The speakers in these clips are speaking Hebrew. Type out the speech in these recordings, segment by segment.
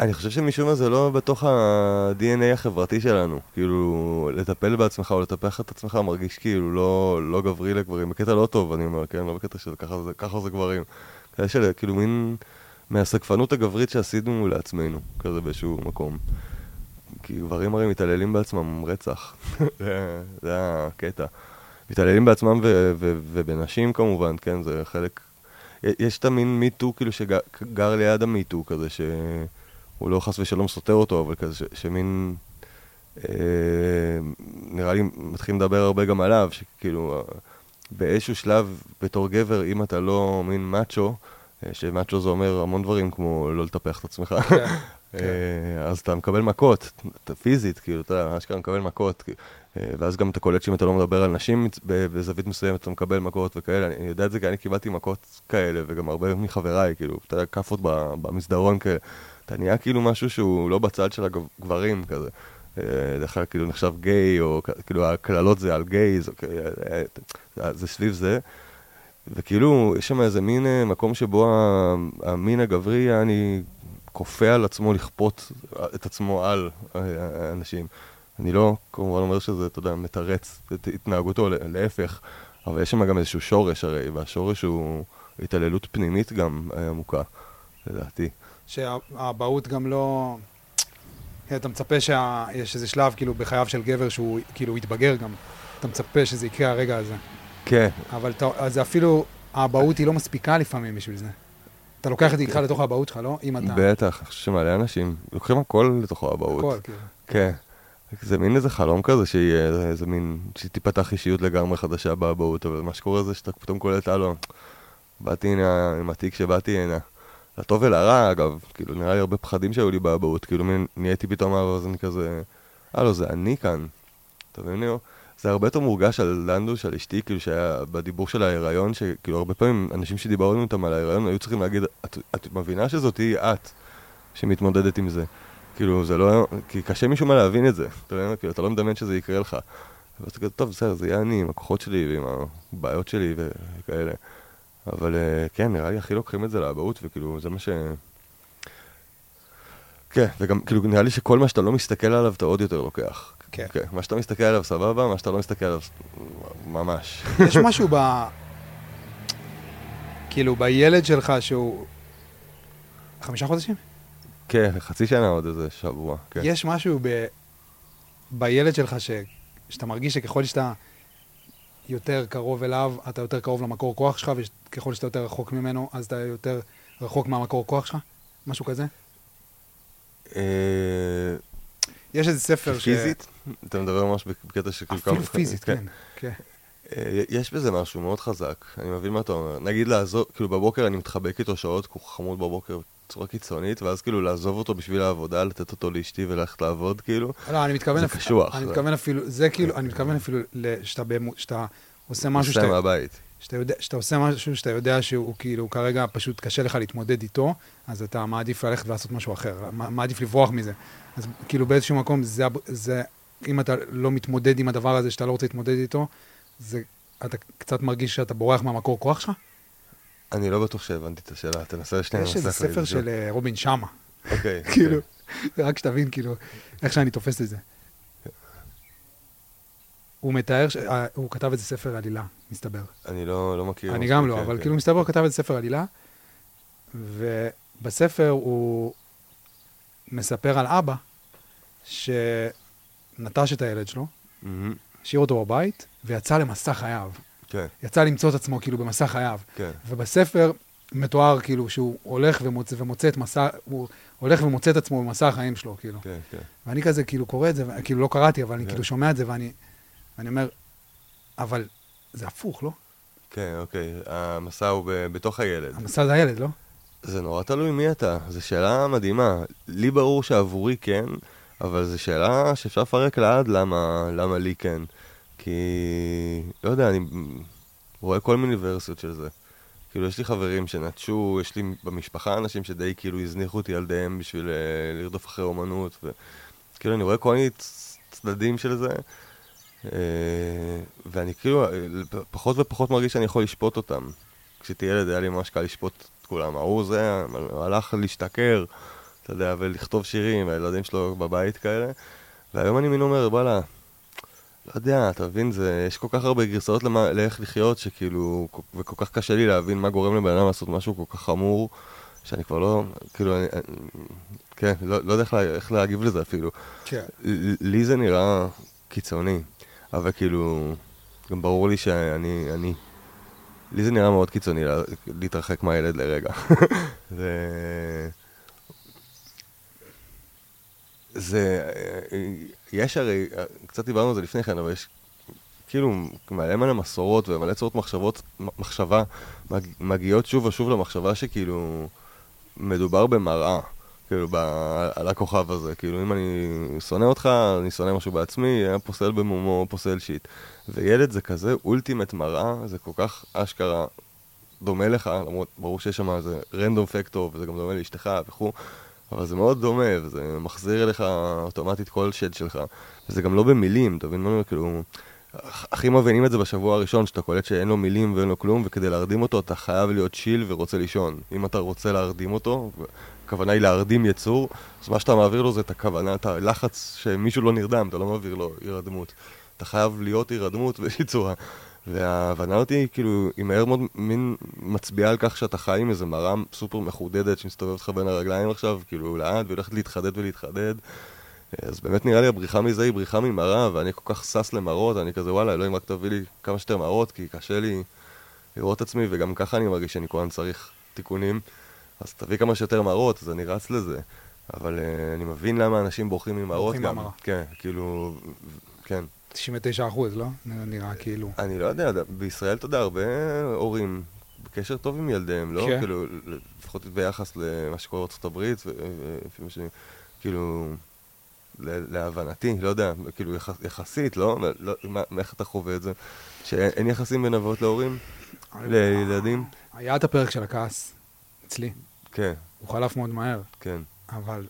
אני חושב שמשום מה זה לא בתוך ה-DNA החברתי שלנו. כאילו, לטפל בעצמך או לטפח את עצמך מרגיש כאילו לא, לא גברי לגברים. בקטע לא טוב, אני אומר, כן? לא בקטע של ככה זה, ככה זה גברים. כאלה של כאילו מין מהסקפנות הגברית שעשינו לעצמנו, כזה באיזשהו מקום. כי גברים הרי מתעללים בעצמם רצח. זה, זה הקטע. מתעללים בעצמם ו- ו- ובנשים כמובן, כן? זה חלק... יש את המין מיטו כאילו שגר ליד המיטו כזה, שהוא לא חס ושלום סותר אותו, אבל כזה ש- שמין... אה, נראה לי מתחילים לדבר הרבה גם עליו, שכאילו באיזשהו שלב בתור גבר, אם אתה לא מין מאצ'ו, אה, שמאצ'ו זה אומר המון דברים כמו לא לטפח את עצמך. כן. כן. אז אתה מקבל מכות, פיזית, כאילו, אתה אשכרה מקבל מכות, אה, ואז גם אתה קולט שאם אתה לא מדבר על נשים בזווית מסוימת, אתה מקבל מכות וכאלה. אני יודע את זה כי אני קיבלתי מכות כאלה, וגם הרבה מחבריי, כאילו, אתה יודע, כאפות במסדרון כאלה. אתה נהיה כאילו משהו שהוא לא בצד של הגברים כזה. אה, דרך כלל כאילו נחשב גיי, או כאילו הקללות זה על גיי, זה סביב זה. וכאילו, יש שם איזה מין מקום שבו המין הגברי, אני כופה על עצמו לכפות את עצמו על אנשים. אני לא כמובן אומר שזה, אתה יודע, מתרץ את התנהגותו, להפך, אבל יש שם גם איזשהו שורש הרי, והשורש הוא התעללות פנימית גם עמוקה, לדעתי. שהאבהות גם לא... אתה מצפה שיש איזה שלב כאילו בחייו של גבר שהוא כאילו יתבגר גם, אתה מצפה שזה יקרה הרגע הזה. כן. אבל זה אפילו, האבהות היא לא מספיקה לפעמים בשביל זה. אתה לוקח את זה איתך לתוך האבהות שלך, לא? אם אתה... בטח, אני חושב שמלא אנשים לוקחים הכל לתוך האבהות. הכל, כאילו. כן. זה מין איזה חלום כזה שיהיה איזה מין, שתיפתח אישיות לגמרי חדשה באבהות, אבל מה שקורה זה שאתה פתאום קולט, הלו, באתי הנה עם התיק שבאתי הנה. לטוב ולרע, אגב, כאילו, נראה לי הרבה פחדים שהיו לי באבהות, כאילו, נהייתי פתאום, אני כזה, הלו, זה אני כאן. אתה מבין? זה הרבה יותר מורגש על לנדוש, על אשתי, כאילו שהיה בדיבור של ההיריון, שכאילו הרבה פעמים אנשים שדיברנו איתם על ההיריון היו צריכים להגיד, את, את מבינה שזאתי את שמתמודדת עם זה. כאילו, זה לא... כי קשה משום מה להבין את זה. אתה יודע, כאילו, אתה לא מדמיין שזה יקרה לך. ואז אתה כזה, טוב, בסדר, זה יהיה אני עם הכוחות שלי ועם הבעיות שלי וכאלה. אבל אה, כן, נראה לי הכי לוקחים את זה לאבהות, וכאילו, זה מה ש... כן, וגם, כאילו, נראה לי שכל מה שאתה לא מסתכל עליו, אתה עוד יותר לוקח. כן. כן. מה שאתה מסתכל עליו סבבה, מה שאתה לא מסתכל עליו, ממש. יש משהו ב... כאילו, בילד שלך שהוא... חמישה חודשים? כן, חצי שנה עוד איזה שבוע, כן. יש משהו ב... בילד שלך ש... שאתה מרגיש שככל שאתה יותר קרוב אליו, אתה יותר קרוב למקור כוח שלך, וככל שאתה יותר רחוק ממנו, אז אתה יותר רחוק מהמקור כוח שלך? משהו כזה? אה, יש איזה ספר ש... פיזית? אתה מדבר ממש בקטע של כאילו... אפילו פיזית, כן. כן. אה, יש בזה משהו מאוד חזק, אני מבין מה אתה אומר. נגיד לעזוב, כאילו בבוקר אני מתחבק איתו שעות, כי הוא חמוד בבוקר בצורה קיצונית, ואז כאילו לעזוב אותו בשביל העבודה, לתת אותו לאשתי וללכת לעבוד, כאילו, לא, אני מתכוון... זה קשוח. אני מתכוון אפילו, זה כאילו, אני מתכוון אפילו שאתה עושה משהו שאתה... מהבית. שאתה, יודע, שאתה עושה משהו שאתה יודע שהוא כאילו כרגע פשוט קשה לך להתמודד איתו, אז אתה מעדיף ללכת ולעשות משהו אחר, מעדיף לברוח מזה. אז כאילו באיזשהו מקום, זה, זה, אם אתה לא מתמודד עם הדבר הזה שאתה לא רוצה להתמודד איתו, זה, אתה קצת מרגיש שאתה בורח מהמקור כוח שלך? אני לא בטוח שהבנתי את השאלה, תנסה לשנייה יש איזה ספר של אה, רובין שמה. אוקיי. כאילו, אוקיי. רק שתבין, כאילו, איך שאני תופס את זה. הוא מתאר, אה, הוא כתב איזה ספר עלילה, מסתבר. אני לא, לא מכיר. אני גם לא, אבל כן. כאילו מסתבר הוא כתב איזה ספר עלילה, ובספר הוא מספר על אבא שנטש את הילד שלו, השאיר אותו בבית, ויצא למסע חייו. כן. יצא למצוא את עצמו כאילו במסע חייו. כן. ובספר מתואר כאילו שהוא הולך ומוצא, ומוצא את מסע, הוא הולך ומוצא את עצמו במסע החיים שלו, כאילו. כן, כן. ואני כזה כאילו קורא את זה, כאילו לא קראתי, אבל אני כן. כאילו שומע את זה, ואני, ואני אומר, אבל זה הפוך, לא? כן, אוקיי. המסע הוא ב- בתוך הילד. המסע זה הילד, לא? זה נורא תלוי מי אתה. זו שאלה מדהימה. לי ברור שעבורי כן, אבל זו שאלה שאפשר לפרק לעד למה, למה לי כן. כי, לא יודע, אני רואה כל מיני ורסיות של זה. כאילו, יש לי חברים שנטשו, יש לי במשפחה אנשים שדי כאילו הזניחו את ילדיהם בשביל uh, לרדוף אחרי אומנות, וכאילו, אני רואה כל מיני צדדים של זה, uh, ואני כאילו, פחות ופחות מרגיש שאני יכול לשפוט אותם. כשהייתי ילד היה לי ממש קל לשפוט את כולם. ההוא זה, הלך להשתכר, אתה יודע, ולכתוב שירים, והילדים שלו בבית כאלה. והיום אני מין אומר, וואלה, לא יודע, אתה מבין, זה, יש כל כך הרבה גרסאות למה, לאיך לחיות, שכאילו, וכל כך קשה לי להבין מה גורם לבן אדם לעשות משהו כל כך חמור, שאני כבר לא, כאילו, אני, כן, לא, לא יודע איך, לה, איך להגיב לזה אפילו. כן. לי זה נראה קיצוני, אבל כאילו, גם ברור לי שאני, אני, לי זה נראה מאוד קיצוני לה, להתרחק מהילד לרגע. זה... זה, יש הרי, קצת דיברנו על זה לפני כן, אבל יש כאילו מלא מלא מסורות ומלא צורות מחשבות, מחשבה מגיעות שוב ושוב למחשבה שכאילו מדובר במראה, כאילו, ב, על הכוכב הזה, כאילו אם אני שונא אותך, אני שונא משהו בעצמי, היה פוסל במומו, פוסל שיט. וילד זה כזה אולטימט מראה, זה כל כך אשכרה דומה לך, למרות, ברור שיש שם איזה רנדום פקטור, וזה גם דומה לאשתך וכו', אבל זה מאוד דומה, וזה מחזיר אליך אוטומטית כל שד שלך. וזה גם לא במילים, אתה מבין מה אני אומר? כאילו... הכי מבינים את זה בשבוע הראשון, שאתה קולט שאין לו מילים ואין לו כלום, וכדי להרדים אותו אתה חייב להיות צ'יל ורוצה לישון. אם אתה רוצה להרדים אותו, הכוונה היא להרדים יצור, אז מה שאתה מעביר לו זה את הכוונה, את הלחץ שמישהו לא נרדם, אתה לא מעביר לו הירדמות. אתה חייב להיות הירדמות באיזושהי צורה. וההבנה אותי, כאילו, היא מהר מאוד מין מצביעה על כך שאתה חי עם איזה מראה סופר מחודדת שמסתובבת לך בין הרגליים עכשיו, כאילו, לאט, והולכת להתחדד ולהתחדד. אז באמת נראה לי הבריחה מזה היא בריחה ממראה, ואני כל כך שש למראות, אני כזה, וואלה, אלוהים, רק תביא לי כמה שיותר מראות, כי קשה לי לראות את עצמי, וגם ככה אני מרגיש שאני כל הזמן צריך תיקונים. אז תביא כמה שיותר מראות, אז אני רץ לזה. אבל uh, אני מבין למה אנשים בורחים ממראות בורחים גם. מהמראה. כן, כאילו, כן. 99 אחוז, לא? נראה כאילו. אני לא יודע, בישראל, אתה יודע, הרבה הורים בקשר טוב עם ילדיהם, לא? כן. כאילו, לפחות ביחס למה שקורה בארצות הברית, ולפי מה ש... כאילו, להבנתי, לא יודע, כאילו יח, יחסית, לא? לא מה, איך אתה חווה את זה? שאין יחסים בין אבות להורים? לילדים? היה את הפרק של הכעס, אצלי. כן. הוא חלף מאוד מהר. כן. אבל...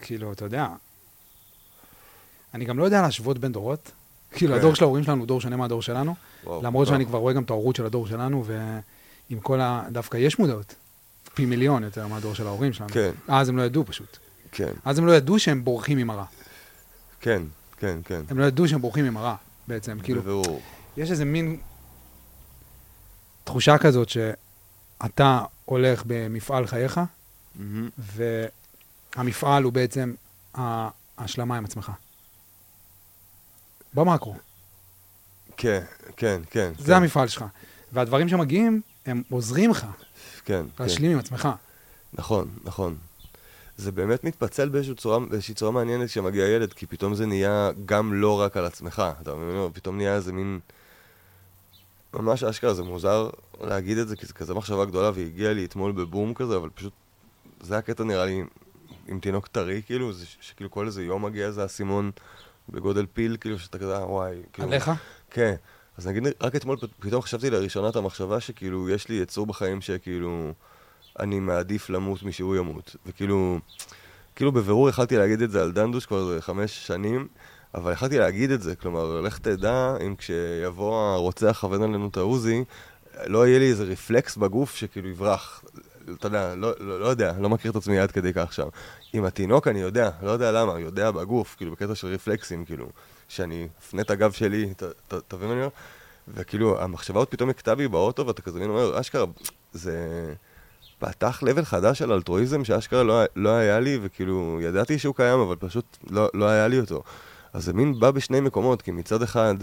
כאילו, אתה יודע, אני גם לא יודע להשוות בין דורות. כאילו, כן. הדור של ההורים שלנו הוא דור שונה מהדור שלנו. וואו, למרות. שאני כבר רואה גם את ההורות של הדור שלנו, ועם כל ה... דווקא יש מודעות. פי מיליון יותר מהדור של ההורים שלנו. כן. אז הם לא ידעו פשוט. כן. אז הם לא ידעו שהם בורחים ממראה. כן, כן, כן. הם לא ידעו שהם בורחים ממראה, בעצם. כאילו, בבירור. יש איזה מין תחושה כזאת שאתה הולך במפעל חייך, mm-hmm. והמפעל הוא בעצם ההשלמה עם עצמך. במאקרו. כן, כן, כן. זה כן. המפעל שלך. והדברים שמגיעים, הם עוזרים לך. כן. להשלים כן. עם עצמך. נכון, נכון. זה באמת מתפצל באיזושהי צורה, באיזושהי צורה מעניינת כשמגיע ילד, כי פתאום זה נהיה גם לא רק על עצמך. אתה מבין? פתאום נהיה איזה מין... ממש אשכרה, זה מוזר להגיד את זה, כי זה כזה מחשבה גדולה, והיא הגיעה לי אתמול בבום כזה, אבל פשוט... זה הקטע נראה לי עם תינוק טרי, כאילו, זה שכאילו כל איזה יום מגיע איזה אסימון בגודל פיל, כאילו, שאתה כזה, וואי. כאילו, עליך? כן. אז נגיד, רק אתמול פתאום חשבתי לראשונה את המחשבה שכאילו, יש לי יצור בחיים שכאילו, אני מעדיף למות משהוא ימות. וכאילו, כאילו בבירור יכלתי להגיד את זה על דנדוש כבר חמש שנים, אבל יכלתי להגיד את זה, כלומר, לך תדע אם כשיבוא הרוצח לכוון עלינו את העוזי, לא יהיה לי איזה רפלקס בגוף שכאילו יברח. אתה יודע, לא, לא, לא יודע, לא מכיר את עצמי עד כדי כך שם. עם התינוק אני יודע, לא יודע למה, יודע בגוף, כאילו בקטע של רפלקסים, כאילו. שאני אפנה את הגב שלי, תבין מה אני אומר? וכאילו, המחשבה עוד פתאום הכתה בי באוטו, ואתה כזה מין אומר, אשכרה, זה פתח לבל חדש של אלטרואיזם שאשכרה לא, לא היה לי, וכאילו, ידעתי שהוא קיים, אבל פשוט לא, לא היה לי אותו. אז זה מין בא בשני מקומות, כי מצד אחד,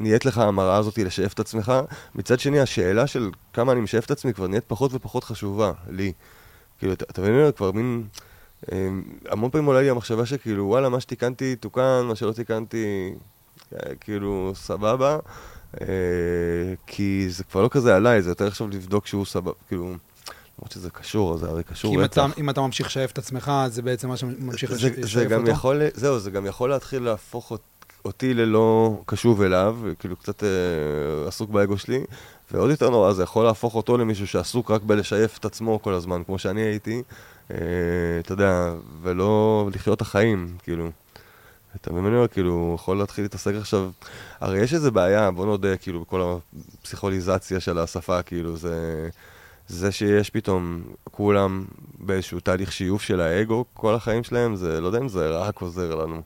נהיית לך המראה הזאת לשאף את עצמך, מצד שני, השאלה של כמה אני משאף את עצמי כבר נהיית פחות ופחות חשובה, לי. כאילו, אתה מבין? כבר מין... אמ, המון פעמים עולה לי המחשבה שכאילו, וואלה, מה שתיקנתי תוקן, מה שלא תיקנתי, אה, כאילו, סבבה. אה, כי זה כבר לא כזה עליי, זה יותר עכשיו לבדוק שהוא סבבה, כאילו, למרות שזה קשור, זה הרי קשור רצח. כי אם אתה ממשיך לשאף את עצמך, זה בעצם מה שממשיך לשאף אותו? יכול, זהו, זה גם יכול להתחיל להפוך אותי ללא קשוב אליו, כאילו קצת אה, עסוק באגו שלי, ועוד יותר נורא, זה יכול להפוך אותו למישהו שעסוק רק בלשייף את עצמו כל הזמן, כמו שאני הייתי. אה, אתה יודע, ולא לחיות את החיים, כאילו. אתה מבין? אני כאילו, יכול להתחיל להתעסק עכשיו... הרי יש איזה בעיה, בוא נודה, כאילו, בכל הפסיכוליזציה של השפה, כאילו, זה... זה שיש פתאום כולם באיזשהו תהליך שיוף של האגו כל החיים שלהם, זה, לא יודע אם זה רק עוזר לנו.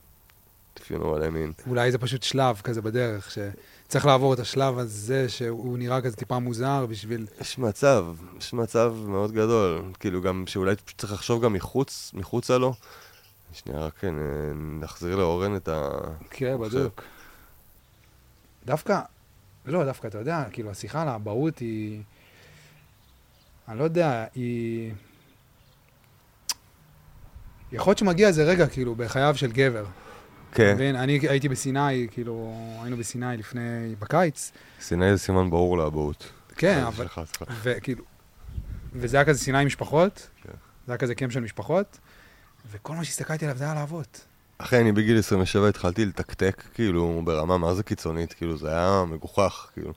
If you know what I mean. אולי זה פשוט שלב כזה בדרך, שצריך לעבור את השלב הזה, שהוא נראה כזה טיפה מוזר בשביל... יש מצב, יש מצב מאוד גדול. כאילו גם שאולי צריך לחשוב גם מחוץ, מחוצה לו. שנייה, רק כן, נחזיר לאורן את ה... כן, בדיוק. דווקא, לא, דווקא, אתה יודע, כאילו, השיחה על האבהות היא... אני לא יודע, היא... יכול להיות שמגיע איזה רגע, כאילו, בחייו של גבר. כן, מבין? אני הייתי בסיני, כאילו, היינו בסיני לפני, בקיץ. סיני זה סימן ברור לאבהות. כן, אה, אבל... וכאילו... וזה היה כזה סיני עם משפחות, כן. זה היה כזה קמפ של משפחות, וכל מה שהסתכלתי עליו זה היה לאבות. אחי, אני בגיל 27 התחלתי לתקתק, כאילו, ברמה מה זה קיצונית, כאילו, זה היה מגוחך, כאילו.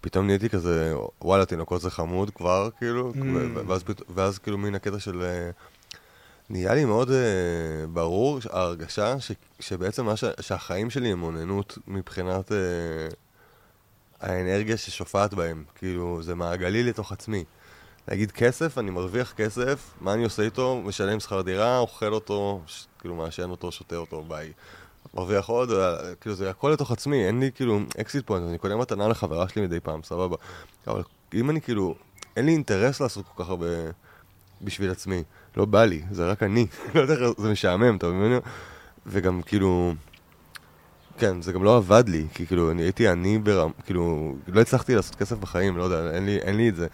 פתאום נהייתי כזה, וואלה, תינוקות זה חמוד כבר, כאילו, Mm. ואז, ואז כאילו מין הקטע של... נהיה לי מאוד אה, ברור ההרגשה ש, שבעצם מה ש, שהחיים שלי הם אוננות מבחינת אה, האנרגיה ששופעת בהם. כאילו, זה מעגלי לתוך עצמי. להגיד כסף, אני מרוויח כסף, מה אני עושה איתו? משלם שכר דירה, אוכל אותו, ש... כאילו מעשן אותו, שותה אותו, ביי. מרוויח עוד, אה, כאילו זה הכל לתוך עצמי, אין לי כאילו exit point, אני קונה מתנה לחברה שלי מדי פעם, סבבה. אבל אם אני כאילו, אין לי אינטרס לעשות כל כך הרבה בשביל עצמי, לא בא לי, זה רק אני, לא יודע איך, זה משעמם, אתה מבין? וגם כאילו, כן, זה גם לא עבד לי, כי כאילו, אני הייתי עני ברם, כאילו, לא הצלחתי לעשות כסף בחיים, לא יודע, אין לי, אין לי את זה.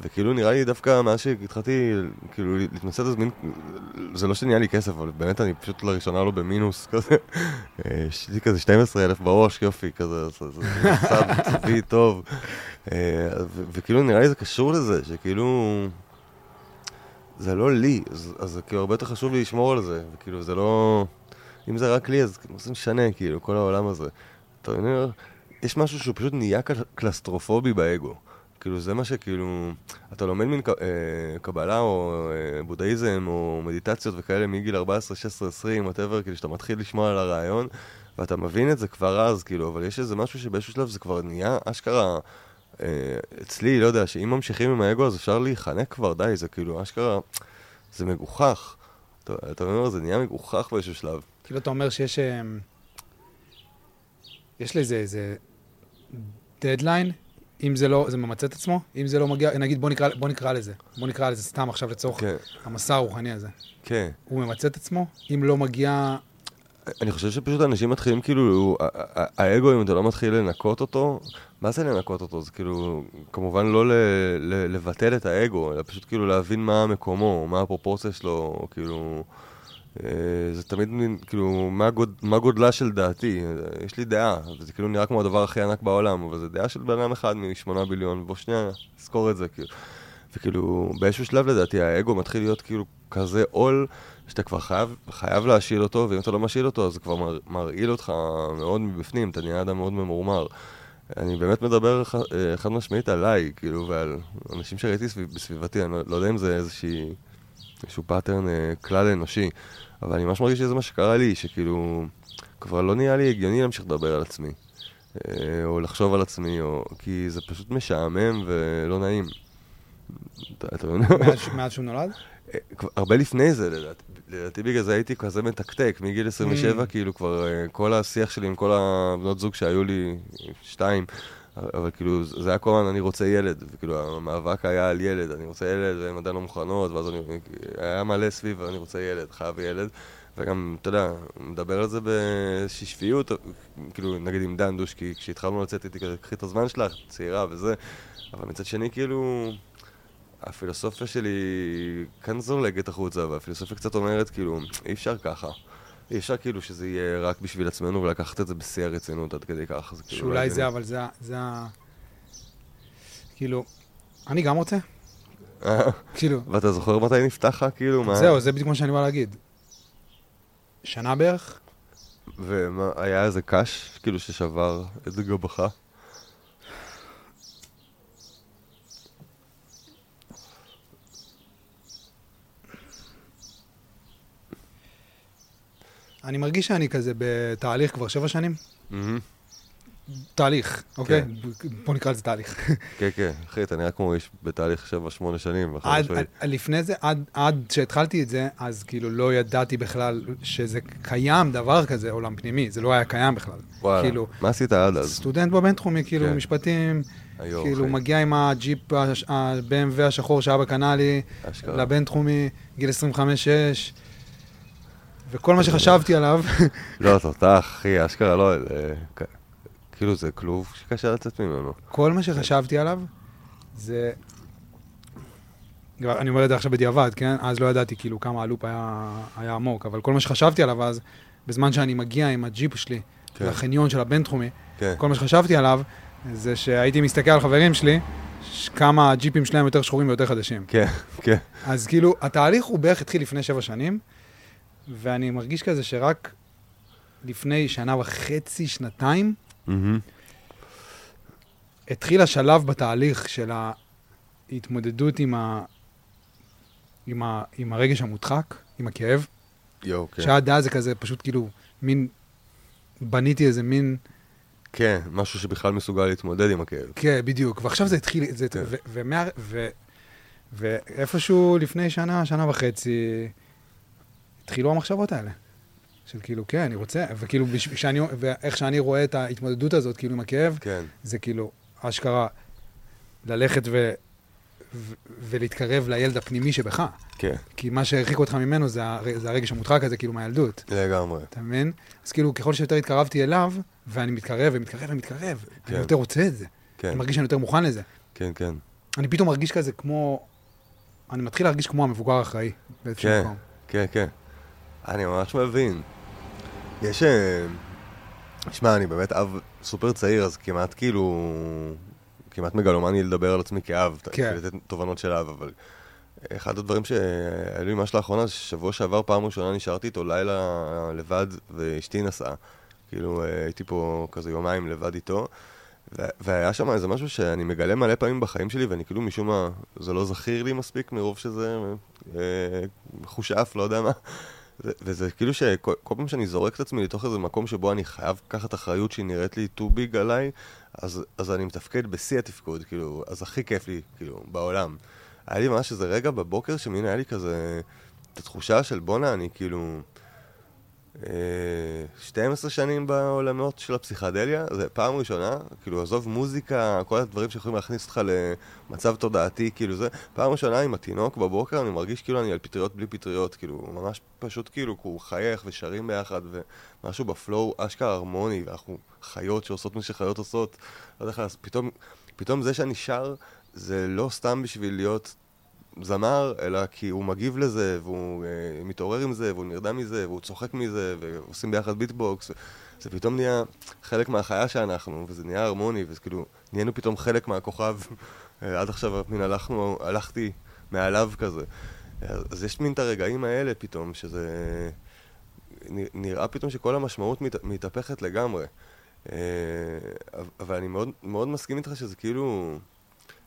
וכאילו נראה לי דווקא מאז שהתחלתי כאילו להתמצא אז מין, זה לא שנהיה לי כסף, אבל באמת אני פשוט לראשונה לא במינוס כזה. אה, יש לי כזה 12 אלף בראש, יופי, כזה, זה צבי טוב. אה, וכאילו נראה לי זה קשור לזה, שכאילו... זה לא לי, אז, אז כאילו הרבה יותר חשוב לי לשמור על זה, וכאילו זה לא... אם זה רק לי, אז כאילו, זה משנה, כאילו, כל העולם הזה. אתה מבין? יש משהו שהוא פשוט נהיה קל- קלסטרופובי באגו. כאילו, זה מה שכאילו... אתה לומד מין אה, קבלה או אה, בודהיזם או מדיטציות וכאלה מגיל 14, 16, 20, whatever, כאילו, שאתה מתחיל לשמוע על הרעיון, ואתה מבין את זה כבר אז, כאילו, אבל יש איזה משהו שבאיזשהו שלב זה כבר נהיה אשכרה... אה, אצלי, לא יודע, שאם ממשיכים עם האגו אז אפשר להיחנק כבר, די, זה כאילו אשכרה... זה מגוחך. אתה אתה אומר, זה נהיה מגוחך באיזשהו שלב. כאילו, אתה אומר שיש... אמ, יש לזה איזה דדליין, אם זה לא, זה ממצה את עצמו, אם זה לא מגיע, נגיד בוא נקרא, בוא נקרא לזה, בוא נקרא לזה סתם עכשיו לצורך כן, המסע הרוחני הזה. כן. הוא ממצה את עצמו? אם לא מגיע... אני חושב שפשוט אנשים מתחילים כאילו, האגו, אם אתה לא מתחיל לנקות אותו, מה זה לנקות אותו? זה כאילו, כמובן לא לבטל את האגו, אלא פשוט כאילו להבין מה מקומו, מה הפרופורציה שלו, כאילו, אה, זה תמיד כאילו, מה, גוד, מה גודלה של דעתי? יש לי דעה, וזה כאילו נראה כמו הדבר הכי ענק בעולם, אבל זה דעה של בן אדם אחד משמונה ביליון, בוא שנייה, זכור את זה, כאילו. וכאילו, באיזשהו שלב לדעתי האגו מתחיל להיות כאילו כזה עול, שאתה כבר חייב, חייב להשיל אותו, ואם אתה לא משיל אותו, אז זה כבר מר, מרעיל אותך מאוד מבפנים, אתה נהיה אדם מאוד ממורמר. אני באמת מדבר ח, אה, חד משמעית עליי, כאילו, ועל אנשים שראיתי סביב, בסביבתי, אני לא, לא יודע אם זה איזושהי, איזשהו pattern אה, כלל אנושי, אבל אני ממש מרגיש שזה מה שקרה לי, שכאילו, כבר לא נהיה לי הגיוני להמשיך לדבר על עצמי, אה, או לחשוב על עצמי, או, כי זה פשוט משעמם ולא נעים. אתה מבין? מאז שהוא נולד? הרבה לפני זה, לדעתי, לדעתי בגלל זה הייתי כזה מתקתק, מגיל 27, Mm. כאילו כבר אה, כל השיח שלי עם כל הבנות זוג שהיו לי, שתיים, אבל כאילו זה היה כל הזמן אני רוצה ילד, וכאילו המאבק היה על ילד, אני רוצה ילד, והן עדיין לא מוכנות, ואז אני, היה מלא סביב, אני רוצה ילד, חייב ילד, וגם, אתה יודע, מדבר על זה באיזושהי שפיות, כאילו, נגיד עם דן דושקי, כשהתחלנו לצאת איתי כזה, קחי את הזמן שלך, צעירה וזה, אבל מצד שני, כאילו, הפילוסופיה שלי כאן זולגת החוצה, והפילוסופיה קצת אומרת, כאילו, אי אפשר ככה. אי אפשר כאילו שזה יהיה רק בשביל עצמנו ולקחת את זה בשיא הרצינות עד כדי כך. זה כאילו לא שאולי זה. אבל זה ה... זה ה... כאילו, אני גם רוצה, כאילו, ואתה זוכר מתי נפתח לך, כאילו? מה... זהו, זה בדיוק מה שאני בא להגיד. שנה בערך? ומה, היה איזה קש, כאילו, ששבר את גבך? אני מרגיש שאני כזה בתהליך כבר שבע שנים. תהליך, אוקיי? בוא נקרא לזה תהליך. כן, כן, אחי, אתה נראה כמו איש בתהליך 7-8 שנים. עד. עד- לפני זה, עד, עד שהתחלתי את זה, אז כאילו לא ידעתי בכלל שזה קיים דבר כזה, עולם פנימי, זה לא היה קיים בכלל. וואלה, כאילו, מה עשית עד אז? סטודנט בבינתחומי, כאילו, כן. משפטים, היו, כאילו, אחי. מגיע עם הג'יפ, ה-BMW השחור שאבא קנה לי, אשכרה. לבינתחומי, גיל 25-6, וכל מה שחשבתי עליו, לא, תותח, אחי, אשכרה לא, זה... כ- כאילו זה כלוב שקשה לצאת ממנו. כל מה שחשבתי עליו זה... אני אומר את זה עכשיו בדיעבד, כן? אז לא ידעתי כאילו כמה הלופ היה, היה עמוק, אבל כל מה שחשבתי עליו אז, בזמן שאני מגיע עם הג'יפ שלי כן. לחניון של הבינתחומי, כן, כל מה שחשבתי עליו זה שהייתי מסתכל על חברים שלי, כמה הג'יפים שלהם יותר שחורים ויותר חדשים. כן, כן. אז כאילו, התהליך הוא בערך התחיל לפני שבע שנים, ואני מרגיש כזה שרק לפני שנה וחצי, שנתיים, מהמם. התחיל השלב בתהליך של ההתמודדות עם, ה... עם, ה... עם הרגש המודחק, עם הכאב, יואו, כן. שעד אז זה כזה פשוט כאילו מין, בניתי איזה מין, כן, משהו שבכלל מסוגל להתמודד עם הכאב. כן, בדיוק, ועכשיו זה התחיל, זה... כן. ו... ומה... ו... ואיפשהו לפני שנה, שנה וחצי, התחילו המחשבות האלה. של כאילו, כן, אני רוצה, וכאילו, שאני, ואיך שאני רואה את ההתמודדות הזאת, כאילו, עם הכאב, כן, זה כאילו, אשכרה, ללכת ו... ו... ולהתקרב לילד הפנימי שבך. כן, כי מה שהרחיק אותך ממנו זה, הר... זה הרגש המודחק הזה, כאילו, מהילדות. לגמרי. אתה מבין? אז כאילו, ככל שיותר התקרבתי אליו, ואני מתקרב ומתקרב ומתקרב, כן. אני יותר רוצה את זה. כן, אני מרגיש שאני יותר מוכן לזה. כן, כן. אני פתאום מרגיש כזה כמו... אני מתחיל להרגיש כמו המבוגר האחראי באיזשהו כן. מקום. כן, כן. אני ממש מבין. יש... אה, שמע, אני באמת אב סופר צעיר, אז כמעט כאילו... כמעט מגלומני לדבר על עצמי כאב, כן. לתת תובנות של אב, אבל אחד הדברים שהיו לי ממש לאחרונה, זה ששבוע שעבר פעם ראשונה נשארתי איתו לילה לבד, ואשתי נסעה. כאילו, אה, הייתי פה כזה יומיים לבד איתו, והיה שם איזה משהו שאני מגלה מלא פעמים בחיים שלי, ואני כאילו משום מה, זה לא זכיר לי מספיק מרוב שזה אה, מחושף, לא יודע מה. וזה כאילו שכל כל פעם שאני זורק את עצמי לתוך איזה מקום שבו אני חייב לקחת אחריות שהיא נראית לי too big עליי, אז, אז אני מתפקד בשיא התפקוד, כאילו, אז הכי כיף לי, כאילו, בעולם. היה לי ממש איזה רגע בבוקר שמין היה לי כזה, את התחושה של בואנה, אני כאילו... אה, 12 שנים בעולמות של הפסיכדליה, זה פעם ראשונה, כאילו עזוב מוזיקה, כל הדברים שיכולים להכניס אותך למצב תודעתי, כאילו זה, פעם ראשונה עם התינוק בבוקר אני מרגיש כאילו אני על פטריות בלי פטריות, כאילו ממש פשוט כאילו, הוא חייך ושרים ביחד ומשהו בפלואו אשכרה הרמוני, ואנחנו חיות שעושות מה שחיות עושות, לא יודע איך פתאום, פתאום זה שאני שר זה לא סתם בשביל להיות זמר, אלא כי הוא מגיב לזה, והוא אה, מתעורר עם זה, והוא נרדם מזה, והוא צוחק מזה, ועושים ביחד ביטבוקס. זה פתאום נהיה חלק מהחיה שאנחנו, וזה נהיה הרמוני, וזה כאילו, נהיינו פתאום חלק מהכוכב. אה, עד עכשיו מין הלכנו, הלכתי מעליו כזה. אז, אז יש מין את הרגעים האלה פתאום, שזה... נ- נראה פתאום שכל המשמעות מת, מתהפכת לגמרי. אה, אבל אני מאוד, מאוד מסכים איתך שזה כאילו...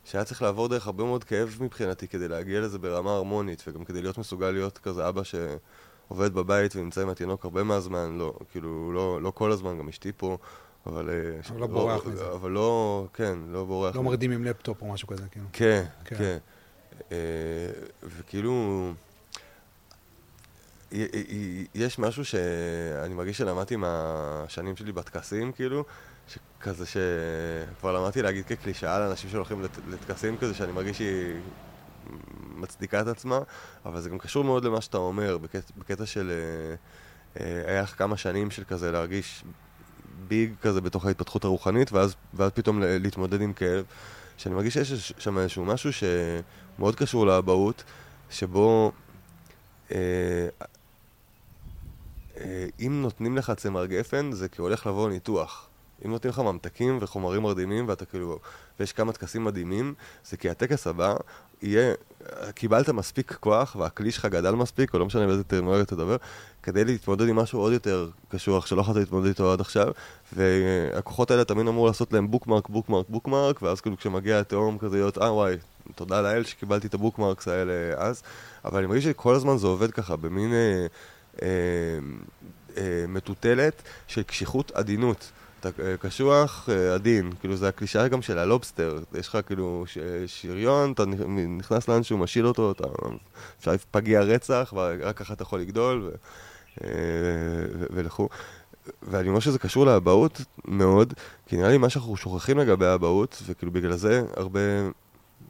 שהיה צריך לעבור דרך הרבה מאוד כאב מבחינתי כדי להגיע לזה ברמה הרמונית, וגם כדי להיות מסוגל להיות כזה אבא שעובד בבית ונמצא עם התינוק הרבה מהזמן, לא, כאילו, לא, לא כל הזמן, גם אשתי פה, אבל... אה, אבל לא בורח מזה. אבל לא, כן, לא בורח. לא. מרדים עם לפטופ או משהו כזה, כאילו. כן, כן. כן. אה, וכאילו, יש משהו שאני מרגיש שלמדתי מהשנים שלי בטקסים, כאילו, שכזה שכבר למדתי להגיד כקלישאה לאנשים שהולכים לט- לטקסים כזה, שאני מרגיש שהיא מצדיקה את עצמה, אבל זה גם קשור מאוד למה שאתה אומר, בקטע, בקטע של... אה, אה, היה לך כמה שנים של כזה להרגיש ביג כזה בתוך ההתפתחות הרוחנית, ואז, ואז פתאום להתמודד עם כאב. שאני מרגיש שיש שם איזשהו משהו שמאוד קשור לאבהות, שבו אה, אה, אם נותנים לך צמר גפן, זה כי הולך לבוא ניתוח. אם נותנים לך ממתקים וחומרים מרדימים, ואתה כאילו, ויש כמה טקסים מדהימים, זה כי הטקס הבא יהיה, קיבלת מספיק כוח, והכלי שלך גדל מספיק, או לא משנה באיזה טרמינולוגיה תדבר, כדי להתמודד עם משהו עוד יותר קשוח, שלא יכולת להתמודד איתו עד עכשיו, והכוחות האלה תמיד אמור לעשות להם בוקמרק, בוקמרק, בוקמרק, ואז כאילו כשמגיע התהום כזה להיות, אה וואי, תודה לאל שקיבלתי את הבוקמרקס האלה אז, אבל אני מרגיש שכל הזמן זה עובד ככה, במין אה, אה, אה, מטוטלת של קשיחות עדינות. אתה אה, קשוח, אה, עדין. כאילו, זה הקלישאה גם של הלובסטר. יש לך כאילו שריון, אתה נכ- נכנס לאנשהו, משיל אותו, אתה אפשר פגיע רצח, ורק ככה אתה יכול לגדול, אה, ו- ולכו. ואני אומר שזה קשור לאבהות מאוד, כי נראה לי מה שאנחנו שוכחים לגבי האבהות, וכאילו בגלל זה הרבה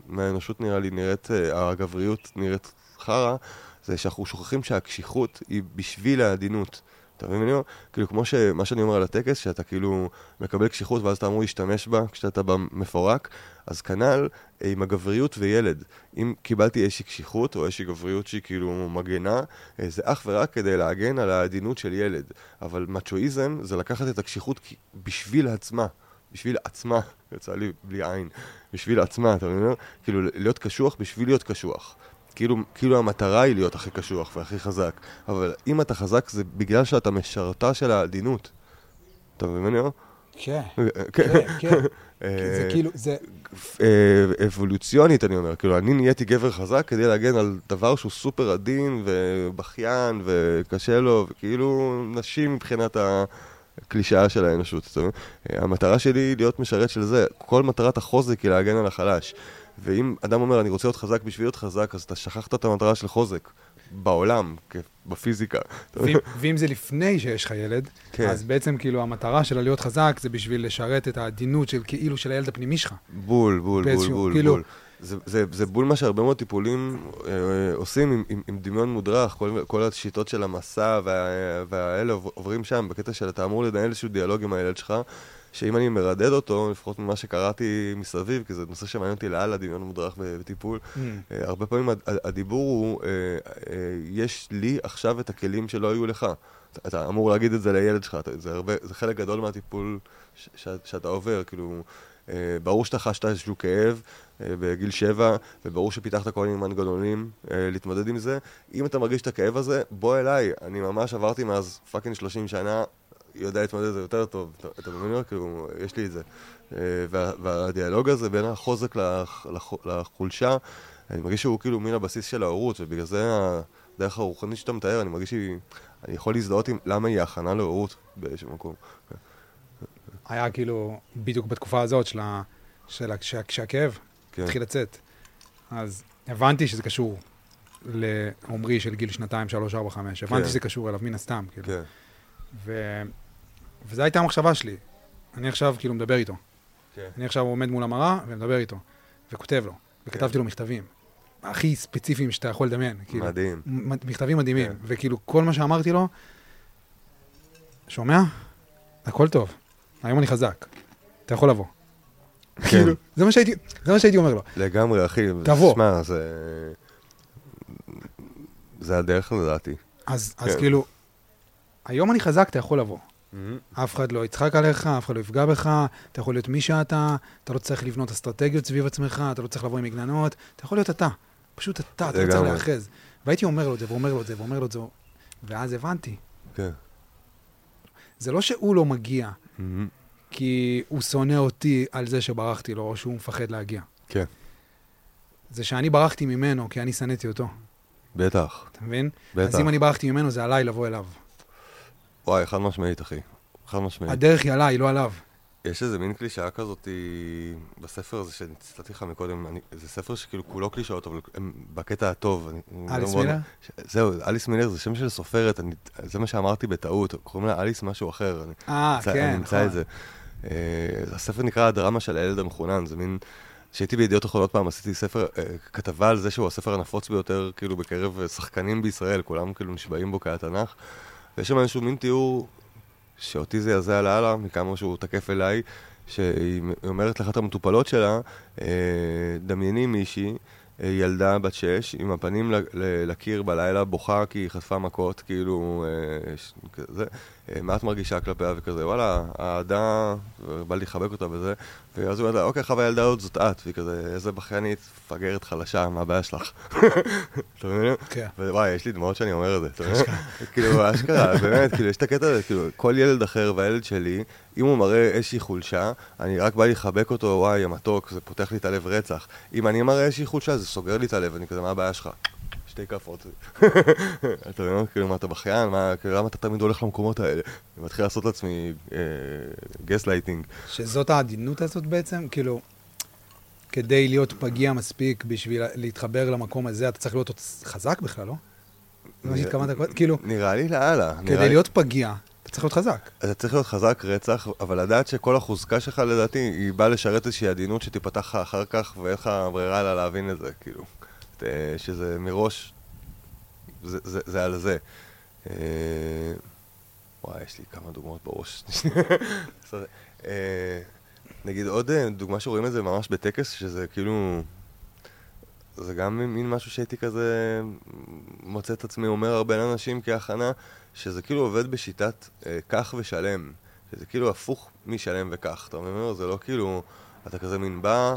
מהאנושות נראה לי נראית, הגבריות נראית חרא, זה שאנחנו שוכחים שהקשיחות היא בשביל העדינות. אתה מבין מה אני אומר? כאילו כמו שמה שאני אומר על הטקס, שאתה כאילו מקבל קשיחות ואז אתה אמור להשתמש בה כשאתה בא מפורק, אז כנ"ל אה, עם הגבריות וילד. אם קיבלתי איזושהי קשיחות או איזושהי גבריות שהיא כאילו מגנה, אה, זה אך ורק כדי להגן על העדינות של ילד. אבל מצ'ואיזם זה לקחת את הקשיחות בשביל עצמה. בשביל עצמה, יצא לי בלי עין, בשביל עצמה, אתה מבין? כאילו להיות קשוח בשביל להיות קשוח. כאילו, כאילו המטרה היא להיות הכי קשוח והכי חזק, אבל אם אתה חזק זה בגלל שאתה משרתה של העדינות. אתה מבין מה אני אומר? כן, כן. כן. אה, זה כאילו, זה... אה, אבולוציונית, אני אומר. כאילו, אני נהייתי גבר חזק כדי להגן על דבר שהוא סופר עדין ובכיין וקשה לו, וכאילו נשים מבחינת הקלישאה של האנושות. אה, המטרה שלי היא להיות משרת של זה. כל מטרת החוזק היא להגן על החלש. ואם אדם אומר, אני רוצה להיות חזק בשביל להיות חזק, אז אתה שכחת את המטרה של חוזק. בעולם, בפיזיקה. ואם- ואם זה לפני שיש לך ילד, כן. אז בעצם כאילו המטרה של להיות חזק זה בשביל לשרת את העדינות של כאילו של הילד הפנימי שלך. בול, בול, בול, באיזשהו- בול, כאילו- בול. זה, זה, זה בול מה שהרבה מאוד טיפולים אה, עושים עם, עם, עם דמיון מודרך, כל, כל השיטות של המסע וה, והאלה עוב- עוברים שם בקטע של אתה אמור לנהל איזשהו דיאלוג עם הילד שלך, שאם אני מרדד אותו, לפחות ממה שקראתי מסביב, כי זה נושא שמעניין אותי לאללה, דמיון מודרך בטיפול, Mm. אה, הרבה פעמים הד- הדיבור הוא, אה, אה, יש לי עכשיו את הכלים שלא היו לך. אתה- אמור להגיד את זה לילד שלך, זה, הרבה, זה חלק גדול מהטיפול ש, ש, שאתה עובר, כאילו, אה, ברור שאתה חשת איזשהו כאב אה, בגיל שבע, וברור שפיתחת כל מיני מנגנונים אה, להתמודד עם זה. אם אתה מרגיש את הכאב הזה, בוא אליי, אני ממש עברתי מאז fucking 30 שנה, יודע להתמודד עם זה יותר טוב, אתה, מבין? כאילו, יש לי את זה. אה, וה, והדיאלוג הזה בין החוזק לח, לח, לחולשה, אני מרגיש שהוא כאילו מין הבסיס של ההורות, ובגלל זה הדרך הרוחנית שאתה מתאר, אני מרגיש שהיא... אני יכול להזדהות עם למה היא הכנה להורות באיזשהו מקום. היה כאילו בדיוק בתקופה הזאת של ה... של ה... שה- כשהכאב כן, התחיל לצאת. אז הבנתי שזה קשור לעומרי של גיל שנתיים, שלוש, ארבע, חמש. הבנתי כן. שזה קשור אליו, מן הסתם, כאילו. כן, ו... וזו הייתה המחשבה שלי. אני עכשיו כאילו מדבר איתו. כן. אני עכשיו עומד מול המראה ומדבר איתו, וכותב לו, וכתבתי לו מכתבים. הכי ספציפיים שאתה יכול לדמיין. כאילו, מדהים. מכתבים מדהימים. כן. וכאילו, כל מה שאמרתי לו, שומע? הכל טוב. היום אני חזק. אתה יכול לבוא. כן. כאילו, זה מה שהייתי, זה מה שהייתי אומר לו. לגמרי, אחי. תבוא. שמע, זה... זה הדרך לדעתי. אז, אז כן. כאילו, היום אני חזק, אתה יכול לבוא. אף אחד לא יצחק עליך, אף אחד לא יפגע בך, אתה יכול להיות מי שאתה, אתה לא צריך לבנות אסטרטגיות סביב עצמך, אתה לא צריך לבוא עם מגננות, אתה יכול להיות אתה. פשוט אתה, אתה לא צריך. להיאחז. והייתי אומר לו את זה, ואומר לו את זה, ואומר לו את זה, ואז הבנתי. כן. זה לא שהוא לא מגיע. כי הוא שונא אותי על זה שברחתי לו, או שהוא מפחד להגיע. כן. זה שאני ברחתי ממנו, כי אני שנאתי אותו, בטח, אתה מבין? בטח. אז אם אני ברחתי ממנו, זה עליי לבוא אליו. וואי, חד משמעית, אחי. חד משמעית. הדרך היא עליי, לא עליו. יש איזה מין קלישאה כזאת בספר הזה שנצטטתי לך מקודם, אני, זה ספר שכאילו כולו קלישאות, אבל הם בקטע הטוב. אליס לא מאוד- מילר? ש- זהו, אליס מילר זה שם של סופרת, אני, זה מה שאמרתי בטעות, קוראים לה אליס משהו אחר. אה, כן, אני אמצא נכון. את זה. אה, הספר נקרא הדרמה של הילד המחונן, זה מין... כשהייתי בידיעות אחרונות פעם עשיתי ספר, אה, כתבה על זה שהוא הספר הנפוץ ביותר כאילו בקרב שחקנים בישראל, כולם כאילו נשבעים בו כהתנ"ך. ויש שם איזשהו מין תיאור שאותי זה יזע לאללה, מכמה שהוא תקף אליי, שהיא אומרת לאחת המטופלות שלה, אה, דמייני מישהי, אה, ילדה בת שש, עם הפנים לקיר בלילה, בוכה כי היא חטפה מכות, כאילו, אה, כזה. אה, מה את מרגישה כלפיה וכזה, וואלה, האהדה, בא לי לחבק אותה וזה, ואז הוא אומר לה, אוקיי, חווה הילדה הזאת זאת את, והיא כזה, איזה בכיינית, מפגרת חלשה, מה הבעיה שלך? אתה מבין? כן. וואי, יש לי דמעות שאני אומר את זה, אתה מבין? כאילו, אשכרה, באמת, כאילו, יש את הקטע הזה, כאילו, כל ילד אחר והילד שלי, אם הוא מראה איזושהי חולשה, אני רק בא לחבק אותו, וואי, המתוק, זה פותח לי את הלב רצח. אם אני מראה איזושהי חולשה, זה סוגר לי את הלב, אני כזה, מה הבעיה שלך? שתי כאפות. אתה אומר, כאילו, מה, אתה בכיין? מה, כאילו, למה אתה תמיד הולך למקומות האלה? אני מתחיל לעשות לעצמי גס לייטינג. שזאת העדינות הזאת בעצם? כאילו, כדי להיות פגיע מספיק בשביל להתחבר למקום הזה, אתה צריך להיות חזק בכלל, לא? זה מה שהתכוונת, כאילו... נראה לי לאללה. כדי להיות פגיע, אתה צריך להיות חזק. אתה צריך להיות חזק רצח, אבל לדעת שכל החוזקה שלך, לדעתי, היא באה לשרת איזושהי עדינות שתיפתח לך אחר כך, ואין לך ברירה אלא להבין את זה, כאילו. שזה מראש, זה, זה, זה על זה. אה, וואי, יש לי כמה דוגמאות בראש. אה, נגיד עוד אה, דוגמה שרואים את זה ממש בטקס, שזה כאילו... זה גם מין משהו שהייתי כזה מוצא את עצמי אומר הרבה לאנשים כהכנה, שזה כאילו עובד בשיטת אה, ושלם. שזה כאילו הפוך משלם וכך. אתה אומר, זה לא כאילו, אתה כזה מין בא,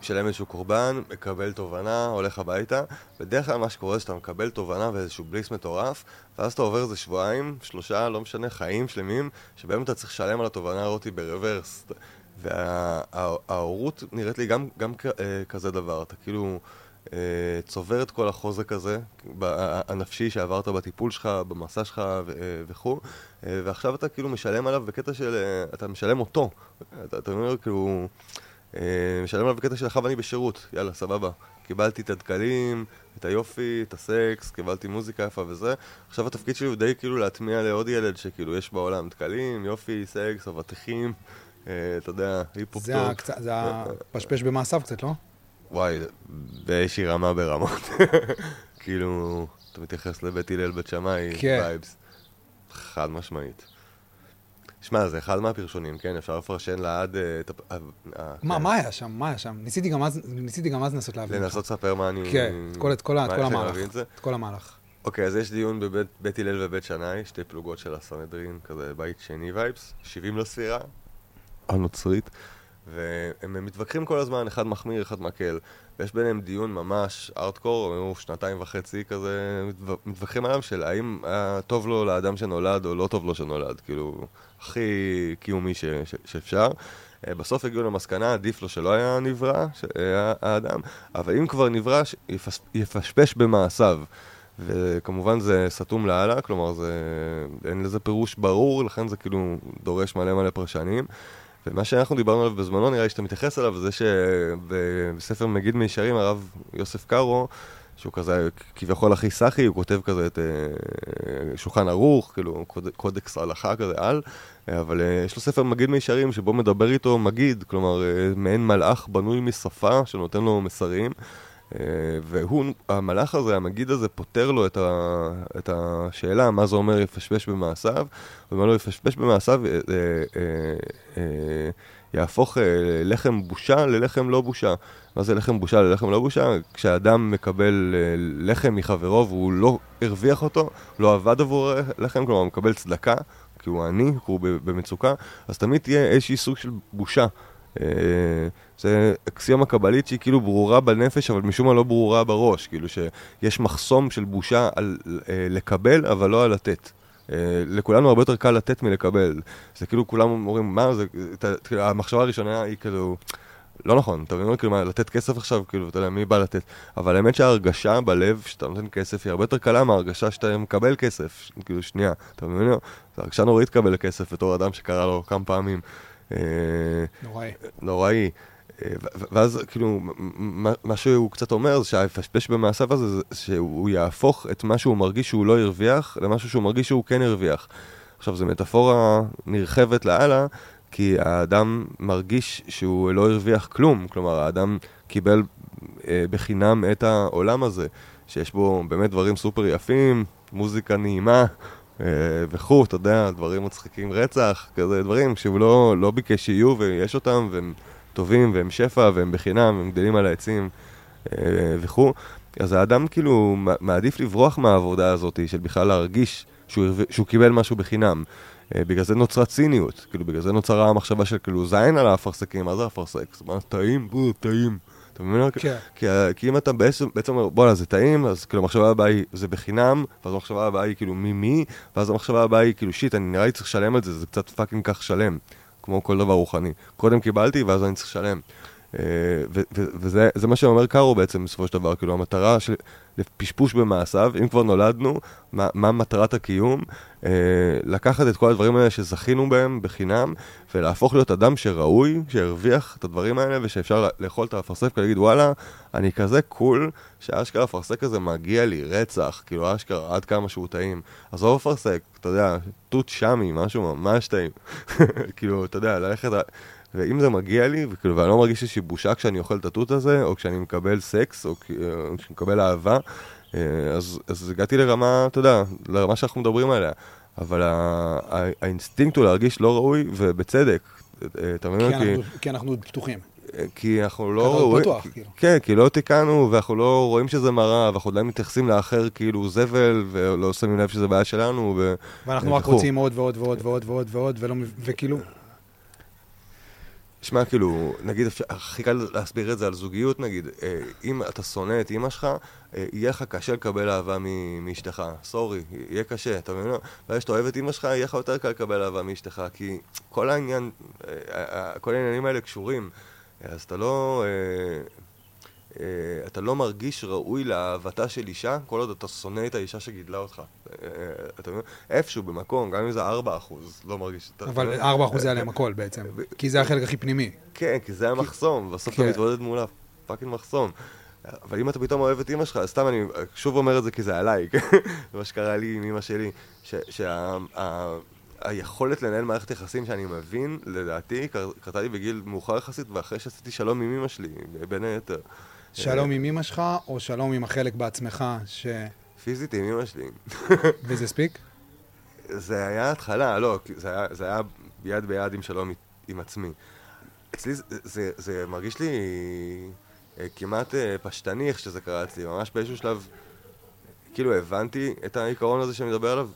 משלם איזשהו קורבן, מקבל תובנה, הולך הביתה. בדרך כלל מה שקורה זה שאתה מקבל תובנה ואיזשהו בליס מטורף, ואז אתה עובר איזה שבועיים, שלושה, לא משנה, חיים שלמים, שבהם אתה צריך לשלם על התובנה הזאת ברוורס. וההורות נראית לי גם, גם אה, כזה דבר, אתה כאילו אה, צובר את כל החוזק הזה, הנפשי שעברת בטיפול שלך, במסע שלך אה, וכו', ועכשיו אתה כאילו משלם עליו בקטע של, אתה משלם אותו, אתה, אתה אומר כאילו, משלם עליו בקטע של עכשיו אני בשירות, יאללה, סבבה. קיבלתי את הדקלים, את היופי, את הסקס, קיבלתי מוזיקה יפה וזה. עכשיו התפקיד שלי הוא די כאילו להטמיע לעוד ילד שכאילו יש בעולם דקלים, יופי, סקס, אבטיחים. אה, אתה יודע, היפ-הופ טוב. זה הפשפש במעשיו קצת, לא? וואי, באיזושהי רמה ברמות. כאילו, אתה מתייחס לבית הלל בית שמאי, כן. vibes. חד משמעית. שמע, זה אחד מהפרשונים, כן? אפשר לפרשן לעד אה, את ה... מה, כן. מה היה שם? מה היה שם? ניסיתי גם אז, ניסיתי גם אז לנסות להבין. לנסות לספר מה אני... כן, את כל, את כל, את כל המהלך. את כל המהלך. אוקיי, אז יש דיון בבית הלל ובית שמאי, שתי פלוגות של הסנהדרין, כזה בית שני vibes, 70 לספירה, הנוצרית, והם מתווכחים כל הזמן, אחד מחמיר, אחד מקל. ויש ביניהם דיון ממש ארטקור, היו שנתיים וחצי כזה, מתווכחים עליו של האם טוב לו לאדם שנולד או לא טוב לו שנולד, כאילו, הכי קיומי ש, ש, שאפשר. אה, בסוף הגיעו למסקנה, עדיף לו שלא היה נברא, שהיה האדם, אבל אם כבר נברא, יפשפש במעשיו. וכמובן זה סתום לאללה, כלומר זה, אין לזה פירוש ברור, לכן זה כאילו דורש מלא מלא פרשנים. ומה שאנחנו דיברנו עליו בזמנו, נראה לי שאתה מתייחס אליו, זה שבספר מגיד מישרים, הרב יוסף קארו, שהוא כזה כביכול הכי סאחי, הוא כותב כזה את uh, שולחן ערוך, כאילו קוד, קודקס הלכה כזה על, אבל uh, יש לו ספר מגיד מישרים שבו מדבר איתו מגיד, כלומר מעין מלאך בנוי משפה שנותן לו מסרים. אה, והוא, המלאך הזה, המגיד הזה, פותר לו את, ה, את השאלה מה זה אומר יפשפש במעשיו, ואומר לו יפשפש במעשיו, אה, אה, יהפוך לחם בושה ללחם לא בושה. מה זה לחם בושה ללחם לא בושה? כשאדם מקבל לחם מחברו והוא לא הרוויח אותו, לא עבד עבור לחם, כלומר הוא מקבל צדקה, כי הוא עני, כי הוא במצוקה, אז תמיד תהיה איזשהי סוג של בושה. אה, זה אקסיומה קבלית שהיא כאילו ברורה בנפש, אבל משום מה לא ברורה בראש. כאילו שיש מחסום של בושה על אה, לקבל, אבל לא על לתת. אה, לכולנו הרבה יותר קל לתת מלקבל. זה כאילו כולם אומרים, מה זה, המחשבה הראשונה היא כאילו... לא נכון, אתה מבין? כאילו, מה, לתת כסף עכשיו, כאילו, אתה יודע, מי בא לתת? אבל האמת שההרגשה בלב שאתה נותן כסף היא הרבה יותר קלה מההרגשה שאתה מקבל כסף. כאילו, שנייה, אתה מבין? זו הרגשה נוראית לקבל כסף בתור אדם שקרה לו כמה פעמים. אה, נוראי. נוראי. ואז כאילו, מה שהוא קצת אומר זה שההפשפש במעשיו הזה זה שהוא יהפוך את מה שהוא מרגיש שהוא לא הרוויח למשהו שהוא מרגיש שהוא כן הרוויח. עכשיו, זו מטאפורה נרחבת לאללה, כי האדם מרגיש שהוא לא הרוויח כלום. כלומר, האדם קיבל אה, בחינם את העולם הזה, שיש בו באמת דברים סופר יפים, מוזיקה נעימה, אה, וכו', אתה יודע, דברים מצחיקים רצח, כזה דברים שהוא לא, לא ביקש שיהיו ויש אותם והם טובים והם שפע והם בחינם, הם גדלים על העצים אה, וכו'. אז האדם כאילו מעדיף לברוח מהעבודה הזאת של בכלל להרגיש שהוא, שהוא קיבל משהו בחינם. אה, בגלל זה נוצרה ציניות, כאילו בגלל זה נוצרה המחשבה של כאילו זין על האפרסקים, מה זה אפרסק? מה, טעים? בוא, טעים. אתה מבין? כן. כי, כי אם אתה בעצם, בעצם אומר, בואנה, זה טעים, אז כאילו המחשבה הבאה היא, זה בחינם, ואז המחשבה הבאה היא כאילו מי מי, ואז המחשבה הבאה היא כאילו shit, אני נראה לי צריך לשלם על זה, זה קצת fucking כך שלם, כמו כל דבר רוחני. קודם קיבלתי, ואז אני צריך לשלם. אה, וזה זה מה שאומר קארו בעצם בסופו של דבר, כאילו המטרה של פשפוש במעשיו, אם כבר נולדנו, מה, מה מטרת הקיום, אה, לקחת את כל הדברים האלה שזכינו בהם בחינם, ולהפוך להיות אדם שראוי, שהרוויח את הדברים האלה, ושאפשר לאכול את האפרסק ולהגיד וואלה, אני כזה קול, שאשכרה האפרסק הזה מגיע לי רצח, כאילו אשכרה עד כמה שהוא טעים. עזוב אפרסק, אתה יודע, תות שמי, משהו ממש טעים. כאילו, אתה יודע, ללכת... ואם זה מגיע לי, וכאילו, ואני לא מרגיש איזושהי בושה כשאני אוכל את התות הזה, או כשאני מקבל סקס, או כשאני מקבל אהבה, אה, אז, אז הגעתי לרמה, אתה יודע, לרמה שאנחנו מדברים עליה. אבל האינסטינקט הוא להרגיש לא ראוי, ובצדק. אה, אתה מבין? כי, כי אנחנו עוד פתוחים. אה, כי אנחנו לא רואים, פתוח, כאילו. כן, כי לא תיקנו, ואנחנו לא רואים שזה מראה, ואנחנו עדיין מתייחסים לאחר כאילו זבל, ולא שמים לב שזה בעיה שלנו, ו... ואנחנו רק רוצים עוד ועוד ועוד ועוד ועוד ועוד, וכאילו, שמע, כאילו, נגיד, הכי קל להסביר את זה על זוגיות, נגיד, אה, אם אתה שונא את אימא שלך, אה, יהיה לך קשה לקבל אהבה מאשתך. סורי, יהיה קשה, אתה מבין? ואז שאתה אוהב את אימא שלך, יהיה לך יותר קל לקבל אהבה מאשתך, כי כל העניין, אה, כל העניינים האלה קשורים. אז אתה לא... אה, אתה לא מרגיש ראוי לאהבתה של אישה כל עוד אתה שונא את האישה שגידלה אותך. אה, אתה מבין? איפשהו במקום, גם אם זה 4 אחוז, לא מרגיש... אבל 4 אחוז זה עליהם הכל בעצם, כי זה החלק הכי פנימי. כן, כי זה המחסום, בסוף אתה כן. מתמודד מול הפאקינג מחסום. אבל אם אתה פתאום אוהב את אימא שלך, סתם אני שוב אומר את זה כי זה עליי? זה מה שקרה לי עם אימא שלי, שהיכולת לנהל מערכת יחסים שאני מבין, לדעתי, קרתה לי בגיל מאוחר יחסית, ואחרי שעשיתי שלום עם אימא שלי, בין היתר. שלום עם אמא שלך, או שלום עם החלק בעצמך ש... פיזית עם אמא שלי. וזה הספיק? זה היה התחלה, לא, זה היה, זה היה יד ביד עם שלום עם עצמי. אצלי זה, זה, זה מרגיש לי אה, כמעט אה, פשטני איך שזה קרה אצלי, ממש באיזשהו שלב, כאילו הבנתי את העיקרון הזה שאני מדבר עליו,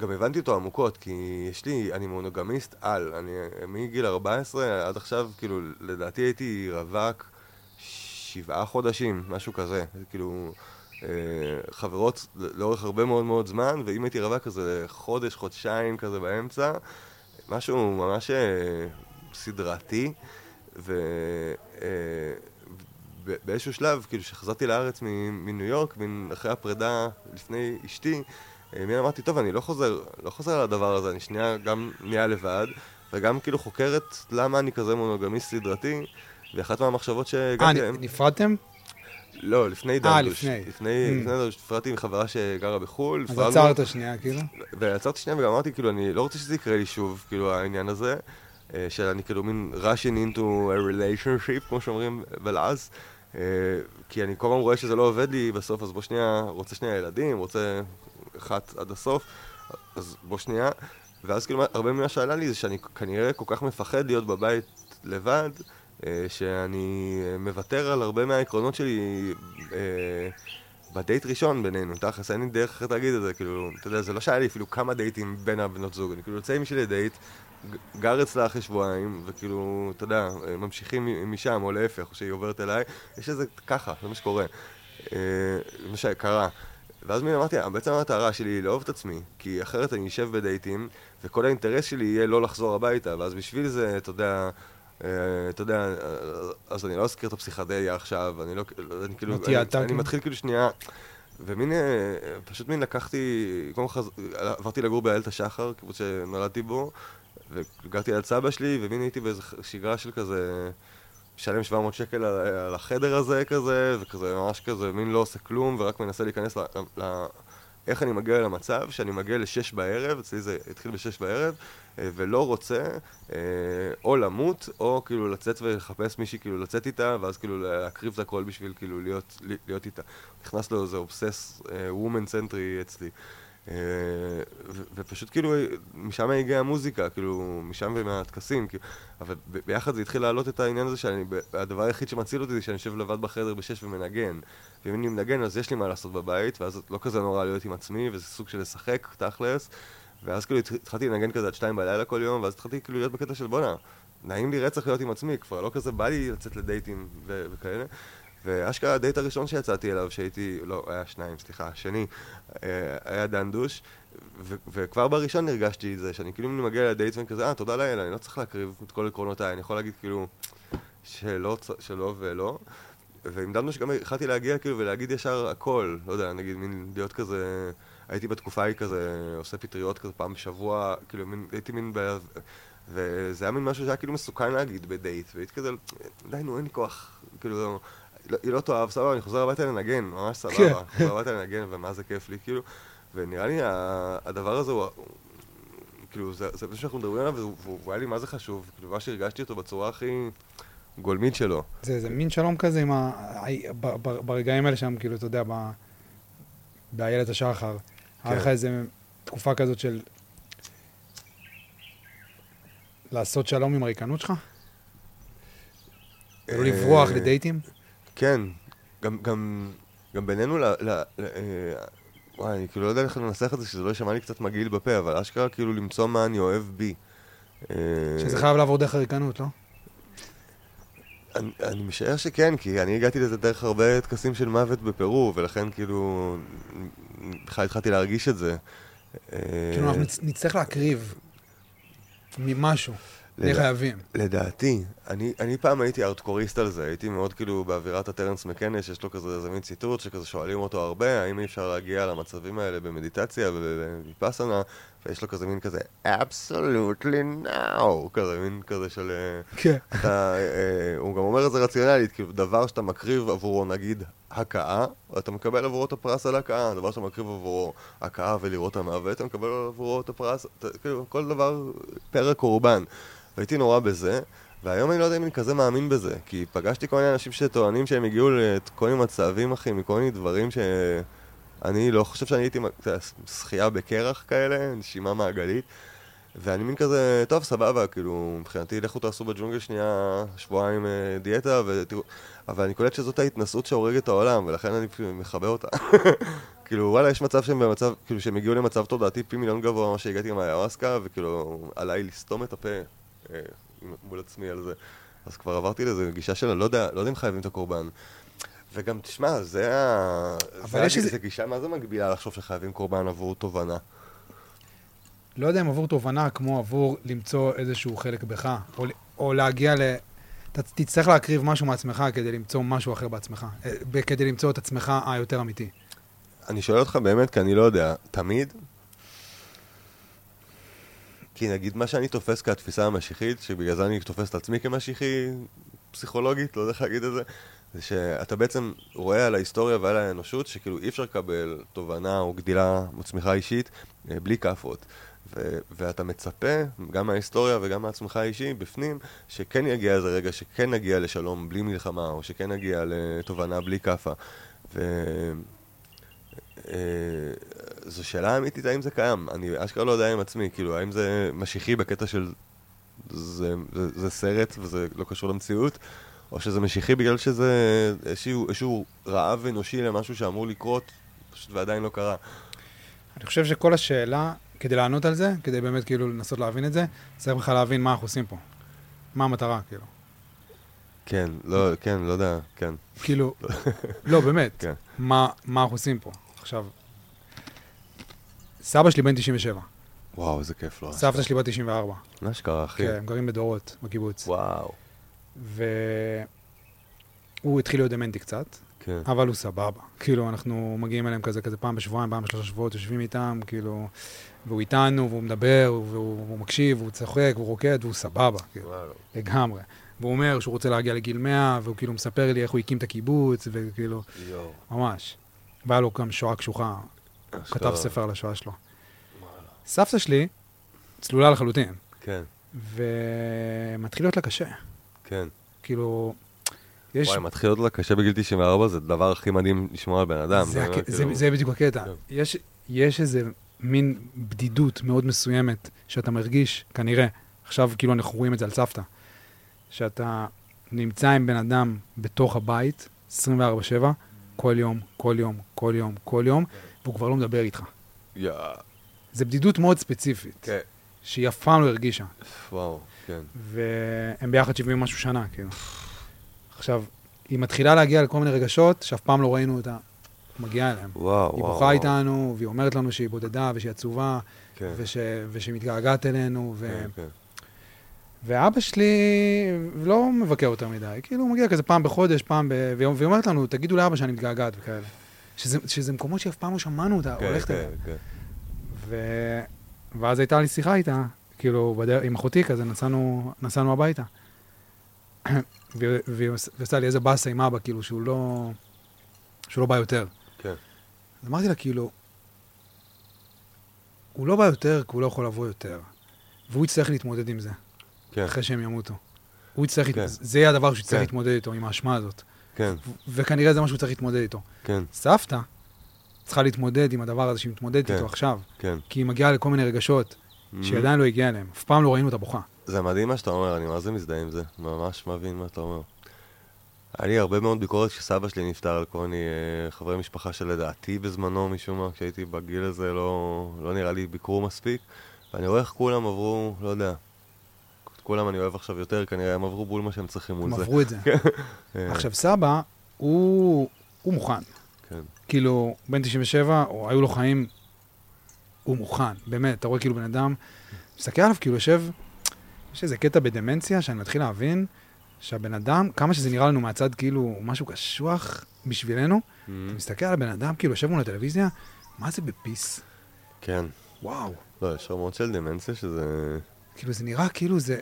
גם הבנתי אותו עמוקות, כי יש לי, אני מונוגמיסט על, אני מגיל 14 עד עכשיו, כאילו, לדעתי הייתי רווק. שבעה חודשים, משהו כזה. כאילו, אה, חברות לאורך הרבה מאוד מאוד זמן, ואם הייתי רווק כזה חודש, חודשיים כזה באמצע, משהו ממש אה, סדרתי, ובאיזשהו אה, שלב, כאילו, כשחזרתי לארץ מניו יורק, אחרי הפרידה לפני אשתי, מין אמרתי, טוב, אני לא חוזר, לא חוזר על הדבר הזה, אני שנייה גם נהיה לבד, וגם כאילו חוקרת למה אני כזה מונוגמיסט סדרתי. ואחת מהמחשבות שהגעתי אליהן... אה, נפרדתם? לא, לפני דנדוש. אה, לפני. לפני, mm. לפני דנדוש, נפרדתי עם חברה שגרה בחו"ל. אז עצרת שנייה, כאילו? ועצרתי שנייה וגם אמרתי, כאילו, אני לא רוצה שזה יקרה לי שוב, כאילו, העניין הזה, אה, של אני כאילו מין rushing into a relationship, כמו שאומרים בלעז, אה, כי אני כל הזמן רואה שזה לא עובד לי בסוף, אז בוא שנייה, רוצה שנייה ילדים, רוצה אחת עד הסוף, אז בוא שנייה. ואז כאילו, הרבה ממה שעלה לי זה שאני כנראה כל כך מפחד להיות בבית לבד, אה, שאני מוותר על הרבה מהעקרונות שלי אה, בדייט ראשון בינינו, תכלס, אין לי דרך אחרת להגיד את זה, כאילו, אתה יודע, זה לא שהיה לי אפילו כמה דייטים בין הבנות זוג, אני כאילו יוצא עם מישהי לדייט, גר אצלה אחרי שבועיים, וכאילו, אתה יודע, ממשיכים משם, או להפך, או שהיא עוברת אליי, יש איזה ככה, זה מה שקורה. אה, זה מה שקרה. ואז מי אמרתי, בעצם המטרה שלי היא לאהוב את עצמי, כי אחרת אני אשב בדייטים, וכל האינטרס שלי יהיה לא לחזור הביתה, ואז בשביל זה, אתה יודע... אה, אתה יודע, אה, אז אני לא אזכיר את הפסיכדליה עכשיו, אני לא, אני כאילו, אני מתחיל כאילו שנייה, ומין, אה, פשוט מין לקחתי, קודם כל עברתי לגור באיילת השחר, קיבוץ שנולדתי בו, וגרתי על סבא שלי, ומין הייתי באיזו שגרה של כזה, משלם 700 שקל על החדר הזה כזה, וכזה ממש כזה, מין לא עושה כלום, ורק מנסה להיכנס ל... איך אני מגיע למצב שאני מגיע לשש בערב, אצלי זה התחיל בשש בערב, אה, ולא רוצה אה, או למות, או כאילו לצאת ולחפש מישהי כאילו לצאת איתה, ואז כאילו להקריב את הכל בשביל כאילו להיות, להיות איתה. נכנס לו איזה אובסס וומן צנטרי אצלי. Uh, ופשוט כאילו, משם הגיעה המוזיקה, כאילו, משם ומהטקסים, כאילו, אבל ביחד זה התחיל להעלות את העניין הזה שאני, הדבר היחיד שמציל אותי זה שאני יושב לבד בחדר בשש ומנגן. ואם אני מנגן אז יש לי מה לעשות בבית, ואז לא כזה נורא להיות עם עצמי, וזה סוג של לשחק, תכלס. ואז כאילו התחלתי לנגן כזה עד שתיים בלילה כל יום, ואז התחלתי כאילו להיות בקטע של בואנה, נעים לי רצח להיות עם עצמי, כבר לא כזה בא לי לצאת לדייטים וכאלה. ואשכרה הדייט הראשון שיצאתי אליו, שהייתי, לא, היה שניים, סליחה, השני, אה, היה דנדוש, ו- וכבר בראשון הרגשתי את זה, שאני כאילו מגיע לדייט ואני כזה, אה, תודה לאל, אני לא צריך להקריב את כל עקרונותיי, אני יכול להגיד כאילו, שלא, שלא ולא. והמדדנו שגם התחלתי להגיע כאילו ולהגיד ישר הכל, לא יודע, נגיד מין להיות כזה, הייתי בתקופה ההיא כזה, עושה פטריות כזה פעם בשבוע, כאילו מין, הייתי מין, ב... וזה היה מין משהו שהיה כאילו מסוכן להגיד בדייט, והייתי כזה, די נו אין לי כוח, כאילו, היא לא תאהב, סבבה, אני חוזר הביתה לנגן, ממש כן. סבבה, חוזר הביתה לנגן, ומה זה כיף לי, כאילו, ונראה לי הדבר הזה הוא, כאילו, זה מה שאנחנו מדברים עליו, והוא היה לי מה זה חשוב, כאילו, מה שהרגשתי אותו בצורה הכי גולמית שלו. זה, זה מין שלום כזה עם ה... ברגעים האלה שם, כאילו, אתה יודע, ב... באיילת השחר. היה כן. לך איזה תקופה כזאת של... לעשות שלום עם הריקנות שלך? לברוח אה, לדייטים? כן, גם, גם, גם בינינו, ל, ל, ל, אה, וואי, אני כאילו לא יודע איך לנסח את זה, שזה לא יישמע לי קצת מגעיל בפה, אבל אשכרה כאילו למצוא מה אני אוהב בי. אה, שזה חייב לעבור דרך הריקנות, לא? אני, אני משער שכן, כי אני הגעתי לזה דרך הרבה טקסים של מוות בפרו, ולכן כאילו, בכלל התחלתי להרגיש את זה. אה, כאילו, אנחנו נצ- נצטרך להקריב ממשהו. נהיה חייבים. לדעתי, אני, אני פעם הייתי ארטקוריסט על זה, הייתי מאוד כאילו באווירת הטרנס מקנס, שיש לו כזה איזה מין ציטוט שכזה שואלים אותו הרבה, האם אי אפשר להגיע למצבים האלה במדיטציה ובוויפאסנה, ויש לו כזה מין כזה absolutely now, כזה מין כזה של... אה, כן. אתה, אה, הוא גם אומר את זה רציונלית, כאילו דבר שאתה מקריב עבורו נגיד הכאה, אתה מקבל עבורו את הפרס על הכאה, דבר שאתה מקריב עבורו הכאה ולראות המוות, אתה מקבל עבורו את הפרס, אתה, כאילו כל דבר פר הקורבן. והייתי נורא בזה, והיום אני לא יודע אם אני כזה מאמין בזה, כי פגשתי כל מיני אנשים שטוענים שהם הגיעו לכל מיני מצבים, אחי, מכל מיני דברים שאני לא חושב שאני הייתי, שחייה בקרח כאלה, נשימה מעגלית. ואני מין כזה, טוב, סבבה, כאילו, מבחינתי, לכו תעשו בג'ונגל שנייה שבועיים אה, דיאטה, ותראו... אבל אני קולט שזאת ההתנסות שהורגת את העולם, ולכן אני מכבה אותה. כאילו, וואלה, יש מצב שהם במצב, כאילו, שהם הגיעו למצב תודעתי פי מיליון גבוה ממה שהגעתי עם האיוואסקה, וכאילו, עליי לסתום את הפה אה, מול עצמי על זה. אז כבר עברתי לזה גישה של, לא יודע, לא יודע אם חייבים את הקורבן. וגם, תשמע, זה ה... אבל זה יש איזה- זה גישה, מה זה מגבילה לחשוב שחייבים קורבן עבור תובנה? לא יודע אם עבור תובנה כמו עבור למצוא איזשהו חלק בך, או, או להגיע ל... אתה תצטרך להקריב משהו מעצמך כדי למצוא משהו אחר בעצמך, אה, כדי למצוא את עצמך היותר אמיתי. אני שואל אותך באמת, כי אני לא יודע, תמיד? כי נגיד מה שאני תופס כהתפיסה המשיחית, שבגלל זה אני תופס את עצמי כמשיחי פסיכולוגית, לא יודע איך להגיד את זה, זה שאתה בעצם רואה על ההיסטוריה ועל האנושות שכאילו אי אפשר לקבל תובנה או גדילה מצמיחה אישית אה, בלי כאפות. ו- ואתה מצפה, גם מההיסטוריה וגם מעצמך האישי, בפנים, שכן יגיע איזה רגע שכן נגיע לשלום בלי מלחמה, או שכן נגיע לתובנה בלי כאפה. ו- זו שאלה אמיתית האם זה קיים. אני אשכרה לא יודע עם עצמי, כאילו, האם זה משיחי בקטע של זה, זה, זה סרט וזה לא קשור למציאות, או שזה משיחי בגלל שזה איזשהו, איזשהו רעב אנושי למשהו שאמור לקרות, פשוט ועדיין לא קרה. אני חושב שכל השאלה, כדי לענות על זה, כדי באמת כאילו לנסות להבין את זה, צריך בכלל להבין מה אנחנו עושים פה. מה המטרה, כאילו. כן, לא, כן, לא יודע, כן. כאילו, לא, באמת, כן. מה, מה אנחנו עושים פה? עכשיו, סבא שלי בן 97, וואו, איזה כיף לו. סבתא שלי בת 94. מה שקרה, אחי? כן, הם גרים בדורות, בקיבוץ. וואו. והוא התחיל להיות דמנטי קצת, כן. אבל הוא סבבה. כאילו, אנחנו מגיעים אליהם כזה, כזה פעם בשבועיים, פעם בשלושה שבועות, יושבים איתם, כאילו, והוא איתנו, והוא מדבר, והוא, והוא מקשיב, והוא צוחק, והוא רוקד, והוא סבבה, כאילו, וואו. לגמרי. והוא אומר שהוא רוצה להגיע לגיל 100, והוא כאילו מספר לי איך הוא הקים את הקיבוץ, וכאילו, יואו. ממש. והיה לו גם שואה קשוחה, כתב. ספר על השואה שלו. סבתא שלי, צלולה לחלוטין, כן, ומתחיל להיות לה קשה. כן. כאילו, יש... וואי, מתחיל להיות לה קשה בגיל 94, זה הדבר הכי מדהים לשמוע על בן אדם. זה, כאילו- זה בדיוק הקטע. כן. יש, יש איזה מין בדידות מאוד מסוימת שאתה מרגיש, כנראה, עכשיו כאילו אנחנו רואים את זה על סבתא, שאתה נמצא עם בן אדם בתוך הבית, 24-7, כל יום, כל יום, כל יום, כל יום, והוא כבר לא מדבר איתך. יואו. זו בדידות מאוד ספציפית, כן. שהיא אף פעם לא הרגישה. וואו, כן. והם ביחד 70 ומשהו שנה, כאילו. עכשיו, היא מתחילה להגיע לכל מיני רגשות שאף פעם לא ראינו אותה מגיעה אליהם. וואו, וואו. היא בוכה איתנו, והיא אומרת לנו שהיא בודדה ושהיא עצובה, כן, וש... ושהיא מתגעגעת אלינו, ו... כן, כן. ואבא שלי לא מבקר יותר מדי, כאילו הוא מגיע כזה פעם בחודש, פעם ב... והיא אומרת לנו, תגידו לאבא שאני מתגעגעת וכאלה. שזה, שזה מקומות שאף פעם לא שמענו אותה, כן, הולכת כן, אליהם. כן. ו... ואז הייתה לי שיחה איתה, כאילו, בדרך, עם אחותי כזה, נסענו, נסענו הביתה. והיא והיא עוש- והיא עושה לי איזה באסה עם אבא, כאילו, שהוא לא, שהוא לא בא יותר. כן. אז אמרתי לה, כאילו, הוא לא בא יותר כי הוא לא יכול לבוא יותר. והוא יצטרך להתמודד עם זה, כן, אחרי שהם ימותו. הוא יצטרך, כן. זה יהיה הדבר שהוא יצטרך כן. להתמודד איתו, עם האשמה הזאת. כן, ו- וכנראה זה מה שהוא צריך להתמודד איתו. כן, סבתא צריכה להתמודד עם הדבר הזה שהיא מתמודדת כן. איתו עכשיו, כן. כי היא מגיעה לכל מיני רגשות שהיא Mhm. עדיין לא הגיעה אליהם. אף פעם לא ראינו אותה בוכה. זה מדהים מה שאתה אומר, אני מה זה מזדהה עם זה. ממש מבין מה אתה אומר. היה לי הרבה מאוד ביקורת כשסבא שלי נפטר על כל מיני אה, חברי משפחה שלדעתי בזמנו, משום מה, כשהייתי בגיל הזה, לא, לא נראה לי ביקרו מספיק. ואני רואה איך כולם עברו, לא יודע, כולם אני אוהב עכשיו יותר, כנראה הם עברו בול מה שהם צריכים מול הם זה. עברו את זה. אה, עכשיו, סבא, הוא הוא מוכן. כן, כאילו, בן 97, או היו לו חיים, הוא מוכן. באמת, אתה רואה כאילו בן אדם, מסתכל עליו, כאילו יושב, יש איזה קטע בדמנציה שאני מתחיל להבין שהבן אדם, כמה שזה נראה לנו מהצד כאילו משהו קשוח בשבילנו, Mhm. אתה מסתכל על הבן אדם, כאילו יושב מול הטלוויזיה, מה זה בפיס? כן. וואו. לא, יש רמות של דמנציה שזה... כאילו זה נראה כאילו זה...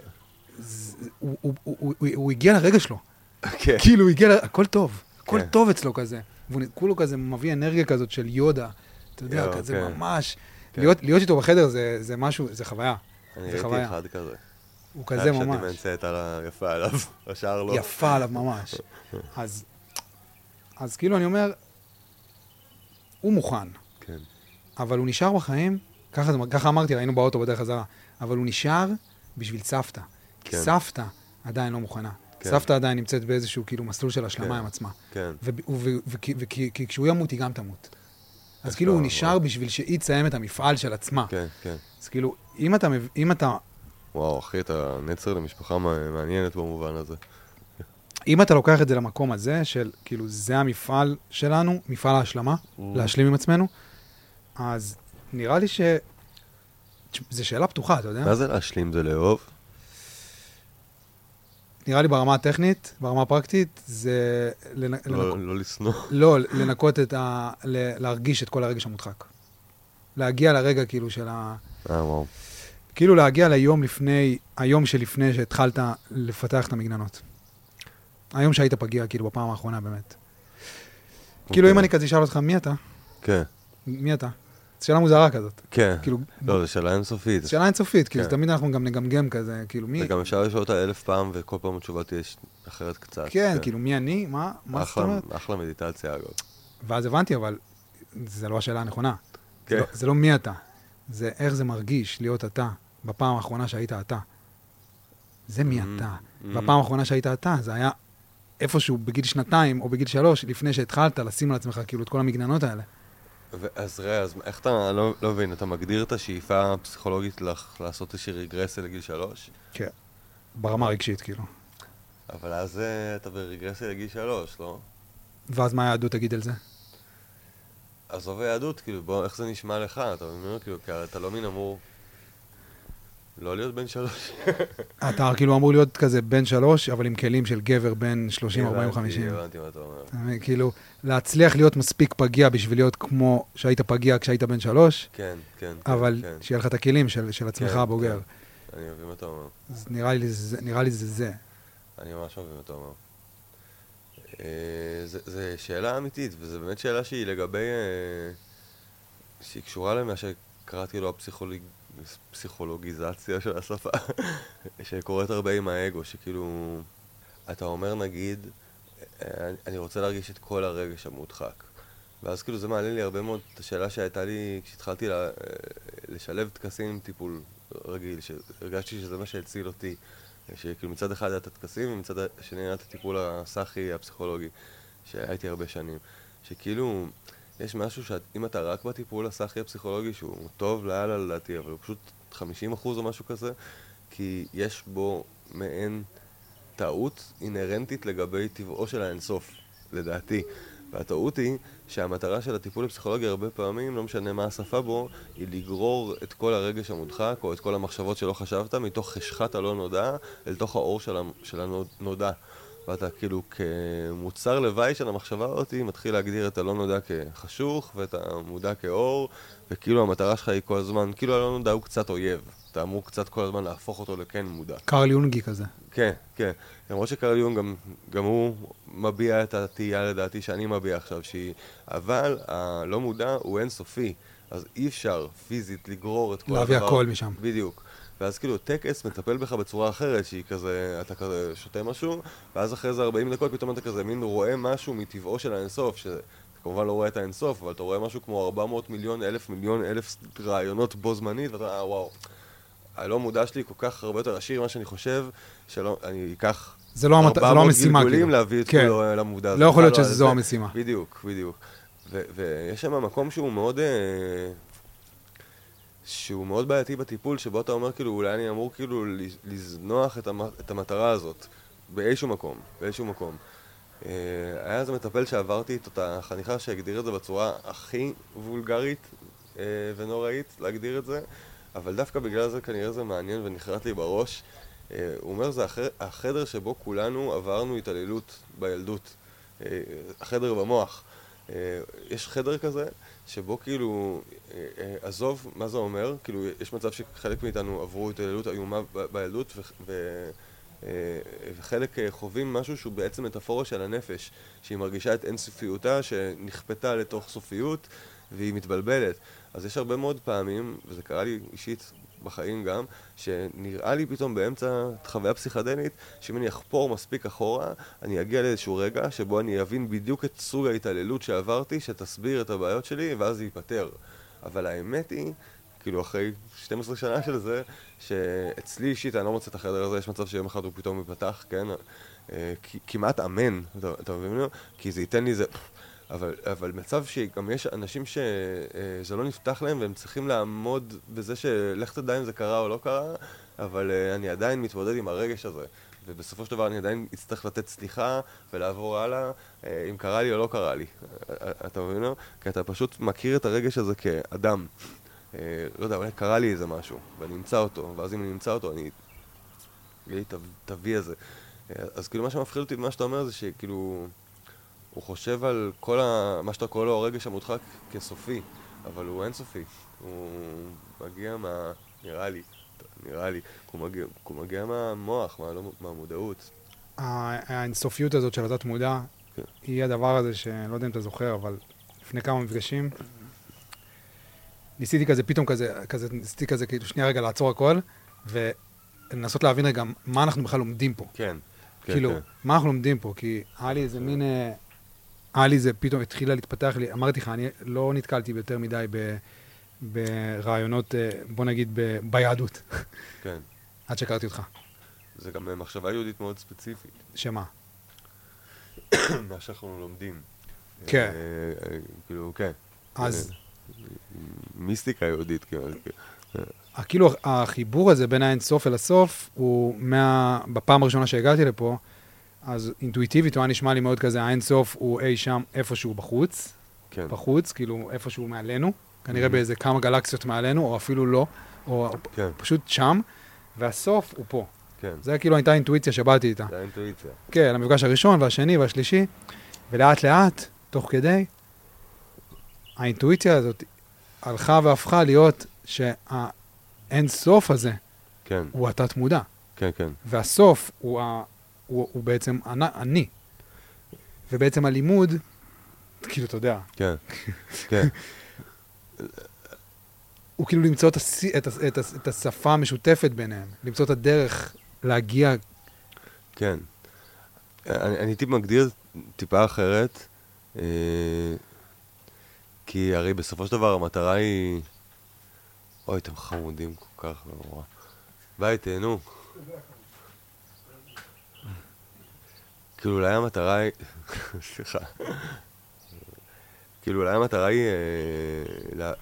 הוא, הוא, הוא, הוא, הגיע לרגע שלו. כן. כאילו הוא הגיע, ל- הכל טוב. הכל כן. טוב אצלו כזה. והוא כולו כזה מביא אנרגיה כזאת של יודה. אתה יודע, יואו, כזה כן. ממש. כן. להיות, להיות איתו בחדר זה, זה משהו, זה חוויה. אני זה ראיתי. אחד כזה. הוא כזה ממש. שהדמנציה הייתה לה יפה עליו, השאר לא. יפה עליו ממש. אז, אז כאילו אני אומר, הוא מוכן, כן. אבל הוא נשאר בחיים, ככה, ככה אמרתי, ראינו באוטו בדרך חזרה, אבל הוא נשאר בשביל סבתא. כן. סבתא עדיין לא מוכנה. כן. סבתא עדיין נמצאת באיזשהו כאילו מסלול של השלמה כן. עם עצמה. כן. וכי- וכי כי כשהוא ימות, היא גם תמות. אז כאילו לו- הוא נשאר בשביל שהיא תסיים את המפעל של עצמה. כן, כן. אז כאילו, אם אתה, אם אתה, וואו, אחי, אתה נצר למשפחה מע- מעניינת במובן הזה. אם אתה לוקח את זה למקום הזה, של כאילו, זה המפעל שלנו, מפעל ההשלמה, להשלים עם עצמנו, אז נראה לי ש... זו שאלה פתוחה, אתה יודע? מה זה להשלים זה לאהוב? נראה לי ברמה הטכנית, ברמה הפרקטית, זה... לנ... לנק... לא לא לשנוא. לא, לנקות את ה... ל- להרגיש את כל הרגש המודחק. להגיע לרגע כאילו של ה... אה, וואו. כאילו להגיע ליום לפני, היום שלפני שהתחלת לפתח את המגננות. היום שהיית פגיע, כאילו, בפעם האחרונה באמת. כאילו, אם אני כזה אשאל אותך, מי אתה? כן, מי אתה? שאלה מוזרה כזאת. כן. כאילו, לא, זו שאלה אינסופית. שאלה אינסופית, כאילו, כן. תמיד אנחנו גם נגמגם כזה, כאילו, מי... וגם אפשר לשאול אותה אלף פעם, וכל פעם התשובה תהיה אחרת קצת. כן, כאילו, מי אני? מה? מה זאת אומרת? אחלה מדיטציה, אגב. ואז הבנתי, אבל זו לא השאלה הנכונה. זה כן. לא- זה לא מי אתה, זה איך זה מרגיש להיות אתה בפעם האחרונה שהיית אתה. זה מי Mhm, אתה. mhm. והפעם האחרונה שהיית אתה, זה היה איפשהו בגיל שנתיים או בגיל שלוש, לפני שהתחלת לשים על עצמך כאילו את כל המגננות האלה. אז ראה, אז איך אתה, אני לא לא מבין, אתה מגדיר את השאיפה הפסיכולוגית לך לעשות איזושהי רגרסיה לגיל שלוש? כן. ברמה הרגשית, כאילו. אבל אז אה, אתה ברגרסיה לגיל שלוש, לא? ואז מה היהדות תגיד על זה? עזוב היהדות, כאילו, בוא, איך זה נשמע לך? אתה מבין? כאילו, כי אתה לא מין אמור לא להיות בן שלוש. אתה כאילו אמור להיות כזה בן שלוש, אבל עם כלים של גבר בן 30, 40, הבנתי, 50. הבנתי מה אתה אומר. כאילו, להצליח להיות מספיק פגיע בשביל להיות כמו שהיית פגיע כשהיית בן שלוש, כן, כן. כן, אבל כן. שיהיה לך את הכלים של, של עצמך כן, הבוגר. אני מבין מה אתה אומר. אז נראה לי זה, זה. אני ממש מבין מה אתה אומר. אה, זה שאלה אמיתית, וזו באמת שאלה שהיא לגבי... אה, שהיא קשורה למה שקראתי לו הפסיכולוג... פסיכולוגיזציה של השפה, שקורית הרבה עם האגו, שכאילו... אתה אומר נגיד, אה, אני- רוצה להרגיש את כל הרגש המודחק. ואז כאילו זה מעלה לי הרבה מאוד את השאלה שהייתה לי כשהתחלתי לה, אה, לשלב טקסים עם טיפול רגיל, שהרגשתי שזה מה שהציל אותי. שכאילו מצד אחד היה את הטקסים, ומצד השני היה את הטיפול הסאחי הפסיכולוגי, שהייתי הרבה שנים. שכאילו, יש משהו שאם אתה רק בטיפול הסאחי הפסיכולוגי, שהוא טוב לאללה לדעתי, אבל הוא פשוט 50% או משהו כזה, כי יש בו מעין טעות אינהרנטית לגבי טבעו של האינסוף, לדעתי. והטעות היא שהמטרה של הטיפול הפסיכולוגי הרבה פעמים, לא משנה מה השפה בו, היא לגרור את כל הרגש המודחק או את כל המחשבות שלא חשבת מתוך חשכת הלא נודע אל תוך האור של, של הנודע. ואתה כאילו כמוצר לוואי של המחשבה הזאת מתחיל להגדיר את הלא נודע כחשוך ואת המודע כאור וכאילו המטרה שלך היא כל הזמן, כאילו הלא נודע הוא קצת אויב אתה אמור קצת כל הזמן להפוך אותו לכן מודע. קרל יונגי כזה. כן, כן. למרות שקרל יונג גם, גם הוא מביע את התהייה לדעתי שאני מביע עכשיו, שהיא... אבל הלא מודע הוא אינסופי, אז אי אפשר פיזית לגרור את כל הדבר. להביא הכל משם. בדיוק. ואז כאילו טקס מטפל בך בצורה אחרת, שהיא כזה, אתה כזה שותה משהו, ואז אחרי זה 40 דקות פתאום אתה כזה מין רואה משהו מטבעו של האינסוף, שאתה כמובן לא רואה את האינסוף, אבל אתה רואה משהו כמו 400 מיליון, אלף מיליון, אלף רעיונות בו זמנית, ואתה אה וואו. הלא מודע שלי כל כך הרבה יותר עשיר ממה שאני חושב, שלא, אני אקח... זה לא, המת... זה לא המשימה, כאילו. להביא את כן. כולו למודע הזה. לא יכול להיות שזו המשימה. בדיוק, בדיוק. ויש שם מקום שהוא מאוד... אה, שהוא מאוד בעייתי בטיפול, שבו אתה אומר כאילו, אולי אני אמור כאילו לזנוח את, המ- את המטרה הזאת באיזשהו מקום, באיזשהו מקום. Uh, היה איזה מטפל שעברתי את החניכה שהגדיר את זה בצורה הכי וולגרית uh, ונוראית, להגדיר את זה. אבל דווקא בגלל זה כנראה זה מעניין ונחרט לי בראש. אה, הוא אומר, זה החדר שבו כולנו עברנו התעללות בילדות. אה, החדר במוח. אה, יש חדר כזה, שבו כאילו, עזוב מה זה אומר, כאילו יש מצב שחלק מאיתנו עברו התעללות איומה בילדות וחלק חווים משהו שהוא בעצם מטאפורה של הנפש, שהיא מרגישה את אינסופיותה שנכפתה לתוך סופיות והיא מתבלבלת. אז יש הרבה מאוד פעמים, וזה קרה לי אישית בחיים גם, שנראה לי פתאום באמצע חוויה פסיכדלית, שאם אני אחפור מספיק אחורה, אני אגיע לאיזשהו רגע שבו אני אבין בדיוק את סוג ההתעללות שעברתי, שתסביר את הבעיות שלי, ואז זה ייפתר. אבל האמת היא, כאילו אחרי 12 שנה של זה, שאצלי אישית אני לא מוצא את החדר הזה, יש מצב שיום אחד הוא פתאום ייפתח, כן? אה, כמעט אמן, אתה, מבין? כי זה ייתן לי איזה... אבל, אבל מצב שגם יש אנשים שזה אה, לא נפתח להם והם צריכים לעמוד בזה שלך תדע אם זה קרה או לא קרה, אבל אה, אני עדיין מתמודד עם הרגש הזה. ובסופו של דבר אני עדיין אצטרך לתת סליחה ולעבור הלאה אה, אם קרה לי או לא קרה לי. אתה מבין? כי אתה פשוט מכיר את הרגש הזה כאדם. לא יודע, אולי קרה לי איזה משהו, ואני אמצא אותו, ואז אם אני אמצא אותו, אני... תביא איזה. אז כאילו מה שמפחיד אותי במה שאתה אומר זה שכאילו... הוא חושב על כל ה... מה שאתה קורא לו הרגש המודחק כסופי, אבל הוא אינסופי. הוא מגיע מה... נראה לי, נראה לי, הוא מגיע, הוא מגיע מהמוח, מה, לא, מהמודעות. האינסופיות הזאת של התת מודע, כן. היא הדבר הזה שאני לא יודע אם אתה זוכר, אבל לפני כמה מפגשים, ניסיתי כזה, פתאום כזה, כזה, ניסיתי כזה, כאילו, שנייה רגע לעצור הכל, ולנסות להבין רגע מה אנחנו בכלל לומדים פה. כן. כן כאילו, כן. מה אנחנו לומדים פה? כי היה לי איזה מין... אה, היה לי זה פתאום התחילה להתפתח לי, אמרתי לך, אני לא נתקלתי ביותר מדי ב, ברעיונות, אה, בוא נגיד, ב, ביהדות. כן. עד שהכרתי אותך. זה גם אה, מחשבה יהודית מאוד ספציפית. שמה? מה שאנחנו לומדים. כן. אה, כאילו, כן. אז... מיסטיקה יהודית, כאילו. כאילו, החיבור הזה בין האינסוף אל הסוף, הוא מה... בפעם הראשונה שהגעתי לפה, אז אינטואיטיבית הוא היה נשמע לי מאוד כזה, האינסוף הוא אי שם איפשהו בחוץ, כן. בחוץ, כאילו איפשהו מעלינו, כנראה mm-hmm. באיזה כמה גלקסיות מעלינו, או אפילו לא, או כן. פשוט שם, והסוף הוא פה. כן. זה כאילו הייתה אינטואיציה שבאתי איתה. זה האינטואיציה. כן, המפגש הראשון והשני והשלישי, ולאט לאט, תוך כדי, האינטואיציה הזאת הלכה והפכה להיות שהאין סוף הזה, כן. הוא התת מודע. כן, כן. והסוף הוא ה... הוא, הוא בעצם אני. ובעצם הלימוד, כאילו, אתה יודע. כן, כן. הוא כאילו למצוא את, הס... את, הס... את, הס... את השפה המשותפת ביניהם, למצוא את הדרך להגיע... כן. אני, אני הייתי מגדיר טיפה אחרת, אה, כי הרי בסופו של דבר המטרה היא... אוי, אתם חמודים כל כך נורא. ביי, תהנו. כאילו אולי המטרה היא... סליחה. כאילו אולי המטרה היא אה,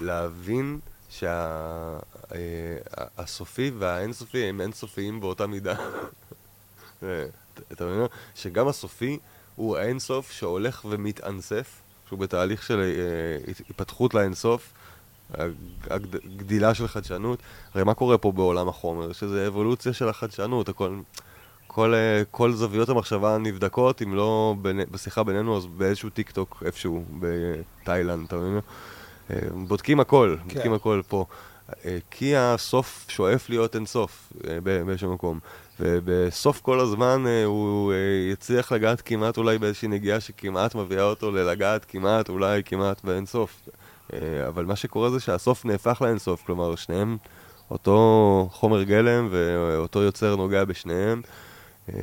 להבין שהסופי אה, והאינסופי הם אינסופיים באותה מידה. אה, אתה מבין? שגם הסופי הוא האינסוף שהולך ומתאנסף, שהוא בתהליך של התפתחות לאינסוף, הגדילה של חדשנות. הרי מה קורה פה בעולם החומר? שזה אבולוציה של החדשנות, הכל... כל, אה, כל זוויות המחשבה נבדקות, אם לא בשיחה בינינו, אז באיזשהו טיק טוק איפשהו בתאילנד, אתה מבין? אה, בודקים הכל, כן. בודקים הכל פה. אה, כי הסוף שואף להיות אינסוף באיזשהו מקום. ובסוף כל הזמן הוא יצליח לגעת כמעט אולי באיזושהי נגיעה שכמעט מביאה אותו ללגעת כמעט, אולי כמעט באינסוף. אבל מה שקורה זה שהסוף נהפך לאינסוף, כלומר שניהם אותו חומר גלם ואותו יוצר נוגע בשניהם. אה,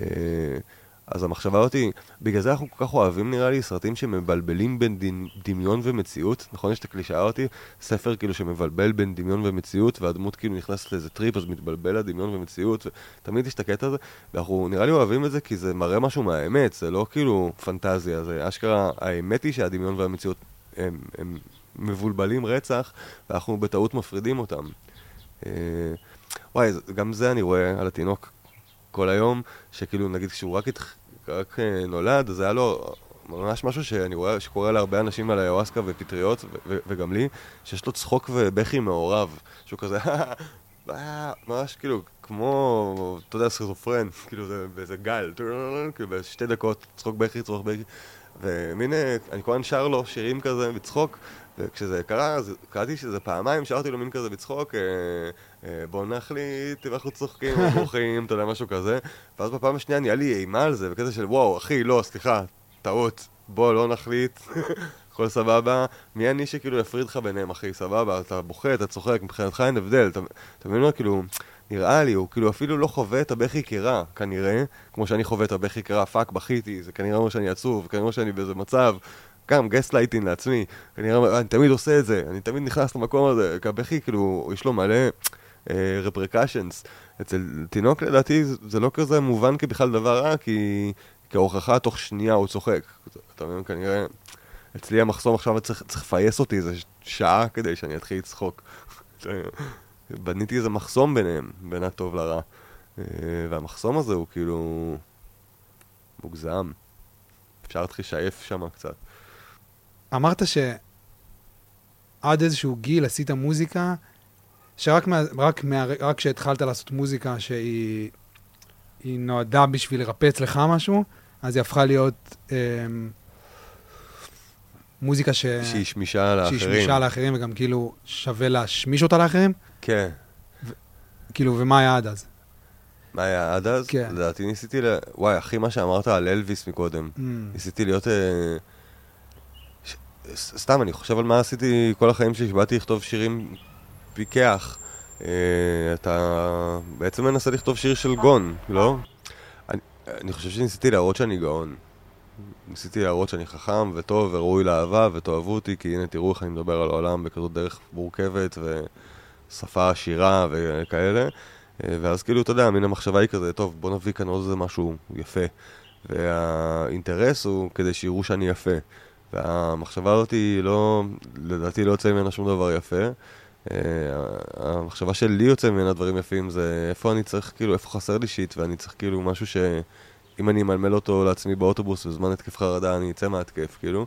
אז המחשבה אותי, בגלל זה אנחנו כל כך אוהבים נראה לי סרטים שמבלבלים בין דמיון ומציאות, נכון? יש את הקלישאה אותי, ספר כאילו שמבלבל בין דמיון ומציאות, והדמות כאילו נכנסת לאיזה טריפ, אז מתבלבל לה דמיון ומציאות, ותמיד יש את הקטע הזה, ואנחנו נראה לי אוהבים את זה כי זה מראה משהו מהאמת, זה לא כאילו פנטזיה, זה אשכרה, האמת היא שהדמיון והמציאות הם, הם מבולבלים רצח, ואנחנו בטעות מפרידים אותם. אה, וואי, גם זה אני רואה על התינוק. כל היום, שכאילו נגיד כשהוא רק, התח... רק אה, נולד, אז היה לו ממש משהו שאני רואה שקורה להרבה אנשים על היוואסקה ופטריות, ו- וגם לי, שיש לו צחוק ובכי מעורב, שהוא כזה, ממש כאילו כמו, אתה יודע, סכיזופרן, כאילו זה באיזה גל, כאילו בשתי דקות, צחוק בכי, צחוק בכי, ומין, אני כל הזמן שר לו שירים כזה בצחוק, וכשזה קרה, אז קראתי שזה פעמיים, שרתי לו מין כזה בצחוק, אה, אה, בוא נחליט אם אנחנו צוחקים או ברוכים, אתה יודע, משהו כזה. ואז בפעם השנייה נהיה לי אימה על זה, וכזה של וואו, אחי, לא, סליחה, טעות, בוא לא נחליט, הכל סבבה. מי אני שכאילו יפריד לך ביניהם, אחי, סבבה, אתה בוכה, אתה צוחק, מבחינתך אין הבדל, אתה מבין מה, כאילו... נראה לי, הוא כאילו אפילו לא חווה את הבכי כרע, כנראה, כמו שאני חווה את הבכי כרע, fuck, בכיתי, זה כנראה אומר שאני עצוב, כנראה אומר שאני באיזה מצב, גם גסט לייטינג לעצמי, כנראה, אני תמיד עושה את זה, אני תמיד נכנס למקום הזה, כי הבכי, כאילו, יש לו מלא רפרקשנס. אה, אצל תינוק לדעתי זה לא כזה מובן כבכלל דבר רע, כי כהוכחה תוך שנייה הוא צוחק. אתה מבין, כנראה, אצלי המחסום עכשיו צריך, צריך לפייס אותי איזה שעה כדי שאני אתחיל לצחוק. בניתי איזה מחסום ביניהם, בין הטוב לרע. אה, והמחסום הזה הוא כאילו מוגזם. אפשר להתחיל לשייף שם קצת. אמרת שעד איזשהו גיל עשית מוזיקה, שרק מה, רק מה, רק כשהתחלת לעשות מוזיקה שהיא נועדה בשביל לרפא אצלך משהו, אז היא הפכה להיות אה, מוזיקה ש... שהיא שמישה לאחרים. שהיא שמישה לאחרים, וגם כאילו שווה להשמיש אותה לאחרים. כן. ו... כאילו, ומה היה עד אז? מה היה עד אז? כן. לדעתי ניסיתי ל... וואי, אחי, מה שאמרת על אלוויס מקודם. Mm. ניסיתי להיות... אה... סתם, אני חושב על מה עשיתי כל החיים שלי, שבאתי לכתוב שירים פיקח. אה, אתה בעצם מנסה לכתוב שיר של גון, לא? אני, חושב שניסיתי להראות שאני גאון. ניסיתי להראות שאני חכם וטוב וראוי לאהבה ותאהבו אותי, כי הנה תראו איך אני מדבר על העולם בכזאת דרך מורכבת ושפה עשירה וכאלה. אה, ואז כאילו, אתה יודע, מן המחשבה היא כזה, טוב, בוא נביא כאן עוד איזה משהו יפה. והאינטרס הוא כדי שיראו שאני יפה. והמחשבה הזאת היא לא, לדעתי לא יוצא ממנה שום דבר יפה. Uh, המחשבה שלי יוצא ממנה דברים יפים זה איפה אני צריך, כאילו, איפה חסר לי שיט ואני צריך כאילו משהו שאם אני אמלמל אותו לעצמי באוטובוס בזמן התקף חרדה אני אצא מהתקף, כאילו.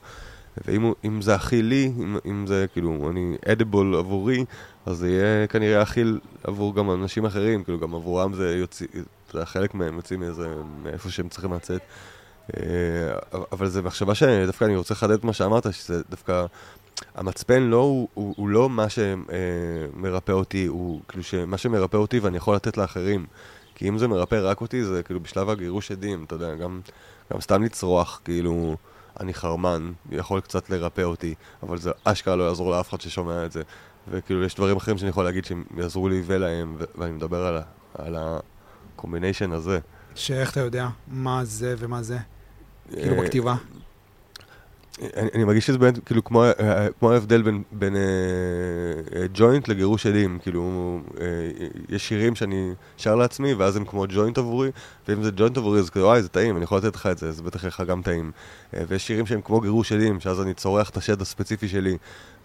ואם זה הכי לי, אם, אם זה כאילו, אני אדיבול עבורי, אז זה יהיה כנראה הכי עבור גם אנשים אחרים, כאילו גם עבורם זה יוצא, זה חלק מהם יוצאים מאיזה, מאיפה שהם צריכים לצאת. אה, אבל זה מחשבה שדווקא אני רוצה לחדד את מה שאמרת, שזה דווקא... המצפן לא, הוא, הוא, הוא לא מה שמרפא אותי, הוא כאילו מה שמרפא אותי ואני יכול לתת לאחרים. כי אם זה מרפא רק אותי, זה כאילו בשלב הגירוש עדים, אתה יודע, גם, גם סתם לצרוח, כאילו, אני חרמן, יכול קצת לרפא אותי, אבל זה אשכרה לא יעזור לאף אחד ששומע את זה. וכאילו, יש דברים אחרים שאני יכול להגיד שהם יעזרו לי ולהם, ואני מדבר על, על combination הזה. שאיך אתה יודע מה זה ומה זה? כאילו בכתיבה. אני, אני מרגיש שזה באמת כאילו כמו, כמו ההבדל בין, בין אה, אה, ג'וינט לגירוש שדים, כאילו אה, יש שירים שאני שר לעצמי ואז הם כמו ג'וינט עבורי, ואם זה ג'וינט עבורי אז כאילו וואי זה טעים, אני יכול לתת לך את זה, זה בטח לך גם טעים. אה, ויש שירים שהם כמו גירוש שדים, שאז אני צורח את השד הספציפי שלי,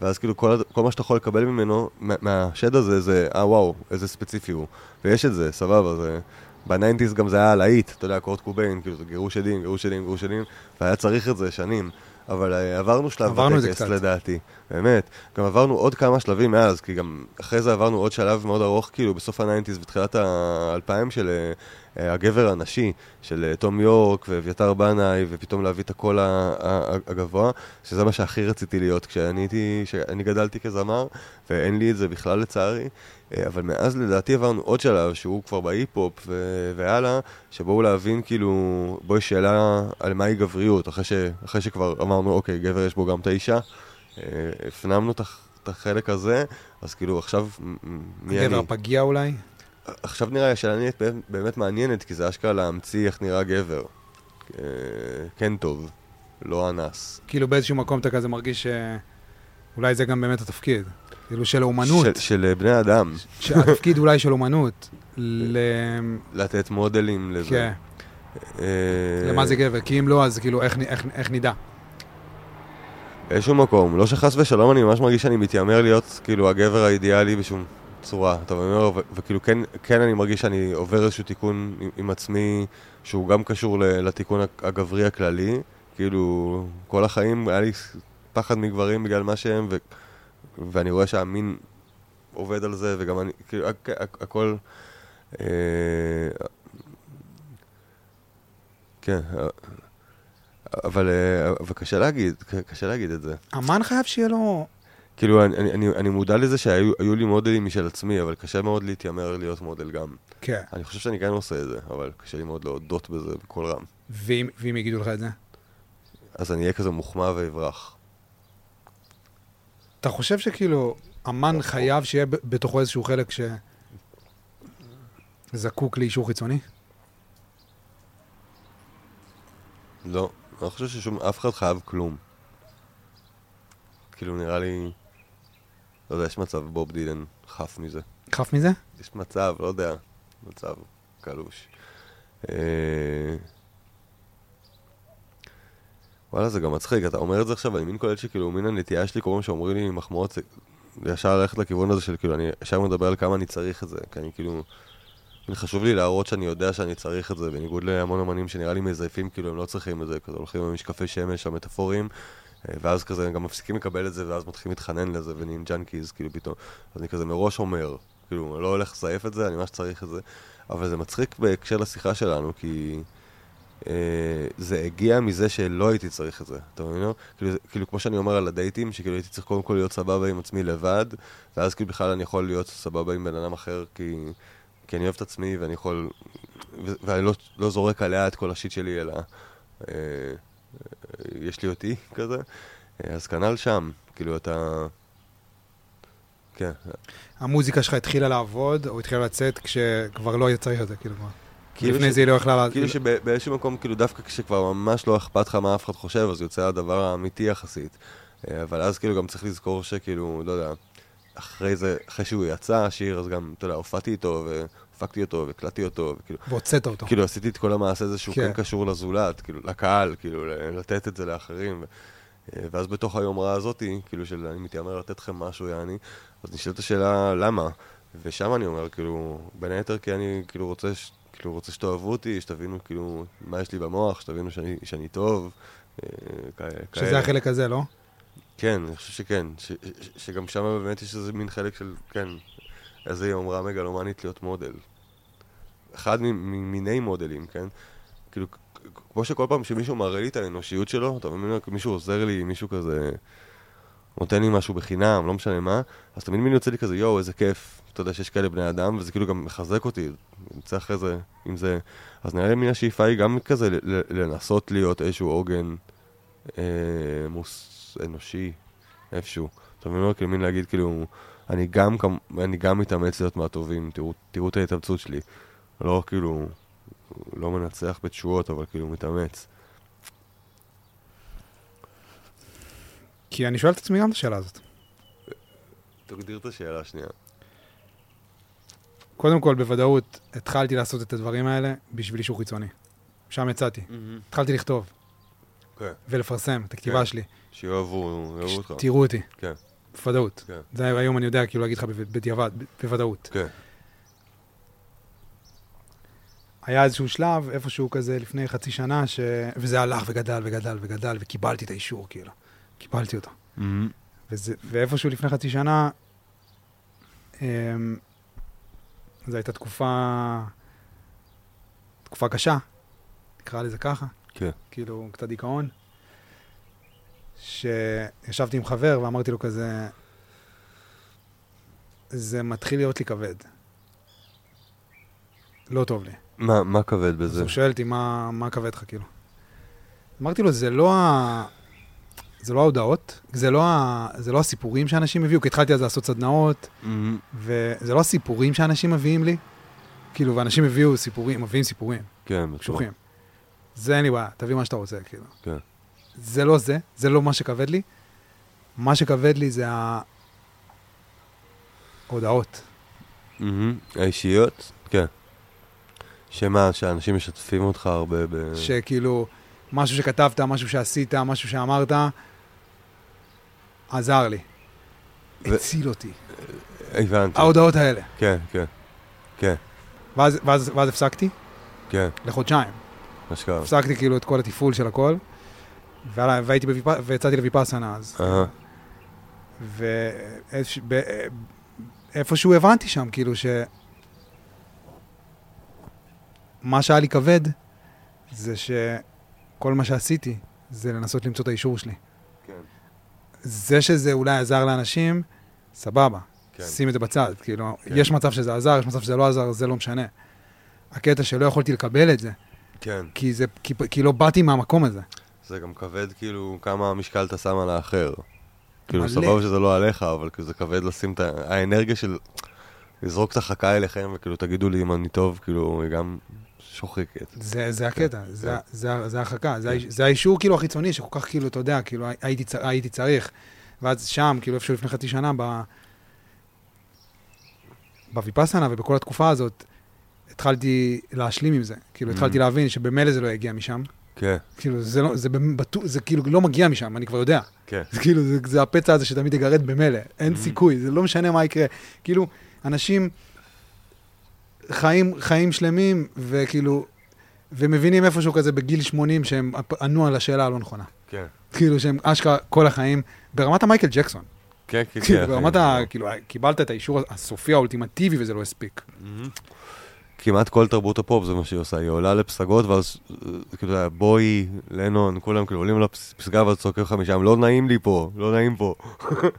ואז כאילו כל, כל מה שאתה יכול לקבל ממנו, מה, מהשד הזה זה, אה וואו, איזה ספציפי הוא. ויש את זה, סבבה, זה... ב nineties גם זה היה להיט, אתה יודע, קורט קוביין, כאילו זה גירוש שדים, גירוש שדים, גירוש שדים, והיה צריך את זה שנים. אבל אה, עברנו שלב עברנו בטקס קצת. לדעתי, באמת. גם עברנו עוד כמה שלבים מאז, כי גם אחרי זה עברנו עוד שלב מאוד ארוך, כאילו בסוף ה nineties ותחילת האלפיים של אה, הגבר הנשי, של אה, תום יורק ואביתר בנאי, ופתאום להביא את הקול הגבוה, שזה מה שהכי רציתי להיות כשאני הייתי, כשאני גדלתי כזמר, ואין לי את זה בכלל לצערי. אה, אבל מאז לדעתי עברנו עוד שלב, שהוא כבר בהיפ-הופ ו- והלאה, שבואו להבין כאילו, בואו יש שאלה על מהי גבריות, אחרי, ש- אחרי שכבר אמרנו, אוקיי, גבר יש בו גם את האישה, אה, הפנמנו את הח- את החלק הזה, אז כאילו עכשיו, מי אני? גבר פגיע אולי? עכשיו נראה לי השאלה נהיית באמת- מעניינת, כי זה אשכרה להמציא איך נראה גבר. אה, כן טוב, לא אנס. כאילו באיזשהו מקום אתה כזה מרגיש שאולי זה גם באמת התפקיד. כאילו של אומנות. של, של בני אדם, שהתפקיד אולי של אומנות. ל... לתת מודלים לזה. כן, אה, למה זה גבר? כי אם לא, אז כאילו איך, איך, איך נדע? באיזשהו מקום, לא שחס ושלום אני ממש מרגיש שאני מתיימר להיות כאילו הגבר האידיאלי בשום צורה, אתה מבין? ו- וכאילו כן, כן אני מרגיש שאני עובר איזשהו תיקון עם, עם עצמי שהוא גם קשור לתיקון הג- הגברי הכללי, כאילו כל החיים היה לי פחד מגברים בגלל מה שהם, ו- ואני רואה שהמין עובד על זה, וגם אני, כאילו הכ- הכ- הכל... אה, כן, אה, אבל, אה, אבל קשה להגיד, קשה להגיד את זה. אמן חייב שיהיה לו... כאילו, אני, אני, אני, מודע לזה שהיו היו לי מודלים משל עצמי, אבל קשה מאוד להתיימר להיות מודל גם. כן. אני חושב שאני כן עושה את זה, אבל קשה לי מאוד להודות בזה בקול רם. ואם, ואם יגידו לך את זה? אז אני אהיה כזה מוחמא ואברח. אתה חושב שכאילו, אמן חייב שיהיה בתוכו איזשהו חלק שזקוק לאישור חיצוני? לא, אני לא חושב ששום, אף אחד חייב כלום. כאילו, נראה לי... לא יודע, יש מצב בוב דילן חף מזה. חף מזה? יש מצב, לא יודע, מצב קלוש. אה, וואלה, זה גם מצחיק, אתה אומר את זה עכשיו, אני מין קולט שכאילו, מין הנטייה שלי, כל פעם שאומרים לי מחמאות, זה ישר ללכת לכיוון הזה של כאילו, אני ישר מדבר על כמה אני צריך את זה, כי אני כאילו... חשוב לי להראות שאני יודע שאני צריך את זה, בניגוד להמון אמנים שנראה לי מזייפים, כאילו הם לא צריכים את זה, כזה הולכים עם משקפי שמש המטאפוריים, ואז כזה הם גם מפסיקים לקבל את זה, ואז מתחילים להתחנן לזה, ונהיים junkies, כאילו פתאום. אז אני כזה מראש אומר, כאילו, אני לא הולך לזייף את זה, אני ממש צריך את זה. אבל זה מצחיק בהקשר לשיחה שלנו, כי אה, זה הגיע מזה שלא הייתי צריך את זה, אתה מבין? לא? כאילו, כאילו, כמו שאני אומר על הדייטים, שכאילו הייתי צריך קודם כל להיות סבבה עם עצמי לבד, ואז כאילו בכלל אני יכול להיות סבבה עם בן אדם אחר, כי, כי אני אוהב את עצמי ואני יכול... ואני לא, לא זורק עליה את כל ה shit שלי, אלא... אה, אה, יש לי אותי כזה. אז כנ"ל שם, כאילו אתה... כן, המוזיקה שלך התחילה לעבוד, או התחילה לצאת כשכבר לא היה צריך את זה, כאילו כבר. כאילו לפני ש- זה היא לא יכלה... כאילו שבאיזשהו מקום, כאילו דווקא כשכבר ממש לא אכפת לך מה אף אחד חושב, אז יוצא הדבר האמיתי יחסית. אה, אבל אז כאילו גם צריך לזכור שכאילו, לא יודע, אחרי זה, אחרי שהוא יצא, השיר, אז גם, אתה יודע, הופעתי איתו, והפקתי אותו, והקלטתי אותו, וכאילו, והוצאת אותו. כאילו עשיתי את כל המעשה הזה שהוא כן. כן קשור לזולת, כאילו, לקהל, כאילו, לתת את זה לאחרים. אה, ואז בתוך היומרה הזאתי, כאילו, של אני מתיימר לתת לכם משהו, יעני, אז נשאלת השאלה, למה? ושם אני אומר, כאילו, בין היתר כי אני, כאילו, רוצה, ש- כאילו, רוצה שתאהבו אותי, שתבינו, כאילו, מה יש לי במוח, שתבינו שאני, שאני טוב. אה, כ- כאלה. שזה החלק הזה, לא? כן, אני חושב שכן. ש, ש, שגם שם באמת יש איזה מין חלק של, כן, איזה יומרה מגלומנית להיות מודל. אחד ממיני מודלים, כן? כאילו, כמו שכל פעם שמישהו מראה לי את האנושיות שלו, אתה מבין, מישהו עוזר לי, מישהו כזה נותן לי משהו בחינם, לא משנה מה, אז תמיד מין יוצא לי כזה, יואו, איזה כיף, אתה יודע שיש כאלה בני אדם, וזה כאילו גם מחזק אותי, נמצא אחרי זה, אם זה... אז נראה לי מן השאיפה היא גם כזה לנסות להיות איזשהו עוגן אה, מוס... אנושי, איפשהו. אתה מבין? כאילו מין להגיד, כאילו, אני גם, אני גם מתאמץ להיות מהטובים, תראו, תראו את ההתאמצות שלי. לא כאילו, לא מנצח בתשואות, אבל כאילו מתאמץ. כי אני שואל את עצמי גם את השאלה הזאת. תגדיר את השאלה השנייה. קודם כל, בוודאות, התחלתי לעשות את הדברים האלה בשביל אישור חיצוני. שם יצאתי. התחלתי לכתוב כן. ולפרסם את הכתיבה כן. שלי. שיאהבו, יאהבו אותך. תראו אותי. כן. בוודאות. כן. זה היום אני יודע כאילו להגיד לך בדיעבד, ב- בוודאות. כן. היה איזשהו שלב, איפשהו כזה לפני חצי שנה, ש... וזה הלך וגדל וגדל וגדל, וקיבלתי את האישור, כאילו. קיבלתי אותו. וזה, ואיפשהו לפני חצי שנה, אמ, זו הייתה תקופה, תקופה קשה, נקרא לזה ככה. כן. כאילו, קצת דיכאון. שישבתי עם חבר ואמרתי לו כזה, זה מתחיל להיות לי כבד. לא טוב לי. מה, מה כבד אז בזה? הוא שואל אותי, מה, מה כבד לך, כאילו? אמרתי לו, זה לא, ה... זה לא ההודעות, זה לא, ה... זה לא הסיפורים שאנשים הביאו, כי התחלתי אז לעשות סדנאות, מהמם. וזה לא הסיפורים שאנשים מביאים לי, כאילו, ואנשים הביאו סיפורים, מביאים סיפורים, כן, בטוח. קשוחים. זה אין לי בעיה, תביא מה שאתה רוצה, כאילו. כן. זה לא זה, זה לא מה שכבד לי. מה שכבד לי זה ההודעות. מהמם. האישיות? שמה, שאנשים משתפים אותך הרבה ב... שכאילו, משהו שכתבת, משהו שעשית, משהו שאמרת, עזר לי. ו- הציל אותי. הבנתי. ההודעות האלה. כן, כן. כן, ואז, ואז, ואז הפסקתי, כן, לחודשיים. אשכרה. הפסקתי כאילו את כל התפעול של הכל, ועלה- והייתי בוויפ... ויצאתי לויפאסנה אז. אהה. ואיפשהו הבנתי שם, כאילו ש... מה שהיה לי כבד, זה שכל מה שעשיתי, זה לנסות למצוא את האישור שלי. כן. זה שזה אולי עזר לאנשים, סבבה. כן. שים את זה בצד, כאילו, כן. יש מצב שזה עזר, יש מצב שזה לא עזר, זה לא משנה. הקטע שלא יכולתי לקבל את זה, כן. כי, זה, כי, כי לא באתי מהמקום הזה. זה גם כבד, כאילו, כמה משקל אתה שם על האחר. כאילו, מלא. סבבה שזה לא עליך, אבל כאילו זה כבד לשים את. האנרגיה של... לזרוק את החכה אליכם, וכאילו, תגידו לי אם אני טוב, כאילו, היא גם שוחקת. זה, זה הקטע, כן, זה, כן. זה, זה ההרחקה, זה, האיש- זה האישור כאילו החיצוני, שכל כך כאילו, אתה יודע, כאילו הייתי, צ- הייתי צריך. ואז שם, כאילו איפשהו לפני חצי שנה, ב... בוויפאסנה ובכל התקופה הזאת, התחלתי להשלים עם זה. כאילו, Mm. התחלתי להבין שבמילא זה לא יגיע משם. כן, כאילו, זה, לא, זה, בטוח- זה כאילו לא מגיע משם, אני כבר יודע. כן. זה כאילו, זה, זה הפצע הזה שתמיד יגרד במילא, אין Mhm. סיכוי, זה לא משנה מה יקרה. כאילו, אנשים חיים, חיים שלמים, וכאילו, ומבינים איפשהו כזה בגיל 80 שהם ענו על השאלה הלא נכונה. כן. כאילו, שהם אשכרה כל החיים, ברמת המייקל ג'קסון. כן, כן, כאילו, כן. ברמת ה... כאילו, קיבלת את האישור הסופי האולטימטיבי וזה לא הספיק. מהמם. כמעט כל תרבות הפופ זה מה שהיא עושה, היא עולה לפסגות ואז כאילו בואי, לנון, כולם כאילו עולים לפסגה ואז צועקים לך משם, לא נעים לי פה, לא נעים פה.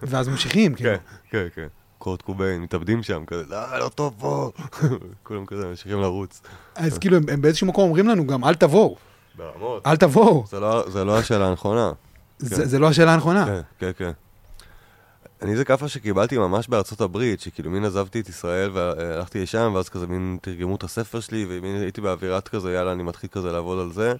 ואז ממשיכים, כאילו. כן, כן, כן. קורט קוביין, מתאבדים שם, כזה, לא, לא טוב פה. כולם כזה ממשיכים לרוץ. אז כאילו, הם- הם באיזשהו מקום אומרים לנו גם, אל תבואו, ברמות. אל תבואו. זה לא- זה לא השאלה הנכונה. זה זה לא השאלה הנכונה. כן, כן, כן. אני זה כאפה שקיבלתי ממש בארצות הברית, שכאילו מין עזבתי את ישראל והלכתי לשם, ואז כזה מין תרגמו את הספר שלי, ומין הייתי באווירת כזה, יאללה, אני מתחיל כזה לעבוד על זה,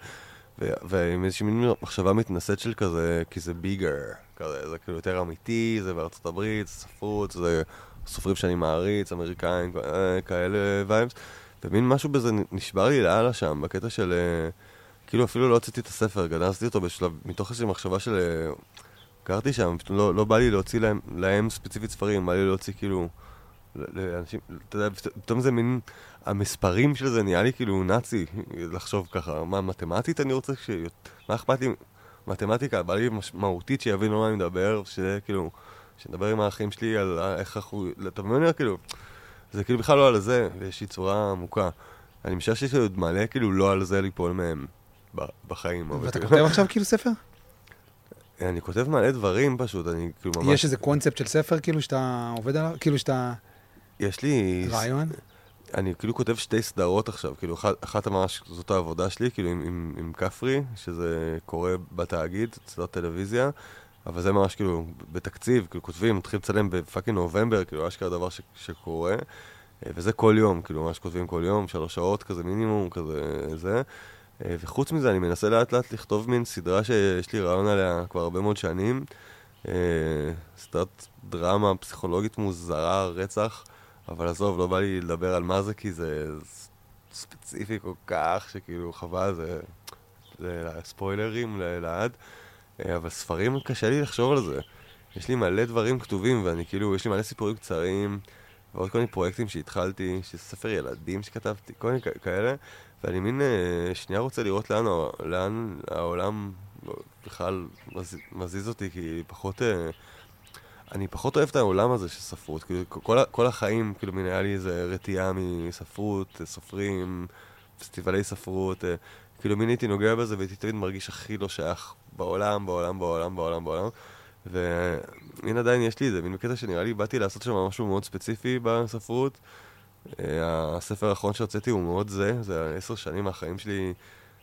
ועם איזושהי מין מחשבה מתנשאת של כזה, כי זה ביגר, כזה, זה כאילו יותר אמיתי, זה בארצות הברית, זה ספרות, זה סופרים שאני מעריץ, אמריקאים, אה, כאלה וייבס, ומין משהו בזה נשבר לי לאללה שם, בקטע של... אה, כאילו אפילו לא הוצאתי את הספר, גנזתי אותו בשלב, מתוך איזושהי מחשבה של... אה, גרתי שם, פתאום לא, לא בא לי להוציא להם, להם ספציפית ספרים, בא לי להוציא כאילו... לאנשים, אתה יודע, פת- פתאום זה מין... המספרים של זה נהיה לי כאילו נאצי, לחשוב ככה, מה, מתמטית אני רוצה ש... מה אכפת לי? מתמטיקה, בא לי משמעותית שיבינו מה אני מדבר, שזה כאילו... שנדבר עם האחים שלי על איך אנחנו... אתה מבין? כאילו... זה כאילו בכלל לא על זה, באיזושהי צורה עמוקה. אני משער שיש לי עוד מלא כאילו לא על זה ליפול מהם בחיים. ואתה כאילו- כותב עכשיו כאילו ספר? אני כותב מלא דברים פשוט, אני כאילו ממש... יש איזה קונספט של ספר כאילו שאתה עובד עליו? כאילו שאתה... יש לי... רעיון? אני כאילו כותב שתי סדרות עכשיו, כאילו אחת, אחת ממש, זאת העבודה שלי, כאילו עם, עם, עם כפרי, שזה קורה בתאגיד, סדרת טלוויזיה, אבל זה ממש כאילו בתקציב, כאילו כותבים, מתחיל לצלם בפאקינג נובמבר, כאילו אשכרה דבר ש, שקורה, אה, וזה כל יום, כאילו ממש כותבים כל יום, שלוש שעות כזה מינימום, כזה זה. אה, וחוץ מזה אני מנסה לאט לאט לכתוב מין סדרה שיש לי רעיון עליה כבר הרבה מאוד שנים, אה, סדרת דרמה פסיכולוגית מוזרה, רצח. אבל עזוב, לא בא לי לדבר על מה זה, כי זה ספציפי כל כך, שכאילו חבל, זה, זה ספוילרים לעד. אה, אבל ספרים, קשה לי לחשוב על זה. יש לי מלא דברים כתובים, ואני כאילו, יש לי מלא סיפורים קצרים, ועוד כל מיני פרויקטים שהתחלתי, שזה ספר ילדים שכתבתי, כל מיני כאלה, ואני מין אה, שנייה רוצה לראות לאן, לאן העולם בכלל מז, מזיז אותי, כי פחות... אני פחות אוהב את העולם הזה של ספרות, כאילו כל, כל החיים, כאילו היה לי איזה רתיעה מספרות, סופרים, פסטיבלי ספרות, אה, כאילו מין הייתי נוגע בזה והייתי תמיד מרגיש הכי לא שייך בעולם, בעולם, בעולם, בעולם, בעולם. ומין עדיין יש לי איזה מין קטע שנראה לי באתי לעשות שם משהו מאוד ספציפי בספרות. אה, הספר האחרון שהוצאתי הוא מאוד זה, זה עשר שנים מהחיים שלי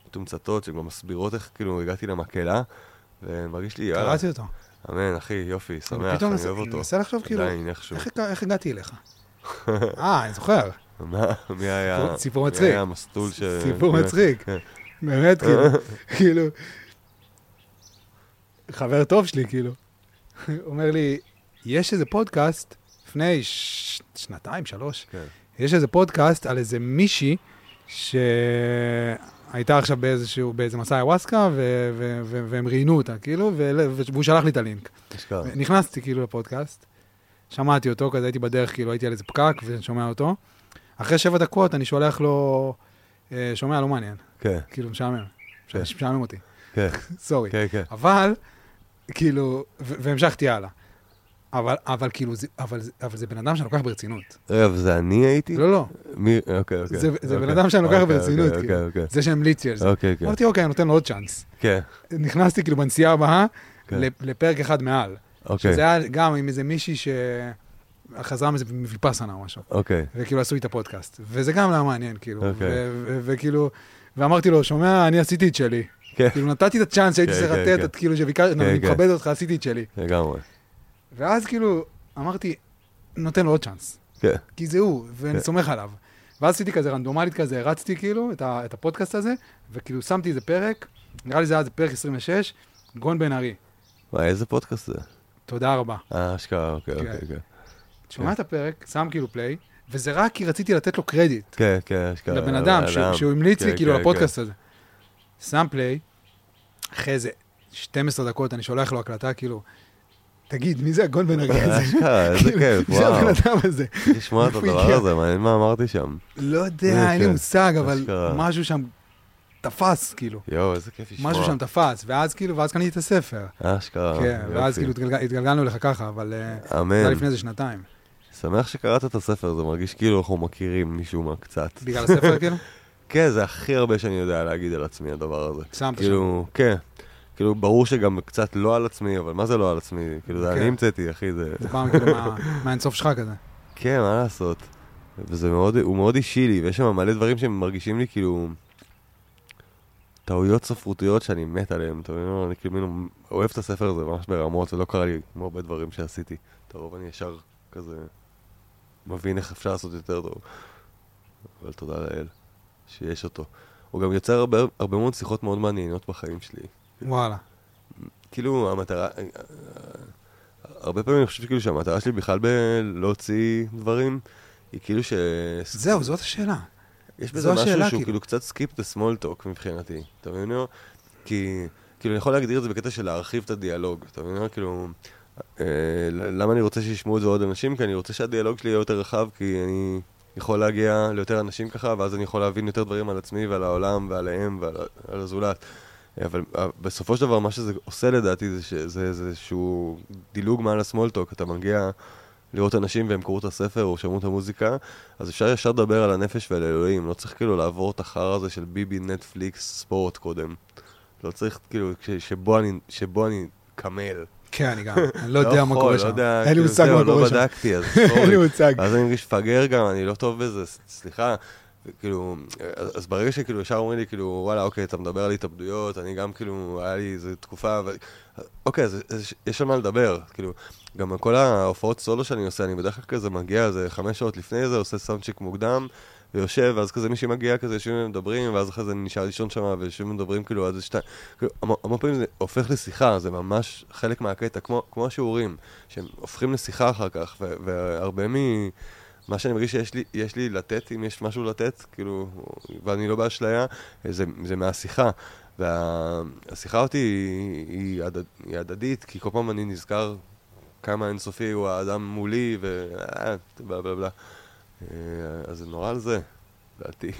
מתומצתות, שגם מסבירות איך כאילו הגעתי למקהלה, ומרגיש לי, קראתי אותו. אמן, אחי, יופי, שמח, אני אוהב אותו. מנסה לחשוב כאילו. איך הגע- איך הגעתי אליך? אה, אני זוכר. מה, מי היה, סיפור- סיפור מי מצחיק. היה המסלול ש... סיפור כן, מצחיק. כן. באמת, כאילו, כאילו, חבר טוב שלי, כאילו, אומר לי, יש איזה פודקאסט, לפני ש- שנתיים, שלוש, כן. יש איזה פודקאסט על איזה מישהי שהייתה עכשיו באיזשהו, באיזה מסע איוואסקה, ו- ו- ו- והם ראיינו אותה, כאילו, והוא שלח לי את הלינק. נכנסתי כאילו לפודקאסט, שמעתי אותו, כזה הייתי בדרך, כאילו הייתי על איזה פקק ושומע אותו. אחרי שבע דקות אני שולח לו, אה, שומע, לא מעניין, כן, כאילו משעמם, כן. משעמם אותי, כן, סורי. כן, כן. אבל, כאילו, והמשכתי הלאה. אבל, אבל כאילו, זה, אבל, זה- אבל זה בן אדם שאני לוקח ברצינות. רגע, וזה אני הייתי? לא, לא, מי, אוקיי, אוקיי. זה- זה אוקיי. בן אדם שאני לוקח אוקיי, ברצינות, אוקיי, כאילו. אוקיי, זה שהמליץ לי על זה. אוקיי, כן. אמרתי, אוקיי, אני נותן לו עוד צ'אנס. כן, נכנסתי כאילו בנסיעה הבאה כן. לפ- לפרק אחד מעל. אוקיי, שזה היה גם עם איזה מישהי שחזרה מזה מוויפאסנה או משהו. אוקיי. וכאילו עשו לי את הפודקאסט. וזה גם היה מעניין, כאילו. אוקיי. וכאילו, ואמרתי לו, שומע, אני עשיתי את שלי. כן, כאילו, נתתי את הצ'אנס שהייתי כן, צריך לתת, כאילו, שביקשתי, אני כן. מכבד אותך, עשיתי את שלי. לגמרי. ואז כאילו, אמרתי, נותן לו עוד צ'אנס. כן, כי זה הוא, ואני כן. סומך עליו. ואז עשיתי כזה רנדומלית כזה, הרצתי כאילו את, ה, את הפודקאסט הזה, וכאילו שמתי איזה פרק, נראה לי זה היה איזה פרק 26, גון בן ארי. וואי, איזה פודקאסט זה? תודה רבה. אה, אשכרה, אוקיי, כן. אוקיי, כן. שומע את הפרק, שם כאילו פליי, וזה רק כי רציתי לתת לו קרדיט. כן, כן, אשכרה. לבן אדם, שהוא- המליץ לי כן, כאילו כן, לפודקאסט הזה. שם פליי, אחרי איזה 12 דקות אני שולח לו הקלטה, כאילו, תגיד, מי זה הגון בן כן. הזה? אשכרה, איזה כאילו, כיף, מי זה הבן וואו. אדם הזה? צריך לשמוע את הדבר? הזה, מעניין מה אמרתי שם. לא יודע, אין לי. מושג, אבל. משהו שם תפס, כאילו. יואו, איזה כיף לשמוע. משהו שם תפס, ואז כאילו, ואז קניתי את הספר. אשכרה, כן, ואז. כאילו התגלג- התגלגלנו לך ככה, אבל אה, זה אמן. לפני איזה שנתיים. שמח שקראת את הספר, זה מרגיש כאילו אנחנו מכירים משום מה קצת. בגלל הספר, כאילו? כן, זה הכי הרבה שאני יודע להגיד על עצמי, הדבר הזה. שמת שם. כאילו, כן. כאילו, ברור שגם קצת לא על עצמי, אבל מה זה לא על עצמי? כאילו, זה כן. אני המצאתי, אחי, זה... זה פעם כאילו מה- מהאינסוף שלך כזה. כן, מה לעשות? וזה מאוד, הוא מאוד אישי לי, ויש שם מלא דברים שהם מרגישים לי כאילו... טעויות ספרותיות שאני מת עליהן, אתה מבין? אני כאילו אוהב את הספר הזה ממש ברמות, זה לא קרה לי כמו הרבה דברים שעשיתי. הרוב אני ישר כזה מבין איך אפשר לעשות יותר טוב. אבל תודה לאל שיש אותו. הוא גם יוצר הרבה, הרבה מאוד שיחות מאוד מעניינות בחיים שלי. וואלה. כאילו, המטרה... הרבה פעמים אני חושב כאילו שהמטרה שלי בכלל בלהוציא דברים, היא כאילו ש... זהו, זאת השאלה. יש בזה משהו השאלה, שהוא כאילו. כאילו קצת skip the small talk מבחינתי, אתה מבין? כי, כאילו, אני יכול להגדיר את זה בקטע של להרחיב את הדיאלוג, אתה מבין? כאילו, אה, למה אני רוצה שישמעו את זה עוד אנשים? כי אני רוצה שהדיאלוג שלי יהיה יותר רחב, כי אני יכול להגיע ליותר אנשים ככה, ואז אני יכול להבין יותר דברים על עצמי ועל העולם ועליהם ועל על הזולת. אבל אה, בסופו של דבר, מה שזה עושה לדעתי זה שזה איזשהו דילוג מעל הסמולטוק, אתה מגיע לראות אנשים והם קראו את הספר או שמעו את המוזיקה, אז אפשר ישר לדבר על הנפש ועל אלוהים, לא צריך כאילו לעבור את החרא הזה של ביבי, נטפליקס, ספורט קודם. לא צריך, כאילו, ש- שבו אני, שבו אני קמל. כן, אני גם. אני לא יודע מה יכול, קורה לא שם. יודע, אין לי כאילו, מושג מה קורה לא שם. בדקתי, אז אין לי סורי. מושג. ואז אני מרגיש מפגר גם, אני לא טוב בזה, סליחה. כאילו, אז ברגע שכאילו ישר אומרים לי, כאילו, וואלה, אוקיי, אתה מדבר על התאבדויות, אני גם, כאילו, היה לי איזו תקופה, ו... אוקיי, אז, אז יש על מה לדבר, כאילו, גם כל ההופעות סולו שאני עושה, אני בדרך כלל כזה מגיע איזה חמש שעות לפני זה, עושה סאונדצ'יק מוקדם, ויושב, ואז כזה מישהי מגיע, כזה יושבים ומדברים, ואז אחרי זה נשאר לישון שם, ויושבים ומדברים, כאילו, עד איזה שתיים, כאילו, המון פעמים זה הופך לשיחה, זה ממש חלק מהקטע, כמו, כמו השיעורים, שהם הופכים לשיחה אחר כך, ו- והרבה מ... מה שאני מרגיש שיש לי, יש לי לתת, אם יש משהו לתת, כאילו, ואני לא באשליה, זה, זה מהשיחה. והשיחה אותי היא, היא, הדד, היא הדדית, כי כל פעם אני נזכר כמה אינסופי הוא האדם מולי, ו... אה, בלה בלה בלה. אה, אז זה נורא על זה, לדעתי.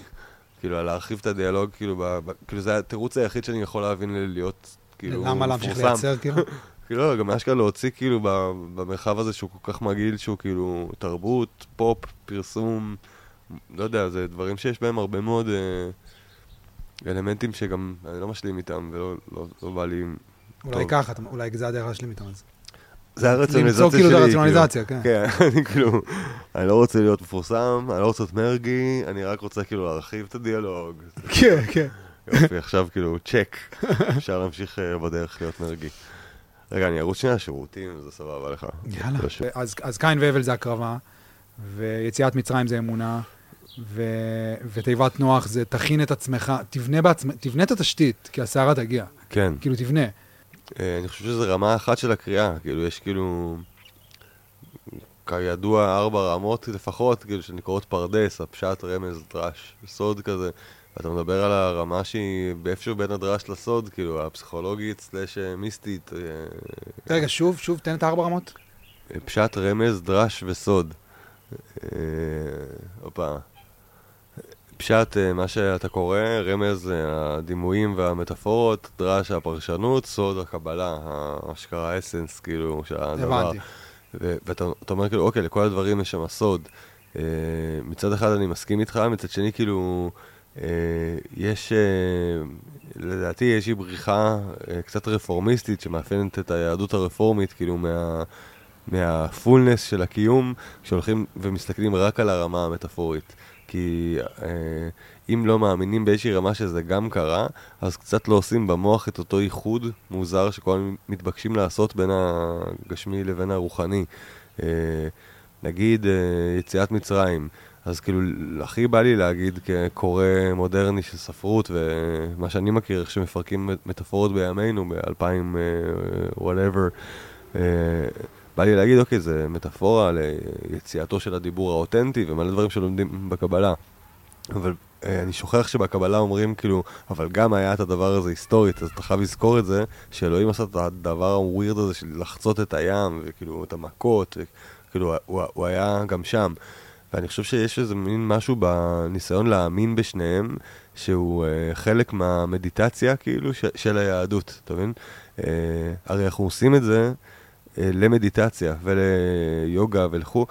כאילו, על להרחיב את הדיאלוג, כאילו, ב, ב, כאילו, זה התירוץ היחיד שאני יכול להבין להיות, כאילו, למה להמשיך מפורסם. לייצר, כאילו? כאילו, גם אשכרה להוציא, כאילו, במרחב הזה שהוא כל כך מגעיל, שהוא כאילו תרבות, פופ, פרסום, לא יודע, זה דברים שיש בהם הרבה מאוד אה, אלמנטים שגם אני לא משלים איתם, ולא לא, לא בא לי... אולי טוב. ככה, אולי זה הדרך להשלים איתם. אז. זה הרציונליזציה למצוא שלי. כאילו את הרציונליזציה, כן. כן, אני כאילו, אני לא רוצה להיות מפורסם, אני לא רוצה להיות מרגי, אני רק רוצה כאילו להרחיב את הדיאלוג. כן, כן. יופי, עכשיו כאילו, צ'ק, אפשר להמשיך אה, בדרך להיות מרגי. רגע, אני ארוץ שנייה לשירותים, זה סבבה לך. יאללה. אז, אז קין והבל זה הקרבה, ויציאת מצרים זה אמונה, ו, ותיבת נוח זה תכין את עצמך, תבנה, בעצמך, תבנה את התשתית, כי הסערה תגיע. כן. כאילו, תבנה. אה, אני חושב שזה רמה אחת של הקריאה, כאילו יש כאילו, כידוע ארבע רמות לפחות, כאילו שנקראות פרדס, הפשט, רמז, דרש, סוד כזה. ואתה מדבר על הרמה שהיא באיפשהו בין הדרש לסוד, כאילו הפסיכולוגית סלאש אה, מיסטית, אה, רגע, שוב, שוב, תן את הארבע רמות. אה, פשט, רמז, דרש וסוד. הופה. פשט, מה שאתה קורא, רמז, הדימויים והמטאפורות, דרש, הפרשנות, סוד, הקבלה, האשכרה האסנס, כאילו, של הדבר. הבנתי. ואתה אתה אומר כאילו, אוקיי, לכל הדברים יש שם סוד. מצד אחד אני מסכים איתך, מצד שני כאילו, יש, אה, לדעתי איזושהי בריחה אה, קצת רפורמיסטית שמאפיינת את היהדות הרפורמית, כאילו מה... מהפולנס של הקיום, כשהולכים ומסתכלים רק על הרמה המטאפורית. כי אה, אם לא מאמינים באיזושהי רמה שזה גם קרה, אז קצת לא עושים במוח את אותו איחוד מוזר שכל הזמן מתבקשים לעשות בין הגשמי לבין הרוחני. אה, נגיד אה, יציאת מצרים, אז כאילו הכי בא לי להגיד כקורא מודרני של ספרות ומה שאני מכיר, איך שמפרקים מטאפורות בימינו ב-2000 וואטאבר, בא לי להגיד, אוקיי, זה מטאפורה ליציאתו של הדיבור האותנטי ומלא דברים שלומדים בקבלה. אבל אה, אני שוכח שבקבלה אומרים כאילו, אבל גם היה את הדבר הזה היסטורית, אז אתה חייב לזכור את זה, שאלוהים עשה את הדבר הווירד הזה של לחצות את הים, וכאילו את המכות, כאילו הוא, הוא היה גם שם. ואני חושב שיש איזה מין משהו בניסיון להאמין בשניהם, שהוא אה, חלק מהמדיטציה כאילו ש, של היהדות, אתה מבין? אה, הרי אנחנו עושים את זה אה, למדיטציה וליוגה ולכו.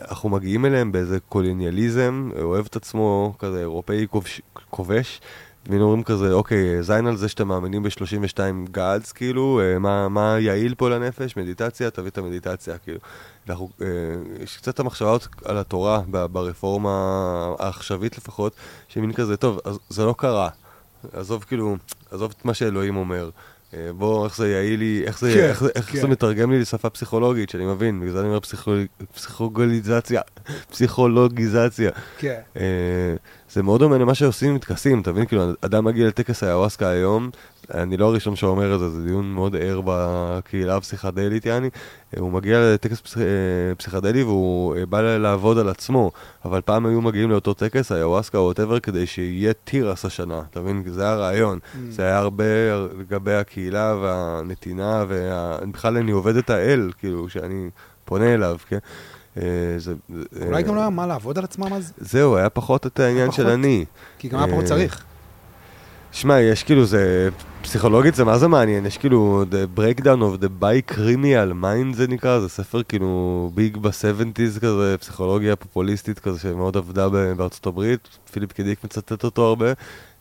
אנחנו מגיעים אליהם באיזה קולוניאליזם, אוהב את עצמו כזה אירופאי כובש, כובש, והנה אומרים כזה, אוקיי, זין על זה שאתם מאמינים ב-32 גאדס, כאילו, אה, מה, מה יעיל פה לנפש? מדיטציה, תביא את המדיטציה, כאילו. אנחנו, אה, יש קצת המחשבות על התורה ברפורמה העכשווית לפחות, שמין כזה, טוב, אז זה לא קרה. עזוב כאילו, עזוב את מה שאלוהים אומר. אה, בוא, איך זה יעיל לי, איך זה, כן, איך, איך כן. זה מתרגם לי לשפה פסיכולוגית, שאני מבין, בגלל זה אני אומר פסיכול- פסיכוגליזציה, פסיכולוגיזציה. כן. אה, זה מאוד דומה למה שעושים עם טקסים, אתה מבין? כאילו, אדם מגיע לטקס איוואסקה היום, אני לא הראשון שאומר את זה, זה דיון מאוד ער בקהילה הפסיכדלית, יעני. הוא מגיע לטקס פסיכ... אה, פסיכדלי והוא אה, בא לעבוד על עצמו, אבל פעם היו מגיעים לאותו טקס, איוואסקה או whatever, כדי שיהיה תירס השנה, אתה מבין? זה היה הרעיון. זה היה הרבה לגבי הקהילה והנתינה, ובכלל אני עובד את האל, כאילו, שאני פונה אליו, כן? אה, זה, אולי גם לא היה מה לעבוד על עצמם אז? זהו, היה פחות את העניין של. אני. כי גם היה פחות צריך. שמע, יש כאילו, זה... פסיכולוגית זה מה זה מעניין, יש כאילו The Breakdown of the Bi-Criminal Mind זה נקרא, זה ספר כאילו ביג ב-70's כזה, פסיכולוגיה פופוליסטית כזה שמאוד עבדה בארצות הברית, פיליפ קדיק מצטט אותו הרבה,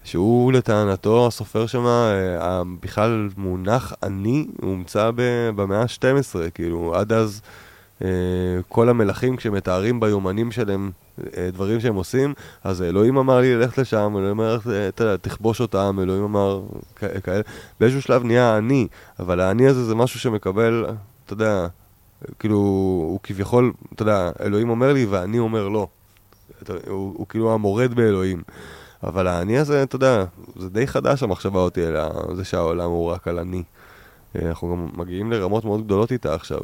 שהוא לטענתו, הסופר שם, אה, בכלל מונח אני, הוא הומצא במאה ה-12, כאילו עד אז כל המלכים כשמתארים ביומנים שלהם אה, דברים שהם עושים, אז אלוהים אמר לי ללכת לשם, אלוהים אמר, אה, תכבוש אותם, אלוהים אמר כאלה. באיזשהו שלב נהיה אני, אבל האני הזה זה משהו שמקבל, אתה יודע, כאילו, הוא כביכול, אתה יודע, אלוהים אומר לי ואני אומר לא. הוא, הוא כאילו המורד באלוהים. אבל האני הזה, אתה יודע, זה די חדש המחשבה אותי אלא זה שהעולם הוא רק על אני. אה, אנחנו גם מגיעים לרמות מאוד גדולות איתה עכשיו.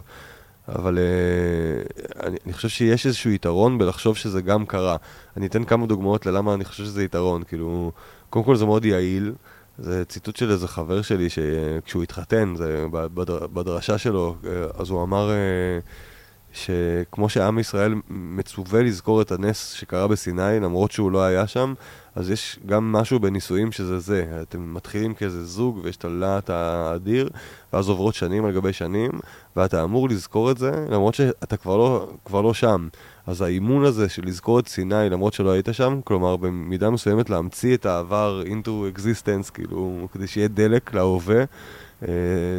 אבל uh, אני, אני חושב שיש איזשהו יתרון בלחשוב שזה גם קרה. אני אתן כמה דוגמאות ללמה אני חושב שזה יתרון. כאילו, קודם כל זה מאוד יעיל. זה ציטוט של איזה חבר שלי שכשהוא התחתן, זה בדר, בדרשה שלו, אה, אז הוא אמר uh, שכמו שעם ישראל מצווה לזכור את הנס שקרה בסיני, למרות שהוא לא היה שם, אז יש גם משהו בנישואים שזה זה. אתם מתחילים כאיזה זוג ויש את הלהט האדיר, ואז עוברות שנים על גבי שנים, ואתה אמור לזכור את זה, למרות שאתה כבר לא, כבר לא שם. אז האימון הזה של לזכור את סיני למרות שלא היית שם, כלומר במידה מסוימת להמציא את העבר into existence, כאילו, כדי שיהיה דלק להווה,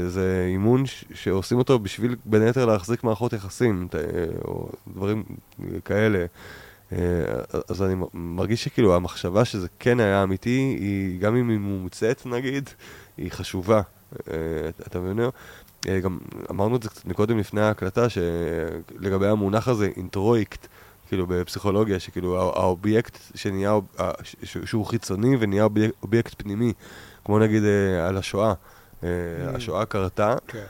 זה אימון שעושים אותו בשביל בין היתר להחזיק מערכות יחסים, אה, או דברים כאלה. אה, אז אני מרגיש שכאילו המחשבה שזה כן היה אמיתי, היא גם אם היא מומצאת נגיד, היא חשובה. אה, אתה מבין? אה, גם אמרנו את זה קצת מקודם לפני ההקלטה, שלגבי המונח הזה, introject, כאילו בפסיכולוגיה, שכאילו האובייקט שנהיה, שהוא חיצוני ונהיה אובייקט פנימי, כמו נגיד על השואה. Mm. השואה קרתה, כן.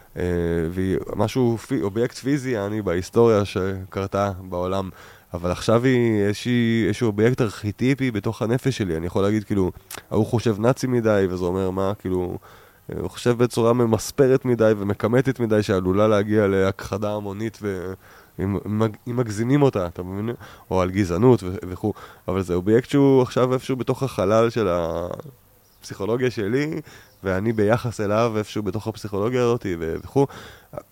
והיא משהו, אובייקט פיזי, אני, בהיסטוריה שקרתה בעולם. אבל עכשיו היא איזושהי, איזשהו אובייקט ארכיטיפי בתוך הנפש שלי. אני יכול להגיד, כאילו, ההוא חושב נאצי מדי, וזה אומר מה, כאילו, הוא חושב בצורה ממספרת מדי ומכמתת מדי, שעלולה להגיע להכחדה המונית ו... אם, אם מגזימים אותה, אתה מבין? או על גזענות וכו', אבל זה אובייקט שהוא עכשיו איפשהו בתוך החלל של הפסיכולוגיה שלי, ואני ביחס אליו איפשהו בתוך הפסיכולוגיה הזאת וכו',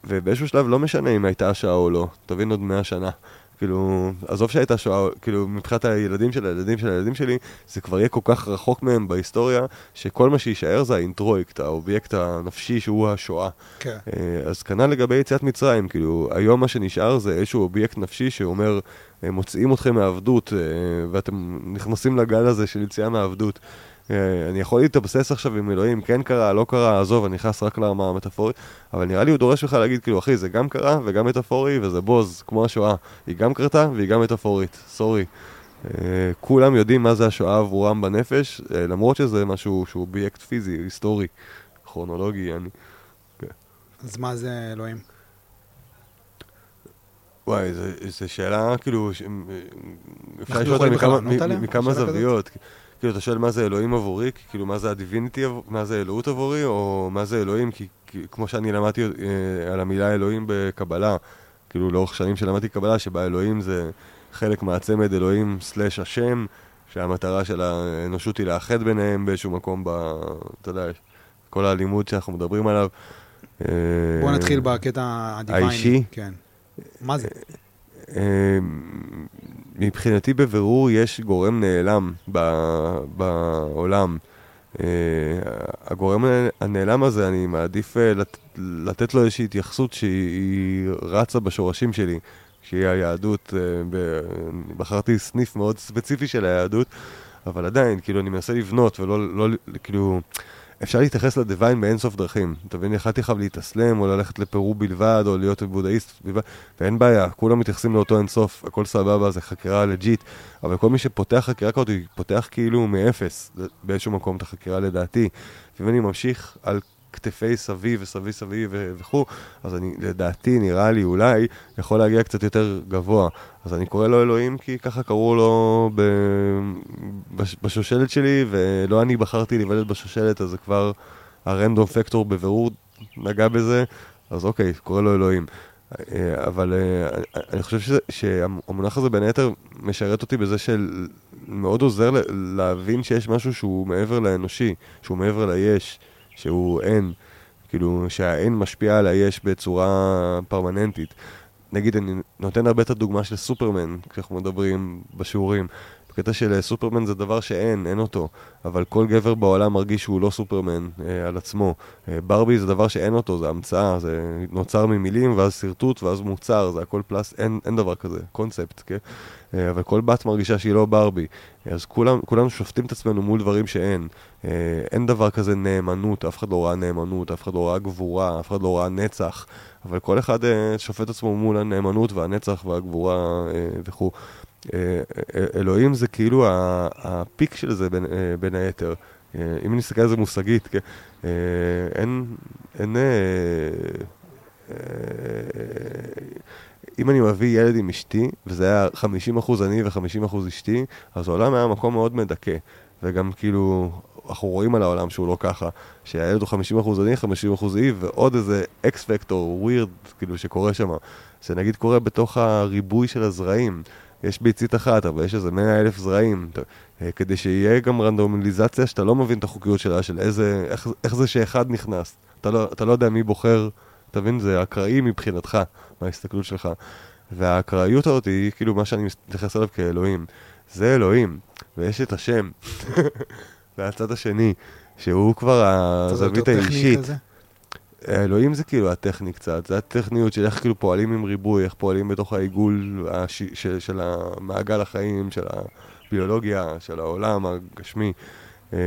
ובאיזשהו שלב לא משנה אם הייתה שואה או לא, תבין עוד מאה שנה. כאילו, עזוב שהייתה שואה, כאילו, מבחינת הילדים של הילדים של הילדים שלי, זה כבר יהיה כל כך רחוק מהם בהיסטוריה, שכל מה שיישאר זה ה introject, האובייקט הנפשי שהוא השואה. כן. אה, אז כנ"ל לגבי יציאת מצרים, כאילו, היום מה שנשאר זה איזשהו אובייקט נפשי שאומר, אה, מוציאים אתכם מעבדות, אה, ואתם נכנסים לגל הזה של יציאה מעבדות. אה, אני יכול להתאבסס עכשיו עם אלוהים, כן קרה, לא קרה, עזוב, אני נכנס רק לרמה המטאפורית, אבל נראה לי הוא דורש ממך להגיד, כאילו, אחי, זה גם קרה וגם מטאפורי, וזה בוז, כמו השואה. היא גם קרתה והיא גם מטאפורית, סורי. Uh, כולם יודעים מה זה השואה עבורם בנפש, uh, למרות שזה משהו שהוא אובייקט פיזי, היסטורי, כרונולוגי, אני... Okay. כן. אז מה זה אלוהים? וואי, זו שאלה, כאילו, אפשר לשאול אותה מכמה זוויות. כאילו, אתה שואל מה זה אלוהים עבורי, כאילו, מה זה הדיביניטי, מה זה אלוהות עבורי, או מה זה אלוהים, כי, כי כמו שאני למדתי אה, על המילה אלוהים בקבלה, כאילו, לאורך שנים שלמדתי קבלה, שבה אלוהים זה חלק מהצמד אלוהים סלאש השם, שהמטרה של האנושות היא לאחד ביניהם באיזשהו מקום, ב... אתה יודע, כל הלימוד שאנחנו מדברים עליו. בוא אה, נתחיל בקטע הדיווייני. האישי? כן. מה זה? מבחינתי בבירור יש גורם נעלם בעולם. Uh, הגורם הנעלם הזה, אני מעדיף uh, לת, לתת לו איזושהי התייחסות שהיא רצה בשורשים שלי, שהיא היהדות. Uh, ב, בחרתי סניף מאוד ספציפי של היהדות, אבל עדיין, כאילו, אני מנסה לבנות ולא, לא, כאילו... אפשר להתייחס ל divine באינסוף דרכים. אתה מבין, יכול ללכת להתאסלם, או ללכת לפרו בלבד, או להיות בודהיסט בלבד, ואין בעיה, כולם מתייחסים לאותו אינסוף, הכל סבבה, זה חקירה legit, אבל כל מי שפותח חקירה כזאת, פותח כאילו מאפס באיזשהו מקום את החקירה לדעתי. ואם אני ממשיך על כתפי סבי וסבי סבי וכו', אז אני, לדעתי, נראה לי, אולי, יכול להגיע קצת יותר גבוה. אז אני קורא לו אלוהים כי ככה קראו לו ב... בש... בשושלת שלי, ולא אני בחרתי להיוולד בשושלת, אז זה כבר הרנדום פקטור בבירור נגע בזה, אז אוקיי, קורא לו אלוהים. אבל אה, אני חושב שזה, שהמונח הזה בין היתר משרת אותי בזה של מאוד עוזר להבין שיש משהו שהוא מעבר לאנושי, שהוא מעבר ליש. שהוא אין, כאילו שהאין משפיע על היש בצורה פרמננטית. נגיד, אני נותן הרבה את הדוגמה של סופרמן, כשאנחנו מדברים בשיעורים. בקטע של סופרמן זה דבר שאין, אין אותו, אבל כל גבר בעולם מרגיש שהוא לא סופרמן אה, על עצמו. אה, ברבי זה דבר שאין אותו, זה המצאה, זה נוצר ממילים, ואז שרטוט, ואז מוצר, זה הכל פלס, אין, אין דבר כזה, קונספט, כן? אה, אבל כל בת מרגישה שהיא לא ברבי. אז כולם, כולנו שופטים את עצמנו מול דברים שאין. אה, אין דבר כזה נאמנות, אף אחד לא ראה נאמנות, אף אחד לא ראה גבורה, אף אחד לא ראה נצח, אבל כל אחד אה, שופט עצמו מול הנאמנות והנצח והגבורה וכו'. אלוהים זה כאילו הפיק של זה בין, בין היתר. אם נסתכל על זה מושגית, כן? אין, אין, אם אני מביא ילד עם אשתי, וזה היה 50% אני ו-50% אשתי, אז העולם היה מקום מאוד מדכא. וגם כאילו, אנחנו רואים על העולם שהוא לא ככה, שהילד הוא 50% אני, 50% היא, ועוד איזה אקס וקטור ווירד, כאילו, שקורה שם. זה נגיד קורה בתוך הריבוי של הזרעים. יש ביצית אחת, אבל יש איזה מאה אלף זרעים. אה, כדי שיהיה גם רנדומליזציה שאתה לא מבין את החוקיות שלה, של איזה, איך, איך זה שאחד נכנס. אתה לא, אתה לא יודע מי בוחר, אתה מבין? זה אקראי מבחינתך, מההסתכלות שלך. והאקראיות הזאת היא כאילו מה שאני מתייחס אליו כאלוהים. זה אלוהים, ויש את השם. והצד השני, שהוא כבר הזווית האישית. אלוהים זה כאילו הטכני קצת, זה הטכניות של איך כאילו פועלים עם ריבוי, איך פועלים בתוך העיגול הש... של, של המעגל החיים, של הביולוגיה, של העולם הגשמי. אה,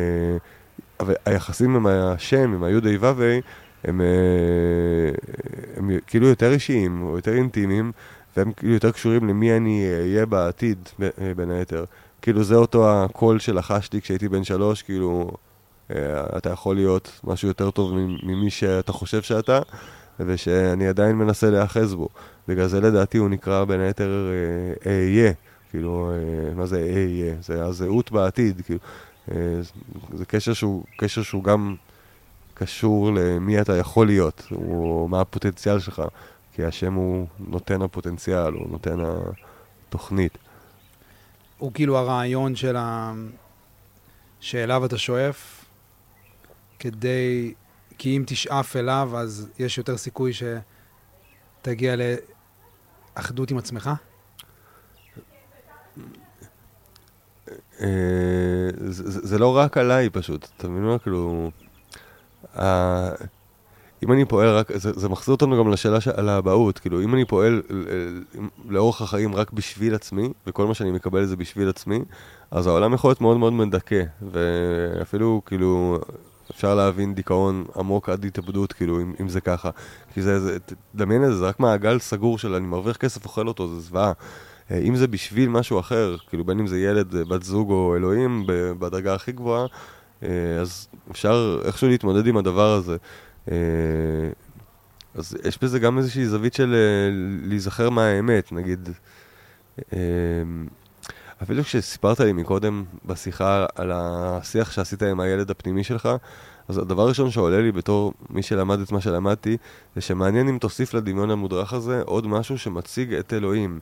אבל היחסים עם השם, עם היוד ה' ו' הם, אה, הם כאילו יותר אישיים, או יותר אינטימיים, והם כאילו יותר קשורים למי אני אהיה בעתיד, אה, בין היתר. כאילו זה אותו הקול שלחשתי כשהייתי בן שלוש, כאילו, אתה יכול להיות משהו יותר טוב ממי שאתה חושב שאתה, ושאני עדיין מנסה להיאחז בו. בגלל זה לדעתי הוא נקרא בין היתר אהיה. כאילו, מה זה אהיה? זה הזהות בעתיד, כאילו. זה קשר שהוא, קשר שהוא גם קשור למי אתה יכול להיות, או מה הפוטנציאל שלך, כי השם הוא נותן הפוטנציאל, הוא נותן התוכנית. הוא כאילו הרעיון של ה... שאליו אתה שואף, כדי... כי אם תשאף אליו, אז יש יותר סיכוי שתגיע לאחדות עם עצמך? אה, זה לא רק עליי פשוט, אתה מבין מה? כאילו... אם אני פועל רק, זה, זה מחזיר אותנו גם לשאלה על האבהות, כאילו אם אני פועל לאורך החיים רק בשביל עצמי, וכל מה שאני מקבל זה בשביל עצמי, אז העולם יכול להיות מאוד מאוד מדכא, ואפילו כאילו אפשר להבין דיכאון עמוק עד התאבדות, כאילו, אם, אם זה ככה. כי זה, זה, תדמיין את זה, זה רק מעגל סגור של אני מרוויח כסף, אוכל אותו, זה זוועה. אה, אם זה בשביל משהו אחר, כאילו בין אם זה ילד, בת זוג או אלוהים, בדרגה הכי גבוהה, אה, אז אפשר איכשהו להתמודד עם הדבר הזה. אה, אז יש בזה גם איזושהי זווית של אה, להיזכר מה האמת, נגיד. אפילו כשסיפרת לי מקודם בשיחה על השיח שעשית עם הילד הפנימי שלך, אז הדבר הראשון שעולה לי בתור מי שלמד את מה שלמדתי, זה שמעניין אם תוסיף לדמיון המודרך הזה עוד משהו שמציג את אלוהים.